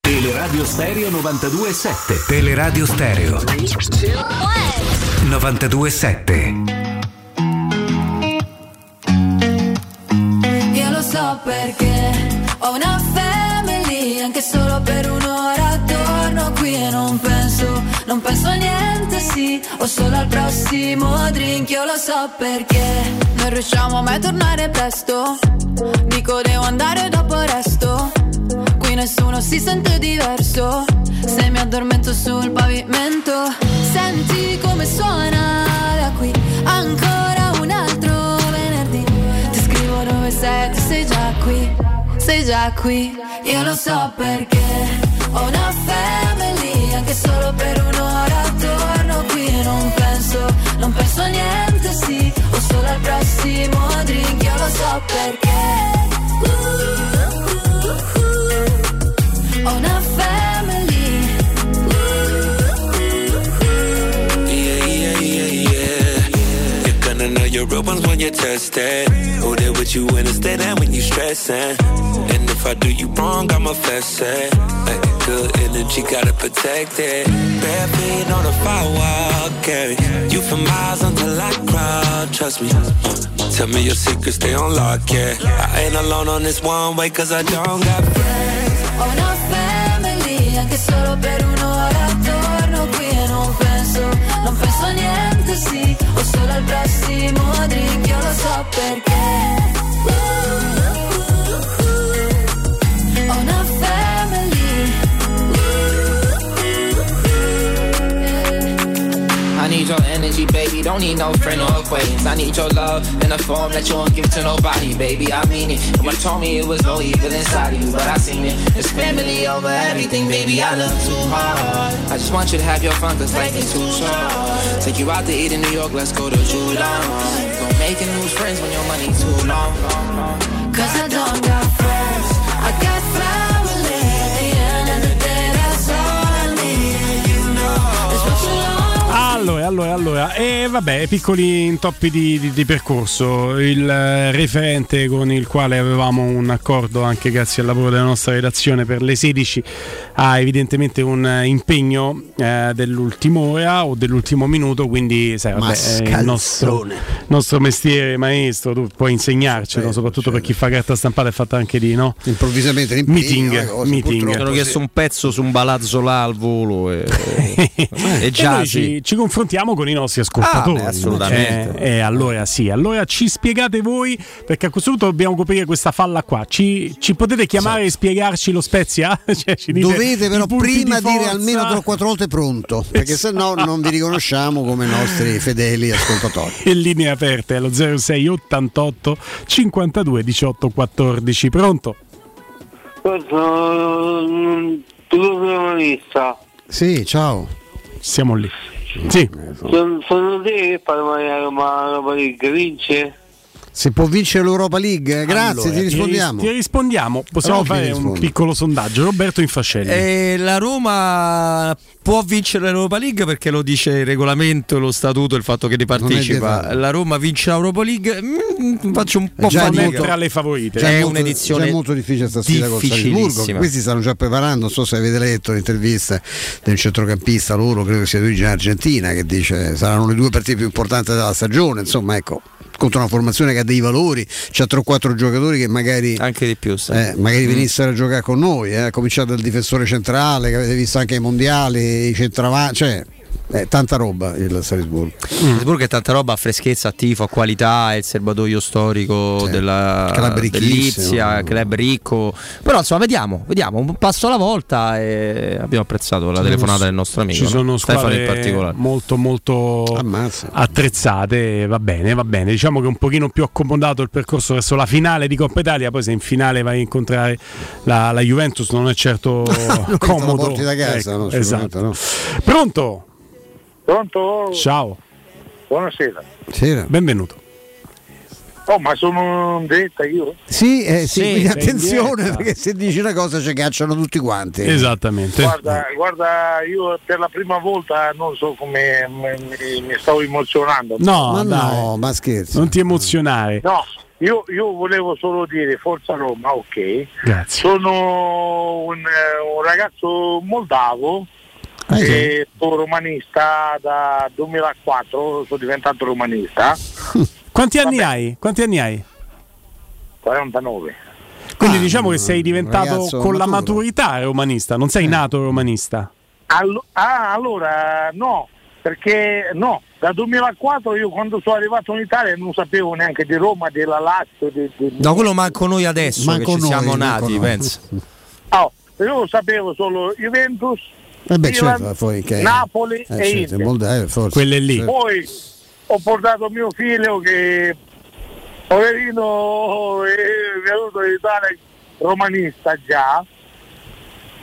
Teleradio Stereo 92.7 Teleradio Stereo 92.7 Io lo so perché ho una non penso a niente sì, o solo al prossimo drink, io lo so perché. Non riusciamo mai a tornare presto, dico devo andare dopo resto, qui nessuno si sente diverso, se mi addormento sul pavimento, senti come suona da qui, ancora un altro venerdì, ti scrivo dove sei, tu sei già qui, sei già qui, io lo so perché ho una family anche solo per un'ora torno qui e non penso, non penso a niente sì, o solo al prossimo drink, io lo so perché ho una family Yeah, yeah, yeah, yeah. You're gonna know your real ones when you test it. Who there with you when it's dead and when you stressing. And if I do you wrong, I'ma fess it. Like good energy, gotta protect it. Bare feet on the firewall, carry you for miles until I crawl. Trust me. Tell me your secrets, stay on lock, yeah. I ain't alone on this one way, cause I don't got friends. Ho una family anche solo per un'ora torno qui e non penso, non penso a niente sì, o solo al prossimo drink, io lo so perché. Energy, baby. Don't need no friend or acquaintance. I need your love in a form that you won't give to nobody, baby. I mean it. You told me it was no evil inside of you, but I seen it. It's family over everything, baby. I love too hard. I just want you to have your fun, cause life is too short. Take you out to eat in New York, let's go to Julon. Don't make new friends when your money too long. Cause I don't got friends, Allora, allora, allora, e vabbè, piccoli intoppi di, di- di percorso. Il eh, referente con il quale avevamo un accordo anche grazie al lavoro della nostra redazione per le 16 ha evidentemente un eh, impegno eh, dell'ultima ora o dell'ultimo minuto, quindi sai, vabbè, è il nostro, nostro mestiere maestro, tu puoi insegnarcelo, soprattutto per chi fa carta stampata è fatta anche di no? Improvvisamente l'impegno, meeting, cosa, meeting. hanno chiesto un pezzo su un balazzo là al volo e, e E già ci, ci confrontiamo con i nostri ascoltatori. Ah, beh, assolutamente. Eh, eh, allora sì, allora ci spiegate voi, perché a questo punto dobbiamo coprire questa falla qua. Ci, ci potete chiamare e spiegarci lo Spezia? Cioè, ci dite Dovete però prima di dire almeno 3-4 volte pronto, perché se no non vi riconosciamo come nostri fedeli ascoltatori. E linee aperte allo 06 88 52 18 14. Pronto? Sono giornalista. Sì, ciao. Siamo lì. Sì. Sono, sono te che fai mai la Roma Roma League, vince? Se può vincere l'Europa League, grazie, Allora, ti rispondiamo. Ti, rispondiamo. Possiamo Robby fare un piccolo sondaggio. Roberto Infascelli. Eh, la Roma può vincere l'Europa League perché lo dice il regolamento, lo statuto, il fatto che ne partecipa. La Roma vince l'Europa League, mm, faccio un po' fatica. molto- tra le favorite. Già È molto- un'edizione già molto difficile sta sfida con Salisburgo. Questi stanno già preparando, non so se avete letto l'intervista del centrocampista loro, credo che sia di origine argentina, che dice saranno le due partite più importanti della stagione, insomma ecco, contro una formazione che ha dei valori, c'ha 3-4 giocatori che magari, Anche di più, eh, magari Mm. venissero a giocare con noi, eh, a cominciare dal difensore centrale che avete visto anche ai mondiali, i centravanti, cioè eh, tanta roba il Salisburgo. Salisburgo è tanta roba a freschezza, a tifo, a qualità, è il serbatoio storico della club dell'Ipsia, club ricco. Però insomma, vediamo, vediamo, un passo alla volta e abbiamo apprezzato la telefonata del nostro amico. Ci no? sono squadre in particolare. molto molto attrezzate, va bene, va bene. Diciamo che è un pochino più accomodato il percorso verso la finale di Coppa Italia, poi se in finale vai a incontrare la, la Juventus non è certo la comodo. porti da casa, Ecco, no, esatto. sicuramente Pronto? Pronto? Ciao. Buonasera. Benvenuto. Oh, ma sono in diretta io? Sì, eh, sì, Sì, quindi attenzione perché se dici una cosa ci cacciano tutti quanti. Esattamente. Guarda, guarda, io per la prima volta non so come mi, mi- stavo emozionando. No, ma dai. no, ma scherzi. Non ti emozionare. No, io, io volevo solo dire Forza Roma, ok. Grazie. Sono un, eh, un ragazzo moldavo, Ah, e sono romanista da 2004, sono diventato romanista, Quanti anni hai? Quanti anni hai? 49. Quindi diciamo che sei diventato con la maturo. maturità romanista, non sei nato romanista. Allo- ah, allora no, perché no, da 2004 io quando sono arrivato in Italia non sapevo neanche di Roma, della Lazio, di, di- No, quello manco noi adesso Manco che ci noi, siamo nati, penso. Oh, io sapevo solo Juventus, Eh beh, Milan, certo, poi che- Napoli Eh, e certo, Moldavia, forse. Quelle lì. Certo. Poi ho portato mio figlio che poverino è venuto in Italia romanista già,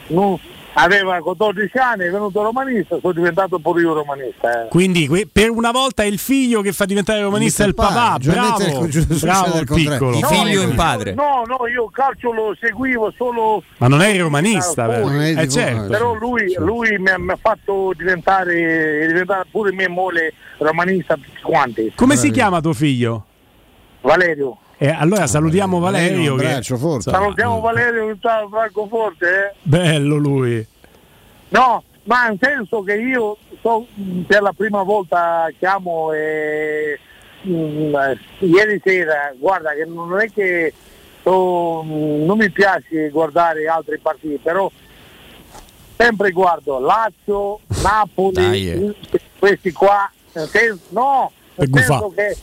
non- aveva 14 anni, è venuto romanista, sono diventato pure io romanista. eh. Quindi que- per una volta è il figlio che fa diventare romanista il papà. Bravo, il co- bravo succede il piccolo. I figli o il padre? No, no, io calcio lo seguivo solo Ma non eri romanista, fuori. vero? Non eri Eh, certo. Però lui, lui mi, ha, mi ha fatto diventare, è diventata pure mia moglie romanista tutti quanti. Come si chiama tuo figlio? Valerio. Eh, allora salutiamo Valerio. un che- abbraccio forte. Salutiamo Valerio che sta a Francoforte. eh. Bello lui. No, ma nel senso che io so, per la prima volta chiamo e mh, eh, ieri sera, guarda che non è che so, mh, non mi piace guardare altri partiti, però sempre guardo Lazio, Napoli, Dai, eh. Questi qua, nel senso, no, nel senso che,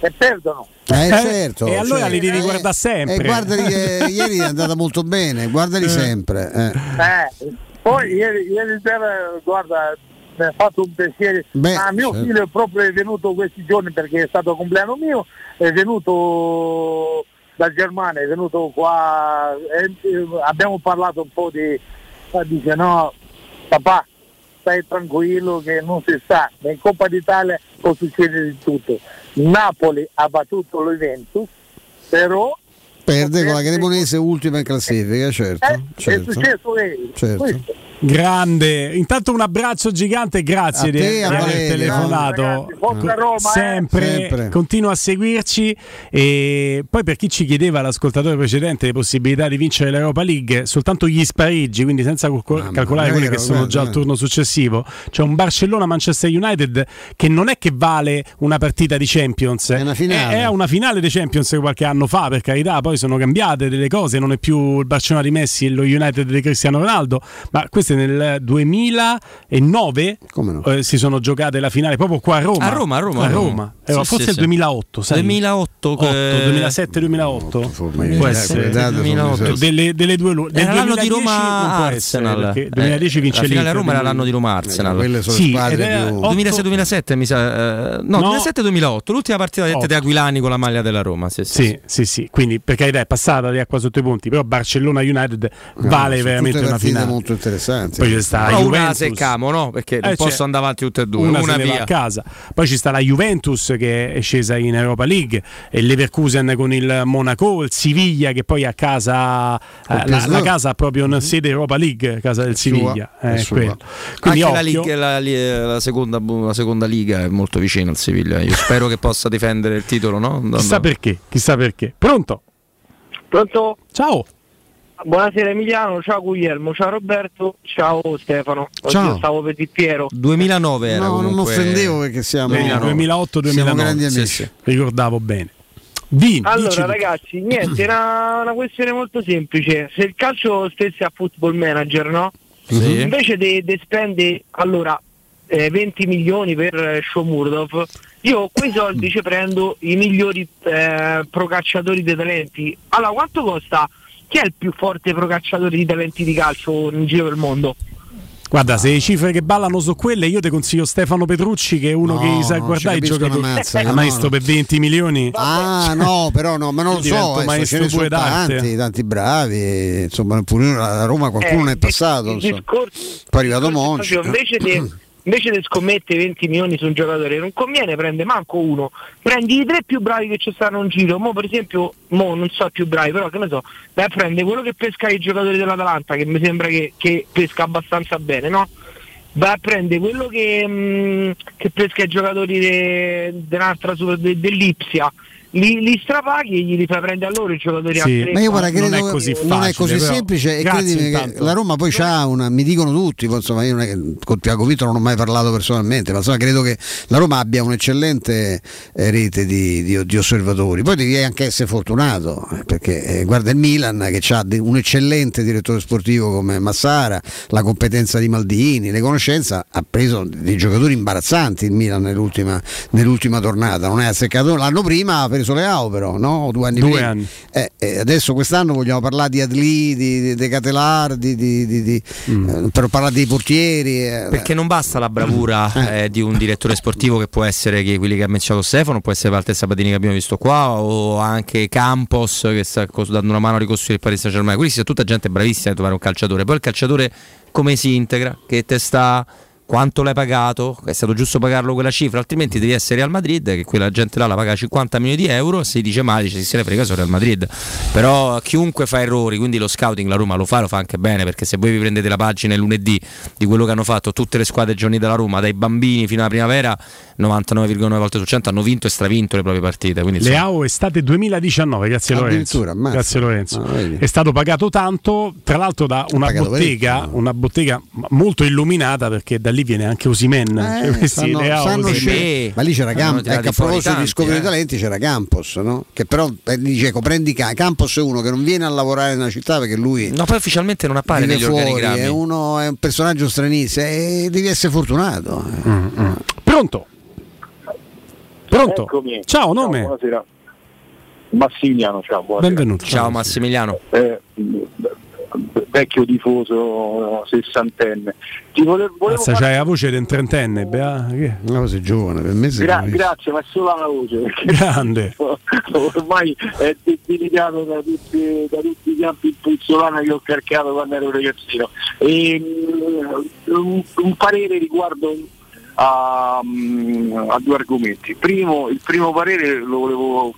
che perdono. Eh, Eh, certo. e allora certo. li devi Eh, guardare sempre. E guardali che ieri è andata molto bene, guardali sempre. eh. Eh, poi ieri, ieri sera, guarda, mi ha fatto un pensiero. Beh, Ma mio certo. figlio è proprio venuto questi giorni perché è stato compleanno mio, è venuto da Germania, è venuto qua, e- e abbiamo parlato un po' di... dice no, papà, stai tranquillo che non si sa, in Coppa d'Italia può succedere di tutto. Napoli ha battuto lo Juventus, però Perde con la Cremonese ultima in classifica, certo. eh, è certo. successo ieri. Certo. Questo. Grande. Intanto un abbraccio gigante, grazie te, di aver telefonato. Ragazzi, forza Roma, eh. sempre, Sempre. continua a seguirci e poi per chi ci chiedeva l'ascoltatore precedente le possibilità di vincere l'Europa League soltanto gli spareggi quindi senza calcol- calcolare quelli che sono vero, già al turno successivo c'è un Barcellona-Manchester United che non è che vale una partita di Champions È una finale. è, è una finale di Champions qualche anno fa per carità poi sono cambiate delle cose non è più il Barcellona di Messi e lo United di Cristiano Ronaldo ma questo è nel 2009 Come no? eh, si sono giocate la finale proprio qua a Roma. A Roma, a Roma, A Roma. Roma. Eh, Sì, forse sì, il sì. 2008, sai? 2008, 8, che- 2007-2008. Ormai Può le essere. date sono 2008. diverse. Delle, delle due lu- del Era l'anno di 2010 non può Roma essere, Arsenal. perché 2010 vince la finale a Roma era l'anno di Roma Eh, Arsenal. Quelle sono Sì, le squadre più... otto- 2006-2007 mi sa. eh, no, No. 2007-2008, l'ultima partita detta di Aquilani con la maglia della Roma. Sì, sì, Sì, sì, sì, quindi per carità è passata di acqua sotto i ponti, però Barcellona United vale veramente una finale. molto interessanti. Importanti. Poi c'è sta la Però una Juventus. seccamo, no? Perché non Eh, posso c'è- andare avanti tutte e due. Una, Una, via. a casa. Poi ci sta la Juventus che è scesa in Europa League, e Leverkusen con il Monaco, il Siviglia che poi a casa eh, la, la casa ha proprio una sede Europa League, casa del Siviglia. eh. Quindi Anche la. Liga- la- la seconda, la seconda liga è molto vicina al Siviglia. Io spero che possa difendere il titolo, no? Chissà perché, chissà perché. Pronto? Pronto? Ciao. Buonasera Emiliano, ciao Guglielmo, ciao Roberto, ciao Stefano. Oggi Ciao. stavo per di Piero. 2009 era No, non comunque... offendevo perché siamo Vedi, 2008-2009. siamo grandi Sì, amici. sì, Ricordavo bene. Di, Allora ragazzi, niente, una, una questione molto semplice. Se il calcio stesse a football manager, no? Sì. Invece di spendere allora eh, 20 milioni per eh, Shomurdov, io quei soldi ci prendo i migliori eh, procacciatori dei talenti. Allora, quanto costa? Chi è il più forte procacciatore di talenti di calcio in giro del mondo? Guarda, se le cifre che ballano sono quelle, io ti consiglio Stefano Petrucci, che è uno No, che sa guardare i giocatori. mazza, Ah, no, maestro no. per 20 milioni. Ah no, però no, ma non lo so, adesso maestro ce ne sono tanti, tanti bravi, insomma pure a Roma qualcuno Eh, ne è passato, il non so. discorso- poi è arrivato discorso Monci. invece di invece di scommettere 20 milioni su un giocatore non conviene prendere manco uno. Prendi i tre più bravi che ci stanno in giro. Mo per esempio mo non so più bravi però che ne so vai a prendere quello che pesca i giocatori dell'Atalanta che mi sembra che, che pesca abbastanza bene no? vai a prendere quello che, mh, che pesca i giocatori de- dell'altra su- de- dell'Ipsia li, li strapaghi e gli fai prendere a loro i giocatori a tre Ma io guarda, credo non è così che non è facile, così semplice e credimi che la Roma poi c'ha una, mi dicono tutti, insomma io non è che con Tiago Vito non ho mai parlato personalmente, ma insomma credo che la Roma abbia un'eccellente eh, rete di, di- di osservatori, poi devi anche essere fortunato, eh, perché eh, guarda il Milan che ha un eccellente direttore sportivo come Massara, la competenza di Maldini, le conoscenze, ha preso dei giocatori imbarazzanti il Milan nell'ultima, nell'ultima tornata, non è azzeccato, l'anno prima ha preso Leao però, no? O due anni Due prima. anni. Eh, eh, adesso quest'anno vogliamo parlare di Adli, di, di, di Catelar, di, di- di- di- eh, per parlare dei portieri. eh, Perché non basta la bravura eh, di un direttore sportivo che può essere che quelli che ha menzionato Stefano, può essere Walter Sabatini che abbiamo visto qua, o anche Campos che sta dando una mano a ricostruire il Paris Saint Germain. Quindi sia tutta gente bravissima a trovare un calciatore. Poi il calciatore come si integra, che te sta, quanto l'hai pagato, è stato giusto pagarlo quella cifra, altrimenti devi essere Real Madrid, che quella gente là la paga 50 milioni di euro, si dice male, dice, se ne frega sono Real Madrid. Però chiunque fa errori, quindi lo scouting la Roma lo fa, lo fa anche bene, perché se voi vi prendete la pagina il lunedì di quello che hanno fatto tutte le squadre giorni della Roma, dai bambini fino alla primavera, 99,9 volte su 100 hanno vinto e stravinto le proprie partite. Quindi, insomma, Leao estate 2019, grazie Lorenzo. Grazie Lorenzo. Ah, vedi. è stato pagato tanto, tra l'altro da una bottega, parecchio. una bottega molto illuminata perché da lì viene anche Osimen. Eh, Cioè, sanno- sanno ma lì c'era Campos, ecco, a proposito di tanti, scoprire eh. talenti c'era Campos, no? che però eh, dice prendi Ca- Campos è uno che non viene a lavorare nella città perché lui No, poi ufficialmente non appare negli fuori, organigrammi. è, uno, è un personaggio stranissimo e devi essere fortunato. Mm, Pronto? Pronto? Eccomi. Ciao, nome? buonasera. Massimiliano, ciao, buonasera. Benvenuto. Ciao Massimiliano. Eh, vecchio tifoso sessantenne. Ti volevo, volevo Mazza, fare- c'hai la voce di un trentenne, bea, che- No, sei giovane, per me sei Gra- grazie, ma solo la voce. grande. Ormai è debilitato da tutti, da tutti i campi in puzzolana che ho caricato quando ero ragazzino. E, un, un parere riguardo a, mm, a due argomenti. Primo, il primo parere lo volevo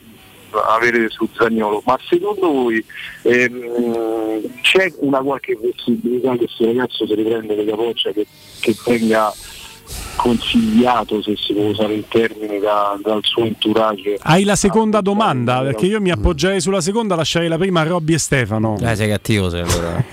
avere su Zagnolo, ma secondo voi ehm, c'è una qualche possibilità che questo ragazzo si riprende le capoccia che, che venga consigliato, se si può usare il termine, da- dal suo entourage Hai la seconda domanda? Perché io mi appoggerei sulla seconda, lascerei la prima a Robby e Stefano. Eh, sei cattivo sei allora.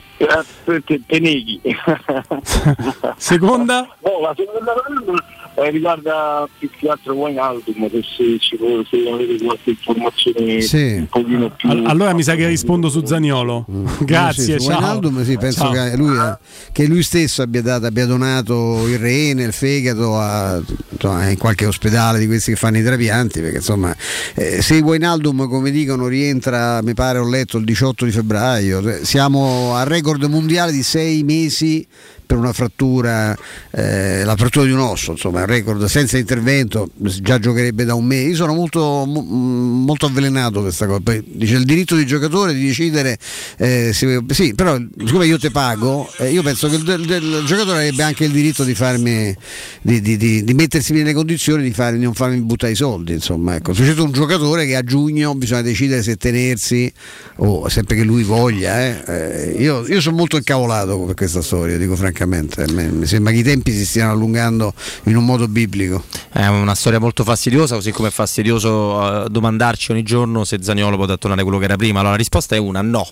Te, te neghi. Seconda? No, la seconda domanda eh, riguarda più che altro Wijnaldum, se, se ci se avete qualche informazione Sì. un pochino più... All- allora mi sa che rispondo su Zagnolo. Grazie, Mm. Sì, su ciao. Sì, penso Ciao. che lui, eh, che lui stesso abbia, dato, abbia donato il rene, il fegato a, insomma, in qualche ospedale di questi che fanno i trapianti, perché insomma eh, se Wijnaldum come dicono rientra, mi pare ho letto il 18 di febbraio, siamo al record mondiale di sei mesi per una frattura, eh, la frattura di un osso, insomma, un record senza intervento, già giocherebbe da un mese. Io sono molto, mo- molto avvelenato questa cosa. Poi dice il diritto di giocatore di decidere, eh, se- sì, però siccome io te pago, eh, io penso che il, del- del giocatore avrebbe anche il diritto di farmi, di, di- di- di mettersi nelle condizioni di, fare- non farmi buttare i soldi. Insomma, ecco. C'è un giocatore che a giugno bisogna decidere se tenersi o sempre che lui voglia, eh, eh, io, io sono molto incavolato per questa storia, dico francamente. Me- Mi sembra che i tempi si stiano allungando in un modo biblico. È una storia molto fastidiosa, così come è fastidioso eh, domandarci ogni giorno se Zagnolo può tornare quello che era prima. Allora la risposta è una no,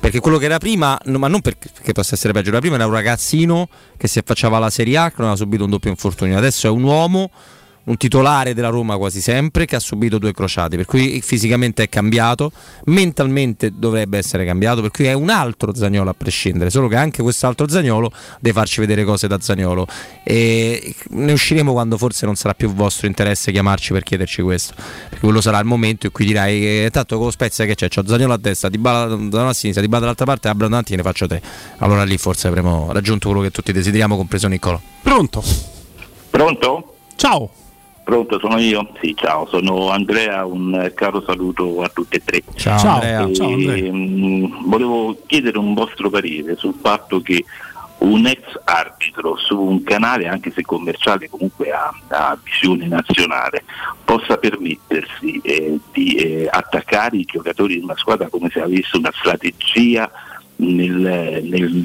perché quello che era prima, ma non perché, possa essere peggio, era prima era un ragazzino che si affacciava alla Serie A, che non aveva subito un doppio infortunio, adesso è un uomo un titolare della Roma quasi sempre che ha subito due crociati, per cui fisicamente è cambiato, mentalmente dovrebbe essere cambiato, per cui è un altro Zagnolo a prescindere, solo che anche quest'altro Zagnolo deve farci vedere cose da Zagnolo e ne usciremo quando forse non sarà più vostro interesse chiamarci per chiederci questo, perché quello sarà il momento in cui dirai che tanto con lo Spezia che c'è, c'ho Zagnolo a destra, di Bala da una sinistra, di Bala dall'altra parte, Abra davanti e ne faccio te. Allora lì forse avremo raggiunto quello che tutti desideriamo, compreso Niccolò. Pronto? Pronto? Ciao. Pronto, sono io? Sì, ciao, sono Andrea, un eh, caro saluto a tutti e tre. Ciao, Ciao. Andrea. E, Ciao, Andrea. mh, volevo chiedere un vostro parere sul fatto che un ex arbitro su un canale, anche se commerciale, comunque ha, ha visione nazionale, possa permettersi eh, di eh, attaccare i giocatori di una squadra come se avesse una strategia nel, nel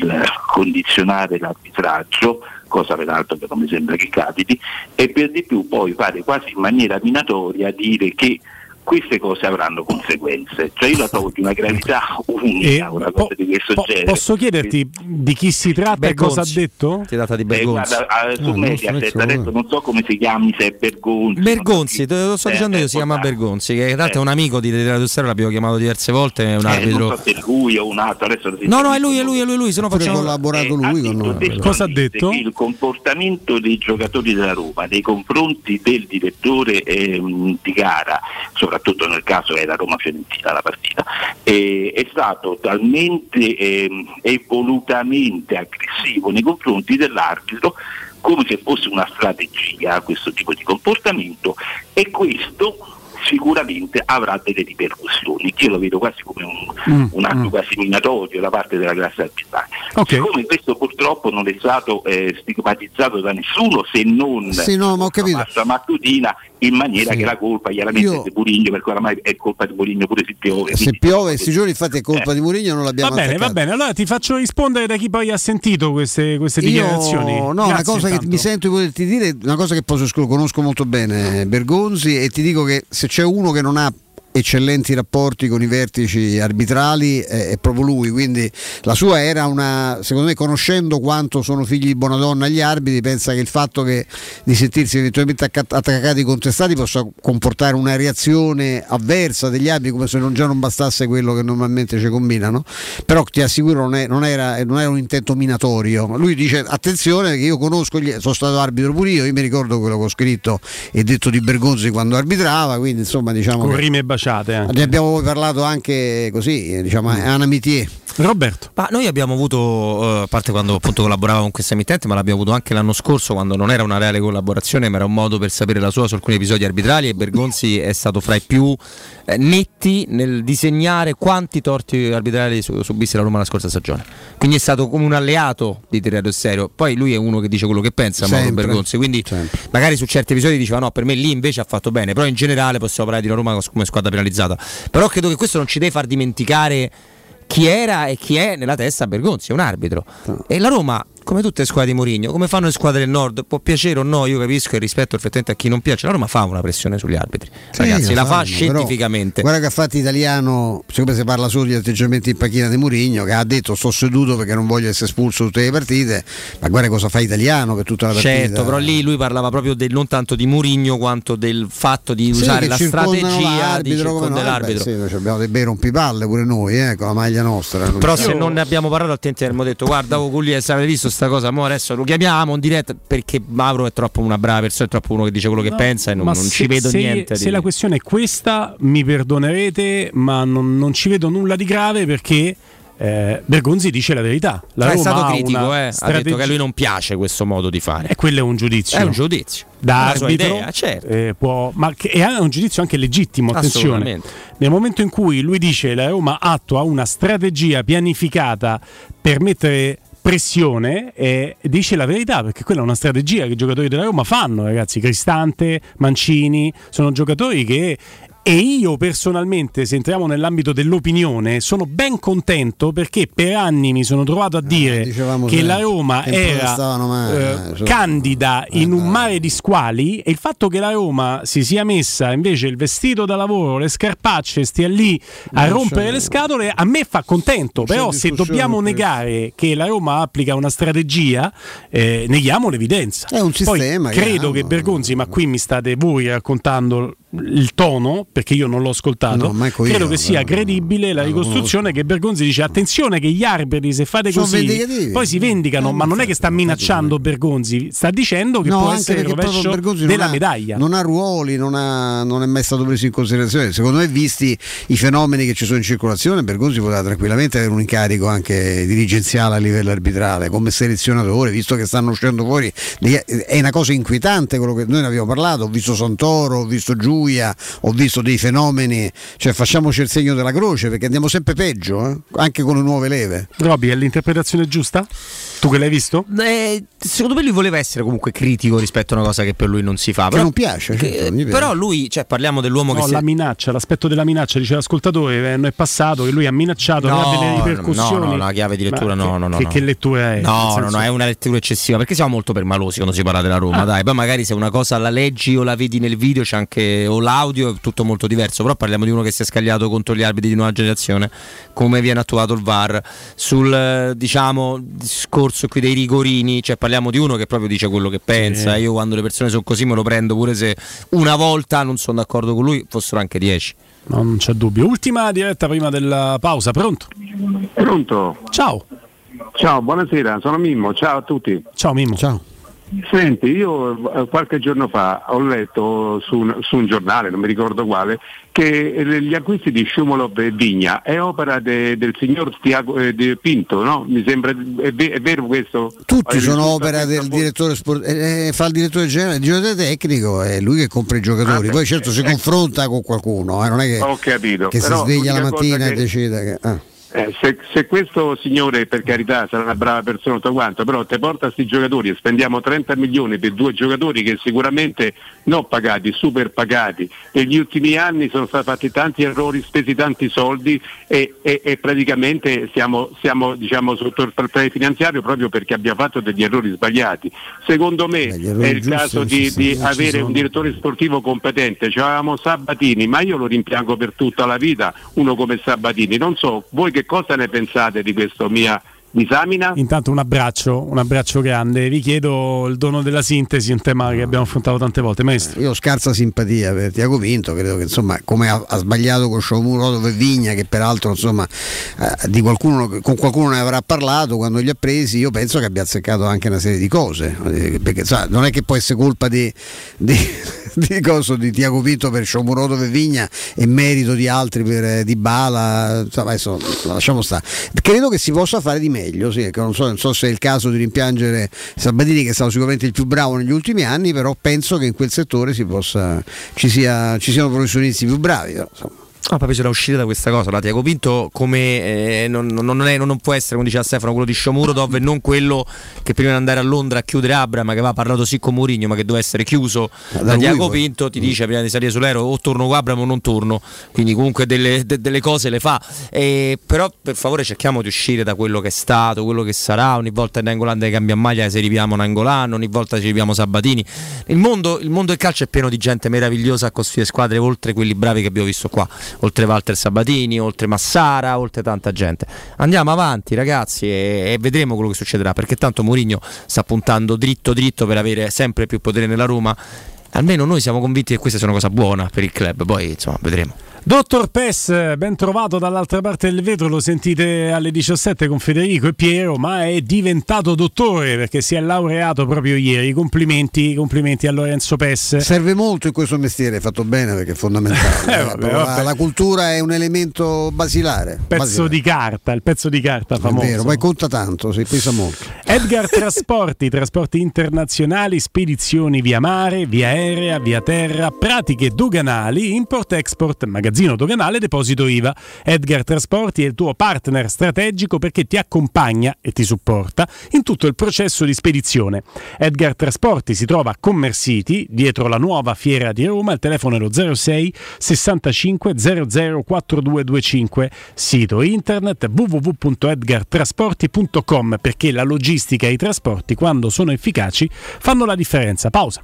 condizionare l'arbitraggio, cosa peraltro che non mi sembra che capiti, e per di più poi fare quasi in maniera minatoria dire che queste cose avranno conseguenze. Cioè io la trovo di una gravità unica, una cosa di questo Po- genere. posso chiederti di chi si tratta e cosa ha detto? Si tratta di Eh, Bergonzi. guarda, ah, su Ah, non Mediaset, so, adesso non so come si chiami, se è Bergonzi. Bergonzi, te lo sto Eh, dicendo io, eh, si chiama Bergonzi, che tra l'altro è un amico di Radio Stereo, l'abbiamo chiamato diverse volte, è un Eh, arbitro. non so se è lui o un altro, adesso No, no, è lui, è lui, è lui, lui, se no facciamo collaborato lui con noi. Cosa ha detto? il comportamento dei giocatori della Roma nei confronti del direttore ehm, di gara, soprattutto nel caso era Roma-Fiorentina la partita, eh, è stato talmente ehm, e volutamente aggressivo nei confronti dell'arbitro come se fosse una strategia questo tipo di comportamento e questo sicuramente avrà delle ripercussioni, io lo vedo quasi come un, Mm, un atto mm. quasi minatorio da parte della classe arbitrale. Ok. Siccome questo purtroppo non è stato eh, stigmatizzato da nessuno se non Sì, no, ma ho capito. Massa Mattutina in maniera Sì. che la colpa chiaramente Io- è di Murigno perché oramai è colpa di Murigno pure se piove. Se piove questi giorni, infatti, è colpa di Mourinho, non l'abbiamo Va bene, va attaccato. bene. Allora ti faccio rispondere da chi poi ha sentito queste, queste Io, dichiarazioni. no, una Grazie cosa che intanto. mi sento di poterti dire, una cosa che posso conosco molto bene Bergonzi e ti dico che se c'è uno che non ha eccellenti rapporti con i vertici arbitrali è, è proprio lui quindi la sua era una secondo me conoscendo quanto sono figli di buona donna gli arbitri pensa che il fatto che di sentirsi eventualmente acca- attaccati contestati possa comportare una reazione avversa degli arbitri come se non già non bastasse quello che normalmente ci combinano però ti assicuro non, è- non era, non era un intento minatorio. Lui dice attenzione che io conosco gli, sono stato arbitro pure io io mi ricordo quello che ho scritto e detto di Bergonzi quando arbitrava quindi insomma diciamo Con rime baciate anche. ne abbiamo parlato anche così, eh, diciamo, a un amitié. Roberto. Ma noi abbiamo avuto, eh, a parte quando appunto collaboravamo con questa emittente, ma l'abbiamo avuto anche l'anno scorso quando non era una reale collaborazione, ma era un modo per sapere la sua su alcuni episodi arbitrali e Bergonzi è stato fra i più eh, netti nel disegnare quanti torti arbitrali su- subisse la Roma la scorsa stagione. Quindi è stato come un alleato di Tirado Serio. Poi lui è uno che dice quello che pensa, Mauro Sempre. Bergonzi, quindi magari su certi episodi diceva no, per me lì invece ha fatto bene, però in generale possiamo parlare di una Roma come squadra penalizzata. Però credo che questo non ci deve far dimenticare chi era e chi è nella testa Bergonzi, è un arbitro. E la Roma, come tutte le squadre di Mourinho, come fanno le squadre del nord, può piacere o no, io capisco e rispetto perfettamente a chi non piace, la Roma fa una pressione sugli arbitri. Ragazzi, Sì, la lo fa scientificamente. Guarda che ha fatto italiano, siccome si parla solo di atteggiamenti in panchina di Murigno, che ha detto sto seduto perché non voglio essere espulso tutte le partite, ma guarda cosa fa italiano per tutta la partita. Certo, però lì lui parlava proprio del, non tanto di Mourinho quanto del fatto di Sì, usare che la strategia di come no, circondare vabbè, l'arbitro. sì, abbiamo dei bei rompipalle pure noi, eh, con la maglia nostra. Però diciamo. se non ne abbiamo parlato altrimenti avremmo detto guarda oh, se avete visto sta cosa mo adesso lo chiamiamo in diretta perché Mauro è troppo una brava persona è troppo uno che dice quello che No, pensa e non, non se- ci vedo se, niente Se di- la questione è questa, mi perdonerete, ma non, non ci vedo nulla di grave perché eh, Bergonzi dice la verità. La Cioè, è Roma stato critico, eh. ha detto che a lui non piace questo modo di fare. E quello è un giudizio. È un giudizio. Da arbitro, idea, certo. eh, può- ma che è un giudizio anche legittimo. Attenzione. Nel momento in cui lui dice la Roma attua una strategia pianificata per mettere pressione eh, dice la verità perché quella è una strategia che i giocatori della Roma fanno ragazzi. Cristante, Mancini sono giocatori che e io personalmente, se entriamo nell'ambito dell'opinione, sono ben contento perché per anni mi sono trovato a dire Eh, che la Roma era male, eh, eh, so- candida in un mare di squali e il fatto che la Roma si sia messa invece il vestito da lavoro, le scarpacce, stia lì a rompere c'è- le scatole, a me fa contento. Però se dobbiamo negare che la Roma applica una strategia, eh, neghiamo l'evidenza. È un sistema, Poi credo che Bergonzi, ma qui mi state voi raccontando il tono, perché io non l'ho ascoltato, No, manco io, credo che sia però- credibile la ricostruzione che Bergonzi dice attenzione che gli arbitri se fate così poi si vendicano, Eh, ma non è che sta minacciando Bergonzi, sta dicendo che No, può essere il rovescio della ha- medaglia. Non ha ruoli, non, ha- non è mai stato preso in considerazione. Secondo me, visti i fenomeni che ci sono in circolazione, Bergonzi poteva tranquillamente avere un incarico anche dirigenziale a livello arbitrale, come selezionatore, visto che stanno uscendo fuori. È una cosa inquietante quello che noi ne abbiamo parlato. Ho visto Santoro, ho visto Giulia, ho visto dei fenomeni. Cioè, facciamoci il segno della croce perché andiamo sempre peggio, eh? anche con le nuove leve. Robby, è l'interpretazione giusta? Tu che l'hai visto? Eh, secondo me lui voleva essere comunque critico rispetto a una cosa che per lui non si fa. Che Però, non piace, che- certo, piace. però lui, cioè, parliamo dell'uomo No, che la si minaccia, l'aspetto della minaccia, dice l'ascoltatore, eh, non è passato che lui ha minacciato, No, aveva delle ripercussioni. no, no, la chiave di lettura Ma no, che- no, no, Che, no. che lettura è? No, no, no, è una lettura eccessiva perché siamo molto permalosi quando si parla della Roma, Ah. dai. Poi magari se una cosa la leggi o la vedi nel video c'è anche o l'audio è tutto molto diverso, però parliamo di uno che si è scagliato contro gli arbitri di nuova generazione, come viene attuato il VAR, sul diciamo discorso qui dei rigorini, cioè parliamo di uno che proprio dice quello che pensa. Sì. Io quando le persone sono così me lo prendo pure se una volta non sono d'accordo con lui, fossero anche dieci. No, non c'è dubbio. Ultima diretta prima della pausa, pronto? Pronto? Ciao. Ciao, buonasera, sono Mimmo, ciao a tutti. Ciao Mimmo. Ciao. Senti, io eh, qualche giorno fa ho letto su un, su un giornale, non mi ricordo quale, che eh, gli acquisti di Sciumolov e Vigna è opera de- del signor Tiago, eh, de Pinto, no? Mi sembra, è, è vero questo? Tutti sono opera del direttore sport- eh, eh, fa il direttore generale, il direttore tecnico è lui che compra i giocatori, Ah, poi certo si confronta con qualcuno, eh, non è che, Ho capito. che si però sveglia la mattina e che- decide che... ah. Eh, se, se questo signore, per carità, sarà una brava persona tutto quanto, però te porta questi giocatori e spendiamo 30 milioni per due giocatori che sicuramente non pagati, super pagati. Negli ultimi anni sono stati fatti tanti errori, spesi tanti soldi e, e- e praticamente siamo, siamo, diciamo, sotto il play finanziario proprio perché abbiamo fatto degli errori sbagliati. Secondo me è il caso di, di avere un direttore sportivo competente. C'avevamo Sabatini, ma io lo rimpiango per tutta la vita, uno come Sabatini. Non so, voi che cosa ne pensate di questo mia disamina? Intanto un abbraccio, un abbraccio grande. Vi chiedo il dono della sintesi, un tema che abbiamo affrontato tante volte. Maestro. Io ho scarsa simpatia per Tiago Pinto, credo che insomma come ha, ha sbagliato con Sciomuro e Vigna, che peraltro insomma eh, di qualcuno, con qualcuno ne avrà parlato quando li ha presi, io penso che abbia azzeccato anche una serie di cose, eh, perché sa, non è che può essere colpa di, di, di, coso, di Tiago Pinto per Sciomuro e Vigna e merito di altri per eh, Di Bala, insomma, adesso lasciamo stare. Credo che si possa fare di meglio, sì, che non, so, non so se è il caso di rimpiangere Sabatini che è stato sicuramente il più bravo negli ultimi anni, però penso che in quel settore si possa, ci, sia, ci siano professionisti più bravi. Però. Ah, poi bisogna uscire da questa cosa. La Tiago Pinto come eh, non, non- è- non può essere, come diceva Stefano, quello di Sciomuro dove non quello che prima di andare a Londra a chiudere Abram, che aveva parlato sì con Mourinho, ma che doveva essere chiuso da da lui Tiago. Pinto, ti dice prima di salire sull'aereo o torno con Abram o non torno. Quindi comunque delle, de- delle cose le fa. Eh, però per favore cerchiamo di uscire da quello che è stato, quello che sarà. Ogni volta in Nangolan che cambia maglia se riviamo Nangolan, ogni volta ci riviamo Sabatini. Il mondo, il mondo del calcio è pieno di gente meravigliosa a costruire squadre, oltre quelli bravi che abbiamo visto qua, oltre Walter Sabatini, oltre Massara, oltre tanta gente. Andiamo avanti ragazzi e, e vedremo quello che succederà, perché tanto Mourinho sta puntando dritto dritto per avere sempre più potere nella Roma. Almeno noi siamo convinti che questa sia una cosa buona per il club, poi insomma vedremo. Dottor Pes, ben trovato dall'altra parte del vetro, lo sentite alle 17 con Federico e Piero, ma è diventato dottore perché si è laureato proprio ieri. Complimenti, complimenti a Lorenzo Pes. Serve molto in questo mestiere, fatto bene perché è fondamentale. Eh, vabbè, la, vabbè. la cultura è un elemento basilare. Pezzo basilare. di carta, il pezzo di carta È famoso. vero, poi conta tanto, si pesa molto. Edgar Trasporti, trasporti internazionali, spedizioni via mare, via aerea, via terra, pratiche doganali, import-export, magazzino doganale, deposito IVA. Edgar Trasporti è il tuo partner strategico perché ti accompagna e ti supporta in tutto il processo di spedizione. Edgar Trasporti si trova a Commercity, dietro la nuova fiera di Roma, il telefono è lo 06 65 00 4225, sito internet www.edgartrasporti.com perché la logistica e i trasporti quando sono efficaci fanno la differenza. Pausa.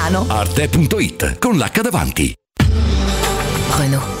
Arte.it con l'H davanti. Renault.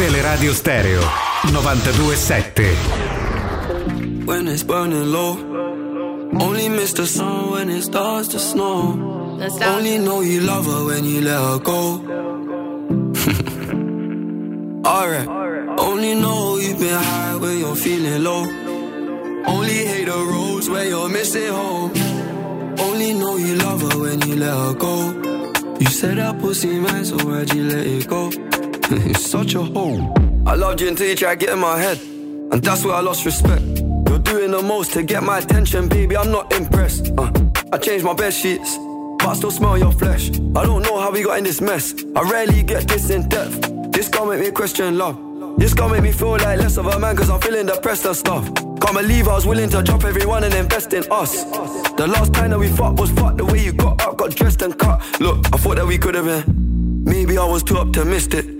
Teleradio Stereo 927. when it's burning low. Only miss the sun when it starts to snow. Only know you love her when you let her go. Alright. Only know you've been high when you're feeling low. Only hate the roads where you're missing home. Only know you love her when you let her go. You said that pussy man, so why'd you let it go? it's such a hole. I loved you until you tried to get in my head. And that's where I lost respect. You're doing the most to get my attention, baby. I'm not impressed. Uh, I changed my bed sheets, but I still smell your flesh. I don't know how we got in this mess. I rarely get this in depth. This gon' make me question love. This gon' make me feel like less of a man, cause I'm feeling depressed and stuff. Can't believe I was willing to drop everyone and invest in us. The last time that we fought was fucked. The way you got up, got dressed and cut. Look, I thought that we could have been. Maybe I was too optimistic.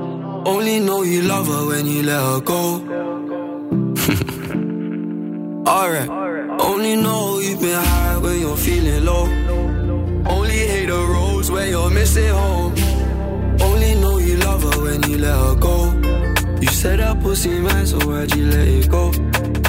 Only know you love her when you let her go. Alright. Only know you've been high when you're feeling low. Only hate the roads where you're missing home. Only know you love her when you let her go. Said that pussy man, so why'd you let it go?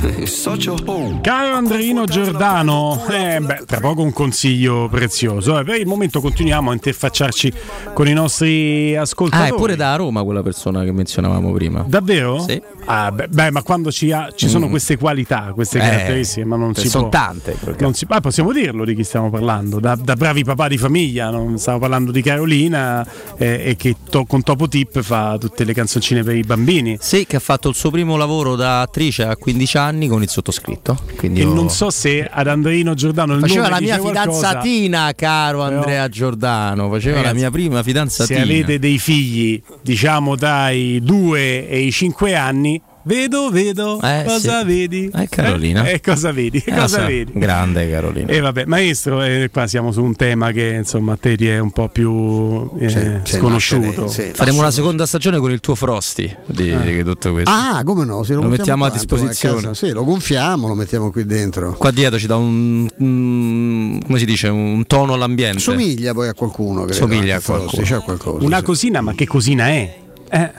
It's such a hole. Caro Andreino Giordano, eh, beh, tra poco un consiglio prezioso. Eh, per il momento continuiamo a interfacciarci con i nostri Ah, ascoltatori. è pure da Roma quella persona che menzionavamo prima. Davvero? Sì. Ah, beh, beh, ma quando ci, ha- ci sono Mm. queste qualità, queste Eh, caratteristiche, ma non si sono può. tante, Non si, ah, possiamo dirlo di chi stiamo parlando, da, da bravi papà di famiglia. Non stiamo parlando di Carolina eh, e che to- con Topo Tip fa tutte le canzoncine per i bambini. Sì, che ha fatto il suo primo lavoro da attrice a 15 anni con il sottoscritto. Quindi E io- non so se ad Andreino Giordano il Faceva la mia dice qualcosa. fidanzatina, caro Andrea Giordano. Faceva la Ragazzi, mia prima fidanzatina. Se avete dei figli, diciamo dai 2 e i 5 anni, vedo, vedo, Eh, cosa sì. vedi? Eh, Carolina. Eh, eh, cosa vedi? Eh, cosa so, vedi? Grande Carolina. E vabbè, maestro, eh, qua siamo su un tema che insomma a te ti è un po' più eh, sconosciuto. Faremo una seconda stagione con il tuo Frosti di, di tutto questo. Ah, come no? Se lo, Lo mettiamo a disposizione. casa. Sì, lo gonfiamo, lo mettiamo qui dentro. Qua dietro ci dà un, un- come si dice, un tono all'ambiente. Somiglia poi a qualcuno, credo. Somiglia a Frosti, qualcuno. c'è qualcosa. Una cosina, ma che cosina è? Eh,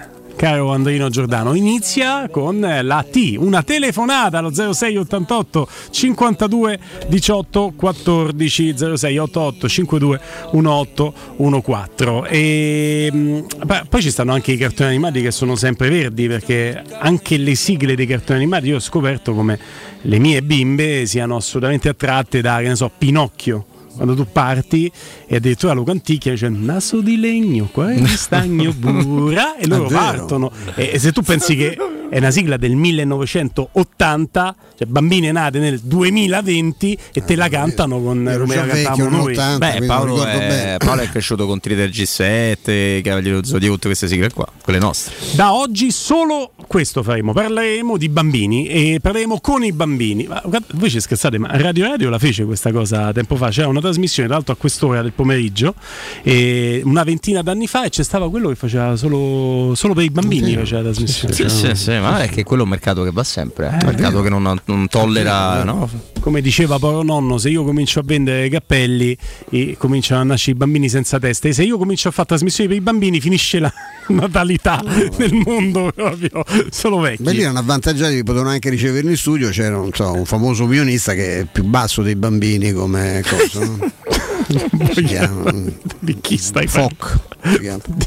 caro Andrino Giordano, inizia con la T, una telefonata allo 0688 52 18 14 0688 52 18 14 e poi ci stanno anche i cartoni animati che sono sempre verdi perché anche le sigle dei cartoni animati io ho scoperto come le mie bimbe siano assolutamente attratte da che ne so Pinocchio quando tu parti e addirittura lo canticchia dice naso di legno qua è stagno burra. E loro partono. E, e se tu pensi che è una sigla del 1980 cioè bambine nate nel 2020 e te la cantano con come la cantavamo noi 80, Beh, Paolo è. Paolo è cresciuto con Triter G7, Cavaliere dello Zodiaco, tutte queste sigle qua, quelle nostre. Da oggi solo questo faremo, parleremo di bambini e parleremo con i bambini. Ma guarda, voi ci scherzate, ma Radio Radio la fece questa cosa tempo fa, c'era una trasmissione tra l'altro a quest'ora del pomeriggio, e una ventina d'anni fa e c'è stava quello che faceva solo, solo per i bambini, Sì. faceva la trasmissione. Sì, sì, sì, ma è che quello è un mercato che va sempre, eh. un mercato che non, non tollera. No? Come diceva Paolo Nonno, se io comincio a vendere cappelli e cominciano a nascere i bambini senza testa, e se io comincio a fare trasmissioni per i bambini, finisce la natalità nel mondo proprio solo vecchi. Beh, lì erano avvantaggiati, potevano anche riceverli in studio. C'era non so, un famoso opinionista che è più basso dei bambini come cosa. no? Di chi stai Foc.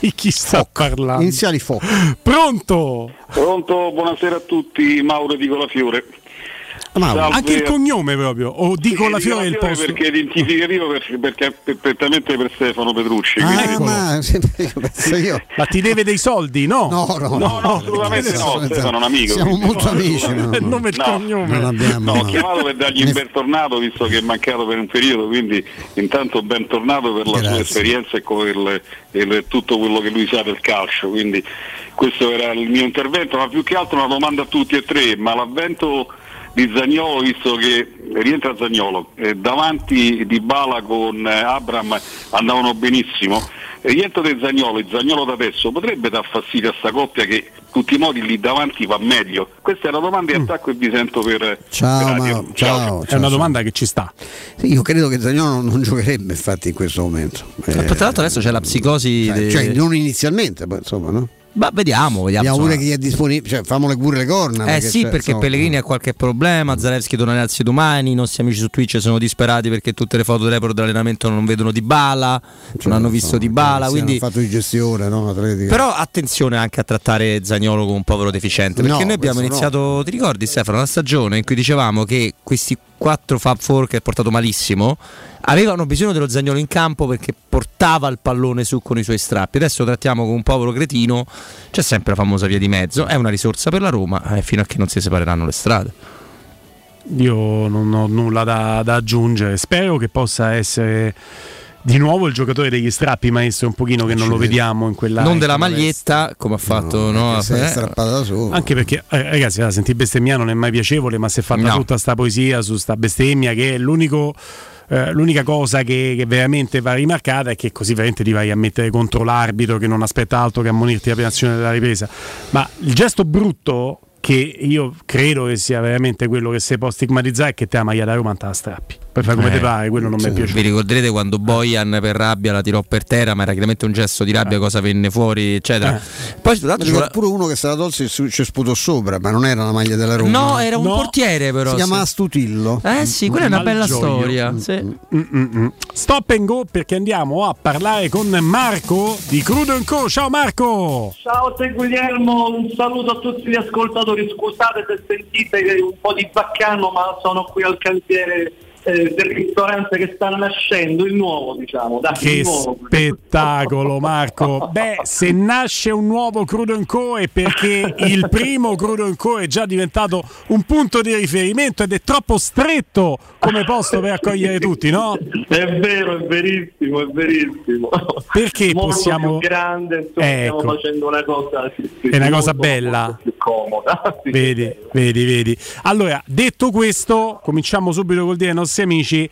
Di chi sta parlando? Iniziali Foc. Pronto? Pronto, buonasera a tutti, Mauro di Colafiore. Salve. Anche il cognome proprio, o dico Sì, la fiore del posto. Perché identificativo per- perché è perfettamente per Stefano Petrucci. Ah, quindi- ma, io. Ma ti deve dei soldi, no? No, no, no, no, assolutamente no, Stefano è un amico. Siamo quindi- molto amici. no, Il no. nome e il No. cognome. Non abbiamo. No, ho chiamato per dargli un bentornato visto che è mancato per un periodo, quindi intanto bentornato per la sua Grazie. esperienza e per il- il- tutto quello che lui sa del calcio. Quindi questo era il mio intervento, ma più che altro una domanda a tutti e tre, ma l'avvento di Zagnolo, visto che rientra Zagnolo, eh, davanti di Bala con eh, Abram andavano benissimo. Il rientro di Zagnolo e Zagnolo da adesso potrebbe dar fastidio a sta coppia che in tutti i modi lì davanti va meglio? Questa è una domanda di attacco e vi sento per, Ciao, per radio. Mauro. Ciao, È una domanda che ci sta. Sì, io credo che Zagnolo non, giocherebbe infatti in questo momento. Eh, Tra l'altro adesso c'è la psicosi. cioè, de- cioè, non inizialmente, poi, insomma, no? Ma vediamo, vediamo. Vediamo pure chi è disponibile, cioè famole pure le corna. Eh sì, c'è, perché insomma, Pellegrini ha qualche problema, Zalewski torna allenarsi domani, i nostri amici su Twitch sono disperati perché tutte le foto del report dell'allenamento non vedono di bala, non hanno visto di bala, quindi... fatto di gestione, no? Atletica. Però attenzione anche a trattare Zagnolo come un povero deficiente, perché No, noi abbiamo iniziato, ti ricordi Stefano, una stagione in cui dicevamo che questi quattro Fab Four che ha portato malissimo avevano bisogno dello Zagnolo in campo perché portava il pallone su con i suoi strappi. Adesso trattiamo come un povero cretino, c'è sempre la famosa via di mezzo, è una risorsa per la Roma eh, fino a che non si separeranno le strade. Io non ho nulla da, da aggiungere. Spero che possa essere di nuovo il giocatore degli strappi, maestro, un pochino che non lo vediamo in quella. non della maglietta come ha fatto no, è eh, strappata da solo. Anche perché, eh, ragazzi, la sentire bestemmiare non è mai piacevole, ma si è fatta No. tutta sta poesia su sta bestemmia che è l'unico. eh, l'unica cosa che, che veramente va rimarcata è che così veramente ti vai a mettere contro l'arbitro che non aspetta altro che ammonirti la prima azione della ripresa. Ma il gesto brutto che io credo che sia veramente quello che si può stigmatizzare è che te la maglia da Roma te la strappi. Poi fai come Eh, te pare, quello non mi è piaciuto. Vi ricorderete quando Bojan per rabbia la tirò per terra, ma era chiaramente un gesto di rabbia, cosa venne fuori, eccetera. Poi tra l'altro ricordo pure uno che se la tolse e ci sputò sopra, ma non era la maglia della Roma. No, era un No. portiere però. si chiama sì. Astutillo. Eh sì, quella è una bella Malgioglio. storia. sì. Mm-mm-mm. Stop and go perché andiamo a parlare con Marco di Crudo Co. Ciao Marco! Ciao te Guglielmo, un saluto a tutti gli ascoltatori, scusate se sentite che un po' di baccano ma sono qui al cantiere eh, del ristorante che sta nascendo, il nuovo diciamo, dai, Che nuovo. spettacolo Marco! Beh, se nasce un nuovo Crudo Co è perché il primo Crudo Co è già diventato un punto di riferimento ed è troppo stretto come posto per accogliere tutti, no? È vero, è verissimo, è verissimo. Perché Molto possiamo... più grande, insomma, Ecco. stiamo facendo una cosa, sì, sì, È una cosa molto, bella. molto più comoda. Sì. Vedi, vedi, vedi. Allora, detto questo, cominciamo subito col dire ai nostri amici.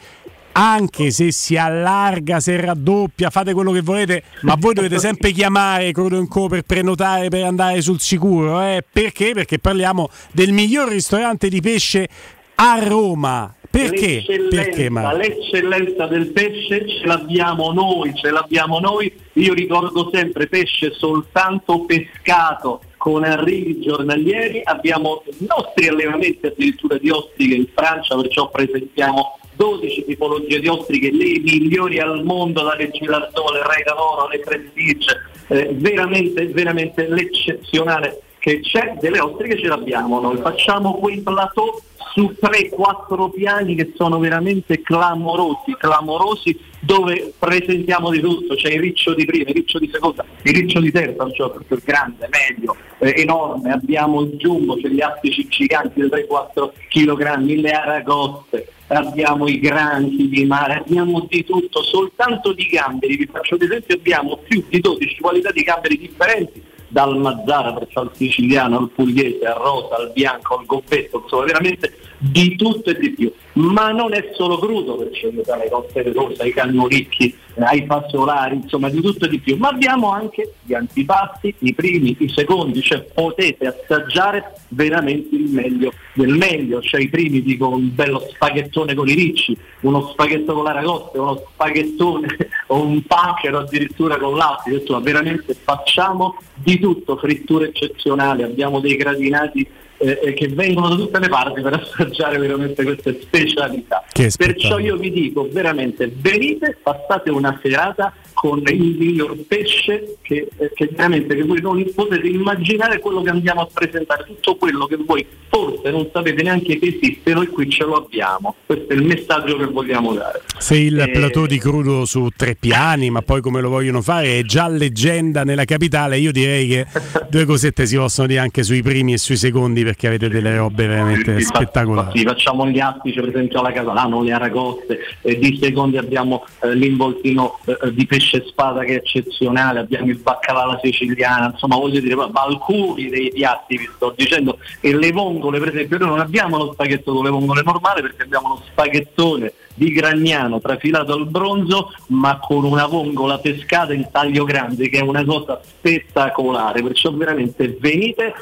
Anche se si allarga, se raddoppia, fate quello che volete, ma voi dovete sempre chiamare Crudo Co per prenotare, per andare sul sicuro. Eh? Perché? Perché parliamo del miglior ristorante di pesce a Roma. Perché? L'eccellenza, Perché, l'eccellenza del pesce ce l'abbiamo noi, ce l'abbiamo noi. Io ricordo sempre pesce soltanto pescato con arrivi giornalieri. Abbiamo i nostri allevamenti addirittura di ostriche in Francia, perciò presentiamo 12 tipologie di ostriche, le migliori al mondo, dalle Gilardò, le Rai d'Oro, le Prestige, eh, veramente, veramente l'eccezionale che c'è delle ostriche ce l'abbiamo noi, facciamo quei plateau su 3-4 piani che sono veramente clamorosi, clamorosi dove presentiamo di tutto, c'è il riccio di prima, il riccio di seconda, il riccio di terza, cioè proprio grande, medio, eh, enorme, abbiamo il jumbo, cioè gli attici giganti di 3-4 kg, le aragoste, abbiamo i granchi di mare, abbiamo di tutto, soltanto di gamberi, vi faccio un esempio, abbiamo più di 12 qualità di gamberi differenti, dal mazzara, al siciliano, al pugliese, al rosa, al bianco, al gobbetto, insomma veramente di tutto e di più. ma non è solo crudo, ci sono le coste rosse, i cannolicchi, ai fassolari, insomma di tutto e di più, ma abbiamo anche gli antipasti, i primi, i secondi, cioè potete assaggiare veramente il meglio del meglio, cioè i primi dico un bello spaghettone con i ricci, uno spaghetto con l'aragosta, uno spaghettone o un pacchero addirittura con l'astico, insomma veramente facciamo di tutto, fritture eccezionali, abbiamo dei gradinati eh, che vengono da tutte le parti per assaggiare veramente queste specialità. Perciò io vi dico veramente venite, passate una serata con il miglior pesce che, eh, che veramente che voi non potete immaginare quello che andiamo a presentare, tutto quello che voi forse non sapete neanche che esiste, noi qui ce lo abbiamo. Questo è il messaggio che vogliamo dare. Se il Eh, plateau di crudo su tre piani, ma poi come lo vogliono fare, è già leggenda nella capitale, io direi che due cosette si possono dire anche sui primi e sui secondi perché avete delle robe veramente Sì, spettacolari. Sì, facciamo gli astici per esempio alla Casalano, le aragoste, eh, di secondi abbiamo eh, l'involtino eh, di pesce spada che è eccezionale, abbiamo il baccalà siciliana, insomma voglio dire, ma alcuni dei piatti vi sto dicendo, e le vongole per esempio, noi non abbiamo lo spaghetto con le vongole normale perché abbiamo uno spaghettone di Gragnano trafilato al bronzo ma con una vongola pescata in taglio grande che è una cosa spettacolare, perciò veramente venite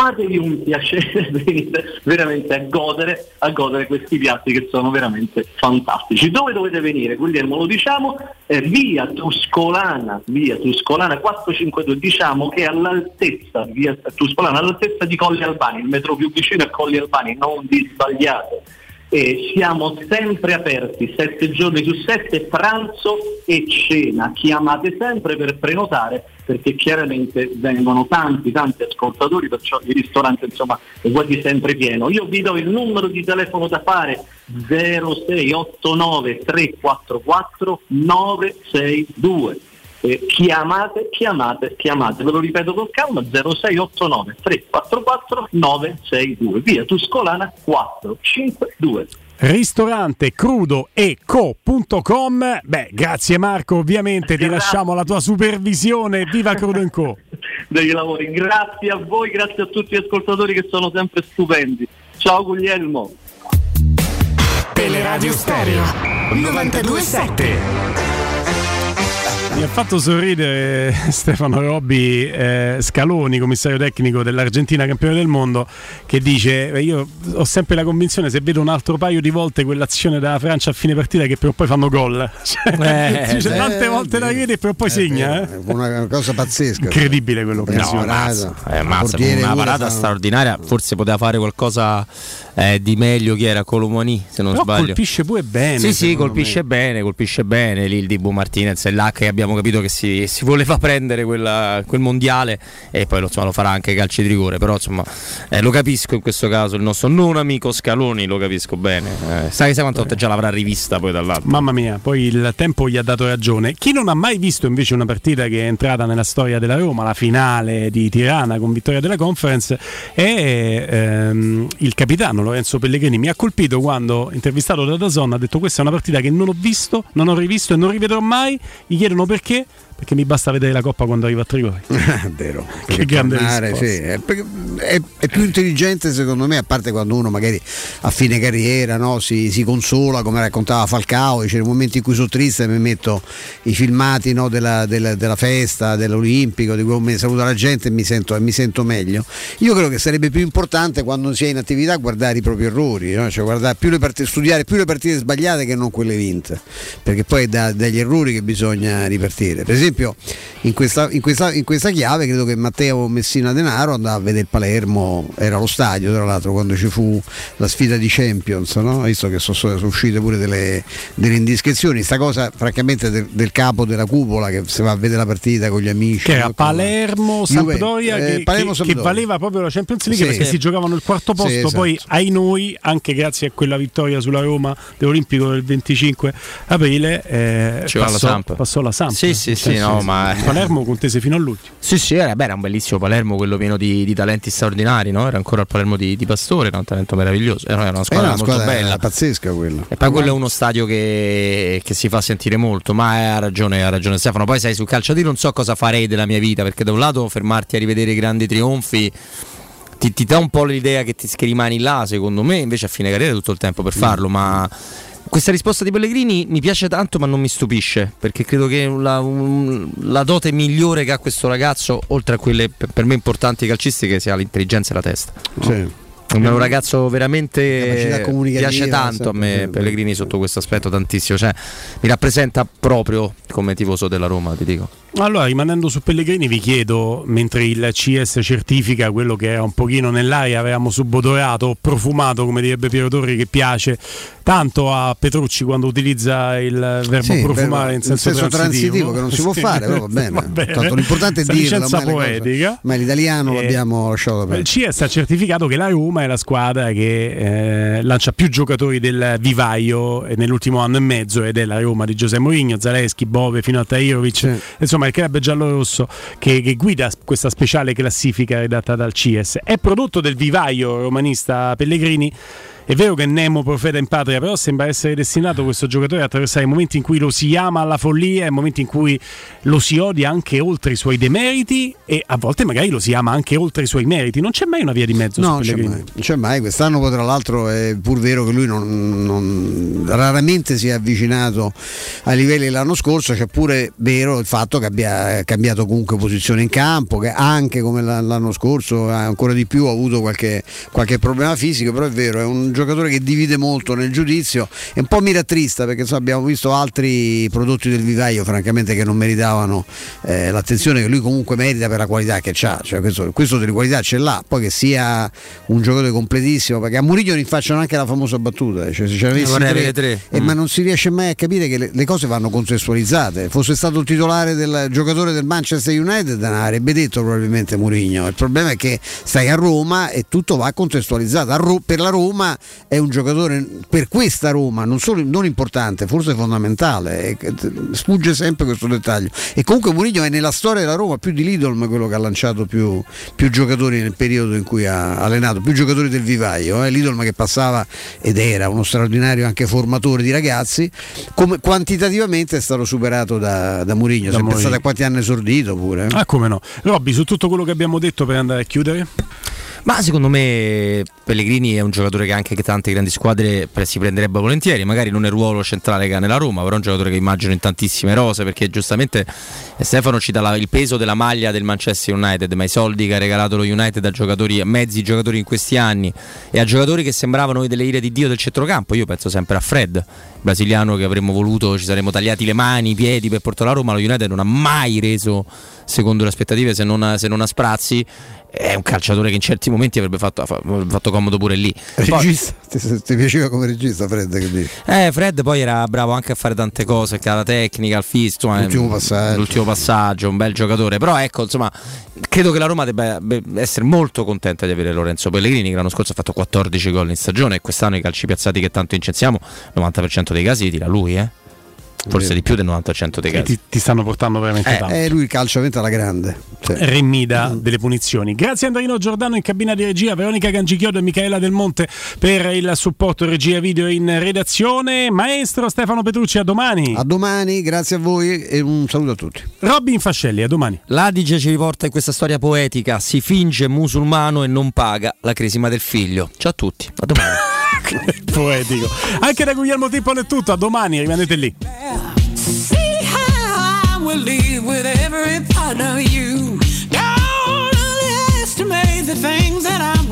fatevi un piacere, venite veramente a godere, a godere questi piatti che sono veramente fantastici. Dove dovete venire? Guglielmo lo diciamo, eh, via Tuscolana, via Tuscolana 452, diciamo che è all'altezza, via Tuscolana, all'altezza di Colli Albani, il metro più vicino è Colli Albani, non vi sbagliate. E siamo sempre aperti, sette giorni su sette, pranzo e cena. Chiamate sempre per prenotare perché chiaramente vengono tanti, tanti ascoltatori, perciò il ristorante insomma è quasi sempre pieno. Io vi do il numero di telefono da fare 0689 344 962. Eh, chiamate, chiamate, chiamate, ve lo ripeto con calma 0689 344 962 via Tuscolana 452 Ristorante crudo e co.com. Beh, grazie Marco, ovviamente ti lasciamo la tua supervisione. Viva Crudo Co. dei lavori. Grazie a voi, grazie a tutti gli ascoltatori che sono sempre stupendi. Ciao Guglielmo. Teleradio Stereo 927. Mi ha fatto sorridere Stefano Robbi eh, Scaloni, commissario tecnico dell'Argentina campione del mondo, che dice: "Beh, Io ho sempre la convinzione, se vedo un altro paio di volte quell'azione della Francia a fine partita, che per poi fanno gol. Cioè, Eh, dice, sì. tante volte la vede e per poi segna. eh. Una cosa pazzesca. Incredibile quell'occasione. No, mazza, eh, una parata fa- straordinaria. Forse poteva fare qualcosa eh, di meglio. Chi era Colomani? Se non Però sbaglio. colpisce pure bene. Sì, sì, colpisce bene, colpisce bene. Lì il Dibu Martinez è là che abbiamo capito che si, si voleva prendere quella- quel mondiale e poi lo, insomma, lo farà anche calci di rigore. Però insomma eh, lo capisco in questo caso, il nostro non amico Scaloni lo capisco bene. Eh, sai, quante volte già l'avrà rivista poi dall'altro. Mamma mia, poi il tempo gli ha dato ragione. Chi non ha mai visto invece una partita che è entrata nella storia della Roma, la finale di Tirana con vittoria della conference, è ehm, il capitano Lorenzo Pellegrini. Mi ha colpito quando, intervistato da Dazon, ha detto questa è una partita che non ho visto, non ho rivisto e non rivedrò mai. Gli chiedono perché? Perché mi basta vedere la coppa quando arriva a Trigori. È vero. Che grande tornare, sì, è, è- è più intelligente secondo me, a parte quando uno magari a fine carriera no, si, si consola, come raccontava Falcao, dice nel momento in cui sono triste mi metto i filmati no, della, della- della festa, dell'Olimpico, di come saluta la gente e mi sento, e mi sento meglio. Io credo che sarebbe più importante quando si è in attività guardare i propri errori, no? Cioè guardare più le partite, studiare più le partite sbagliate che non quelle vinte, perché poi è da- dagli errori che bisogna ripartire. Per esempio in questa, in questa- in questa chiave credo che Matteo Messina Denaro andava a vedere il Palermo, era allo stadio tra l'altro quando ci fu la sfida di Champions, no? visto che sono, sono uscite pure delle, delle indiscrezioni, sta cosa francamente del, del capo della cupola che si va a vedere la partita con gli amici. Che era no? Palermo, Sampdoria, eh, che, Palermo, che- che Sampdoria. valeva proprio la Champions League Sì. perché Sì. si giocavano il quarto Sì, posto, esatto. poi ai noi, anche grazie a quella vittoria sulla Roma dell'Olimpico del 25 aprile, eh, Ci va la passò, Samp. passò la Samp. Sì, sì, sì, no, ma- Palermo contese fino all'ultimo. Sì, sì, era, beh, era un bellissimo Palermo, quello pieno di, di talenti straordinari, no? Era ancora il Palermo di, di Pastore, era un talento meraviglioso, era una Era squadra una molto squadra bella. pazzesca quella. E poi quello è uno stadio che, che si fa sentire molto, ma ha ragione, ha ragione Stefano. Poi sai, sul calcio di non so cosa farei della mia vita, perché da un lato fermarti a rivedere i grandi trionfi ti, ti dà un po' l'idea che, ti, che rimani là, secondo me, invece a fine carriera tutto il tempo per farlo, ma questa risposta di Pellegrini mi piace tanto ma non mi stupisce perché credo che la, la dote migliore che ha questo ragazzo oltre a quelle per me importanti calcistiche sia l'intelligenza e la testa. È un ragazzo veramente piace tanto a me. Pellegrini sotto questo aspetto tantissimo. Cioè mi rappresenta proprio come tifoso della Roma ti dico Allora, rimanendo su Pellegrini, vi chiedo, mentre il CS certifica quello che era un pochino nell'aria, avevamo subodorato, profumato, come direbbe Piero Torri, che piace tanto a Petrucci quando utilizza il verbo Sì, profumare beh, in senso, transitivo, che non si può Sì. fare, però va bene. Va bene. Tanto l'importante è Sta dirlo, cose- poetica. Ma l'italiano Eh, l'abbiamo lasciato da Il. CS ha certificato che la Roma è la squadra che eh, lancia più giocatori del vivaio nell'ultimo anno e mezzo ed è la Roma di Giuseppe Mourinho, Zaleschi, Bove fino a Tahirovic. Insomma, il club giallorosso che, che guida questa speciale classifica redatta dal CS. È prodotto del vivaio romanista Pellegrini. È vero che Nemo profeta in patria, però sembra essere destinato questo giocatore a attraversare i momenti in cui lo si ama alla follia e momenti in cui lo si odia anche oltre i suoi demeriti e a volte magari lo si ama anche oltre i suoi meriti. Non c'è mai una via di mezzo No, c'è mai, non c'è mai. Quest'anno tra l'altro è pur vero che lui non, non- raramente si è avvicinato ai livelli dell'anno scorso, c'è pure vero il fatto che abbia cambiato comunque posizione in campo, che anche come l'an- l'anno scorso ancora di più ha avuto qualche, qualche problema fisico, però è vero, è un giocatore che divide molto nel giudizio, è un po' mirattrista perché insomma, abbiamo visto altri prodotti del vivaio francamente che non meritavano eh, l'attenzione che lui comunque merita per la qualità che ha, cioè questo, questo delle qualità ce l'ha, poi che sia un giocatore completissimo, perché a Murigno rinfacciano anche la famosa battuta, cioè se ce l'avessi vorrei tre, tre. eh, Mm. ma non si riesce mai a capire che le, le cose vanno contestualizzate, fosse stato il titolare del giocatore del Manchester United avrebbe detto probabilmente Murigno, il problema è che stai a Roma e tutto va contestualizzato, Ro- per la Roma è un giocatore per questa Roma non solo non importante, forse fondamentale, sfugge sempre questo dettaglio. E comunque Mourinho è nella storia della Roma più di Lidl quello che ha lanciato più, più giocatori nel periodo in cui ha allenato, più giocatori del vivaio. Eh? Lidl che passava ed era uno straordinario anche formatore di ragazzi, come quantitativamente è stato superato da, da Mourinho. Da Se Mourinho. pensate a quanti anni esordito pure. eh. Ah, come no? Robby, su tutto quello che abbiamo detto per andare a chiudere? Ma secondo me Pellegrini è un giocatore che anche che tante grandi squadre si prenderebbe volentieri, magari non nel ruolo centrale che ha nella Roma, però è un giocatore che immagino in tantissime rose, perché giustamente eh, Stefano ci dà il peso della maglia del Manchester United, ma i soldi che ha regalato lo United a giocatori, a mezzi giocatori in questi anni e a giocatori che sembravano delle ire di Dio del centrocampo, io penso sempre a Fred, brasiliano che avremmo voluto, ci saremmo tagliati le mani, i piedi per portare la Roma, lo United non ha mai reso secondo le aspettative se non se non a sprazzi è un calciatore che in certi momenti avrebbe fatto, fa- avrebbe fatto comodo pure lì. Poi- ti, ti piaceva come regista Fred che dici? eh, Fred poi era bravo anche a fare tante cose, la tecnica, il fisico, insomma, L'ultimo ehm, passaggio. l'ultimo passaggio, un bel giocatore. Però ecco, insomma, credo che la Roma debba essere molto contenta di avere Lorenzo Pellegrini, che l'anno scorso ha fatto 14 gol in stagione e quest'anno i calci piazzati che tanto incensiamo, 90% dei casi li tira lui, eh. Forse di più del 90% dei casi. ti, ti stanno portando veramente Eh, tanto. Eh, lui il calcio veramente alla grande. Cioè, Remida delle punizioni. Grazie a Andrino Giordano in cabina di regia, Veronica Gangichiodo e Michaela Del Monte per il supporto regia video in redazione. Maestro Stefano Petrucci, a domani. A domani, grazie a voi e un saluto a tutti. Robin Fascelli, a domani. L'Adige ci riporta in questa storia poetica, si finge musulmano e non paga la cresima del figlio. Ciao a tutti, a domani. Poetico. Anche da Guglielmo Tippolo è tutto, a domani, rimanete lì. See how I will live with every part of you. Don't underestimate the things that I